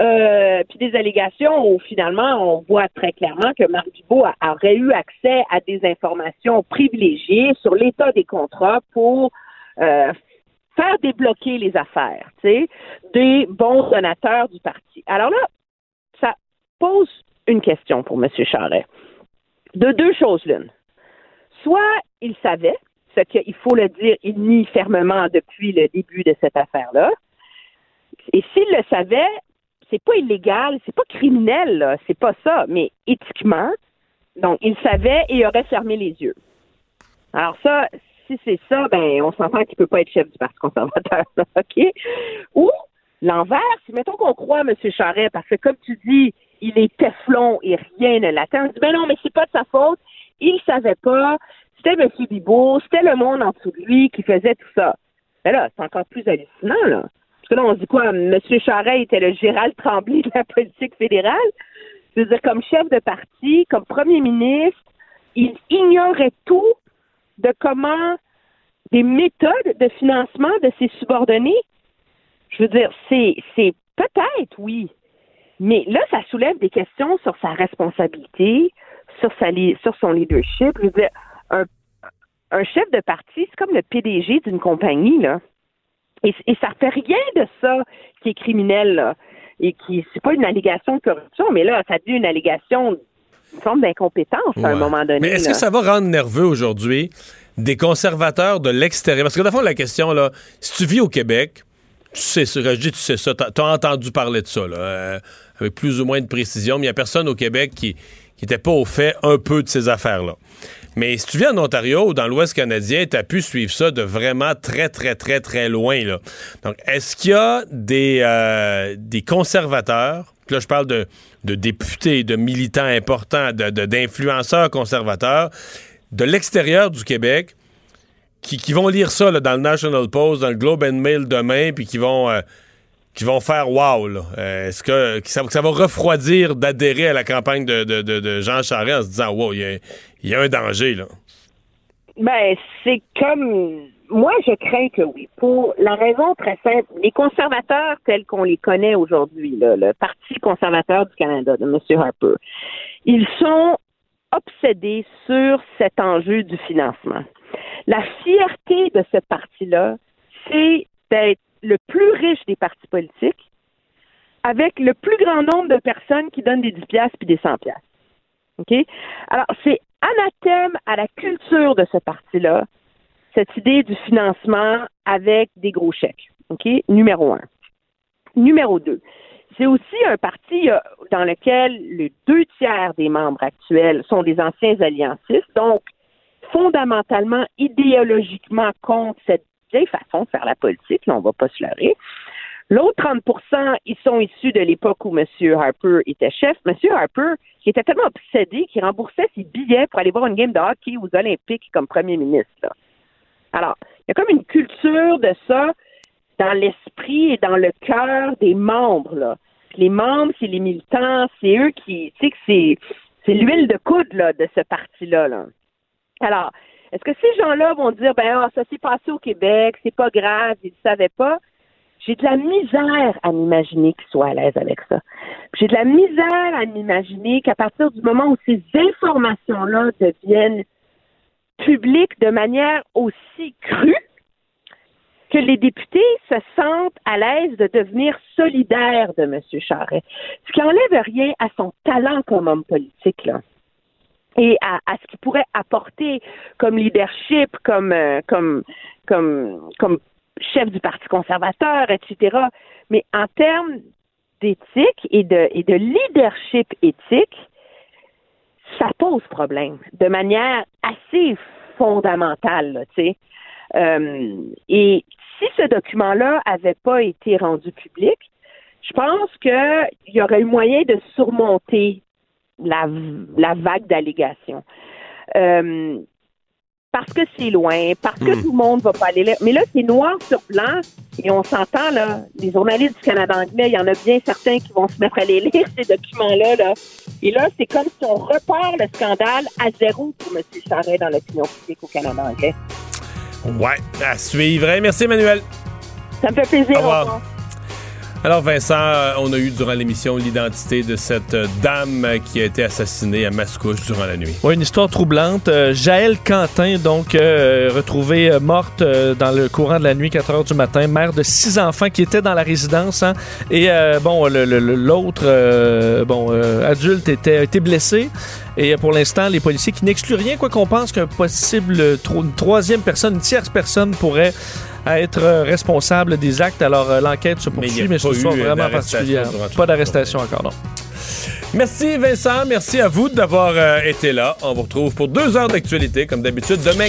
Euh, puis des allégations où finalement on voit très clairement que Marc a- aurait eu accès à des informations privilégiées sur l'état des contrats pour euh, faire débloquer les affaires, tu sais, des bons donateurs du parti. Alors là, ça pose une question pour M. Charret. De deux choses l'une. Soit il savait, ce qu'il faut le dire, il nie fermement depuis le début de cette affaire-là. Et s'il le savait, c'est pas illégal, c'est pas criminel, c'est pas ça, mais éthiquement, donc il savait et aurait fermé les yeux. Alors ça, si c'est ça, ben on s'entend qu'il peut pas être chef du Parti conservateur, OK? Ou l'envers, si mettons qu'on croit M. Charret, parce que comme tu dis, il est Teflon et rien ne l'atteint, on dit ben non, mais c'est pas de sa faute, il savait pas, c'était M. Bibeau, c'était le monde en dessous de lui qui faisait tout ça. Mais là, c'est encore plus hallucinant, là. Parce que là, on se dit quoi? M. Charret était le Gérald Tremblay de la politique fédérale. Je veux dire, comme chef de parti, comme premier ministre, il ignorait tout de comment des méthodes de financement de ses subordonnés. Je veux dire, c'est, c'est peut-être, oui. Mais là, ça soulève des questions sur sa responsabilité, sur, sa, sur son leadership. Je veux dire, un chef de parti, c'est comme le PDG d'une compagnie, là. Et, et ça fait rien de ça qui est criminel, là. Et qui, c'est pas une allégation de corruption, mais là, ça devient une allégation, une forme d'incompétence à un moment donné. Mais est-ce que ça va rendre nerveux aujourd'hui des conservateurs de l'extérieur? Parce que, dans le fond, la question, là, si tu vis au Québec, tu sais ça, je dis tu sais ça, t'as as entendu parler de ça, là, euh, avec plus ou moins de précision, mais il n'y a personne au Québec qui n'était pas au fait un peu de ces affaires-là. Mais si tu vis en Ontario ou dans l'Ouest canadien, tu as pu suivre ça de vraiment très, très, très, très loin. Là. Donc, est-ce qu'il y a des, euh, des conservateurs, là je parle de, de députés, de militants importants, de- de- d'influenceurs conservateurs, de l'extérieur du Québec, qui, qui vont lire ça là, dans le National Post, dans le Globe and Mail demain, puis qui vont, euh, qui vont faire wow. Euh, Est-ce que, ça, va refroidir d'adhérer à la campagne de, de- de- Jean Charest en se disant wow, il y a, un danger là? Ben, c'est comme. Moi, je crains que oui. Pour la raison très simple, les conservateurs tels qu'on les connaît aujourd'hui, le Parti conservateur du Canada de M. Harper, ils sont obsédés sur cet enjeu du financement. La fierté de ce parti-là, c'est d'être le plus riche des partis politiques avec le plus grand nombre de personnes qui donnent des 10 piastres puis des 100 piastres. OK? Alors, c'est anathème à la culture de ce parti-là, cette idée du financement avec des gros chèques. OK? Numéro un. Numéro deux. C'est aussi un parti euh, dans lequel les deux tiers des membres actuels sont des anciens alliancistes, donc fondamentalement, idéologiquement contre cette vieille façon de faire la politique, là, on va pas se leurrer. L'autre 30% ils sont issus de l'époque où M. Harper était chef. M. Harper, qui était tellement obsédé qu'il remboursait ses billets pour aller voir une game de hockey aux Olympiques comme premier ministre. Alors, il y a comme une culture de ça dans l'esprit et dans le cœur des membres. Là. Les membres, c'est les militants, c'est eux qui, tu sais, que c'est, c'est l'huile de coude de ce parti-là. Là. Alors, est-ce que ces gens-là vont dire, ben, ah, ça s'est passé au Québec, c'est pas grave, ils ne savaient pas? J'ai de la misère à m'imaginer qu'ils soient à l'aise avec ça. J'ai de la misère à m'imaginer qu'à partir du moment où ces informations-là deviennent publiques de manière aussi crue, que les députés se sentent à l'aise de devenir solidaires de M. Charest. Ce qui enlève rien à son talent comme homme politique, là et à, à ce qu'il pourrait apporter comme leadership, comme, euh, comme, comme, comme chef du Parti conservateur, etc. Mais en termes d'éthique et de, et de leadership éthique, ça pose problème de manière assez fondamentale, tu sais. Euh, et si ce document-là avait pas été rendu public, je pense qu'il y aurait eu moyen de surmonter la, la vague d'allégations. Euh, parce que c'est loin, parce que tout le monde va pas aller là. Mais là, c'est noir sur blanc et on s'entend, là, les journalistes du Canada anglais, il y en a bien certains qui vont se mettre à les lire, ces documents-là. Là. Et là, c'est comme si on repart le scandale à zéro pour M. Charret dans l'opinion publique au Canada anglais. Ouais, à suivre. Merci, Emmanuel. Ça me fait plaisir. Au revoir. au revoir. Alors Vincent, euh, on a eu durant l'émission l'identité de cette euh, dame qui a été assassinée à Mascouche durant la nuit. Oui, une histoire troublante. Euh, Jaël Quentin, donc retrouvée morte dans le courant de la nuit, 4 heures du matin, mère de six enfants qui étaient dans la résidence. hein. Et bon, l'autre bon adulte était, blessé. Et pour l'instant, les policiers qui n'excluent rien, quoi qu'on pense qu'un possible tro- une troisième personne, une tierce personne pourrait être euh, responsable des actes. Alors euh, l'enquête se Mais poursuit, mais, histoire eu, euh, vraiment particulière. Pas d'arrestation encore, non. Merci Vincent, merci à vous d'avoir euh, été là. On vous retrouve pour deux heures d'actualité comme d'habitude demain.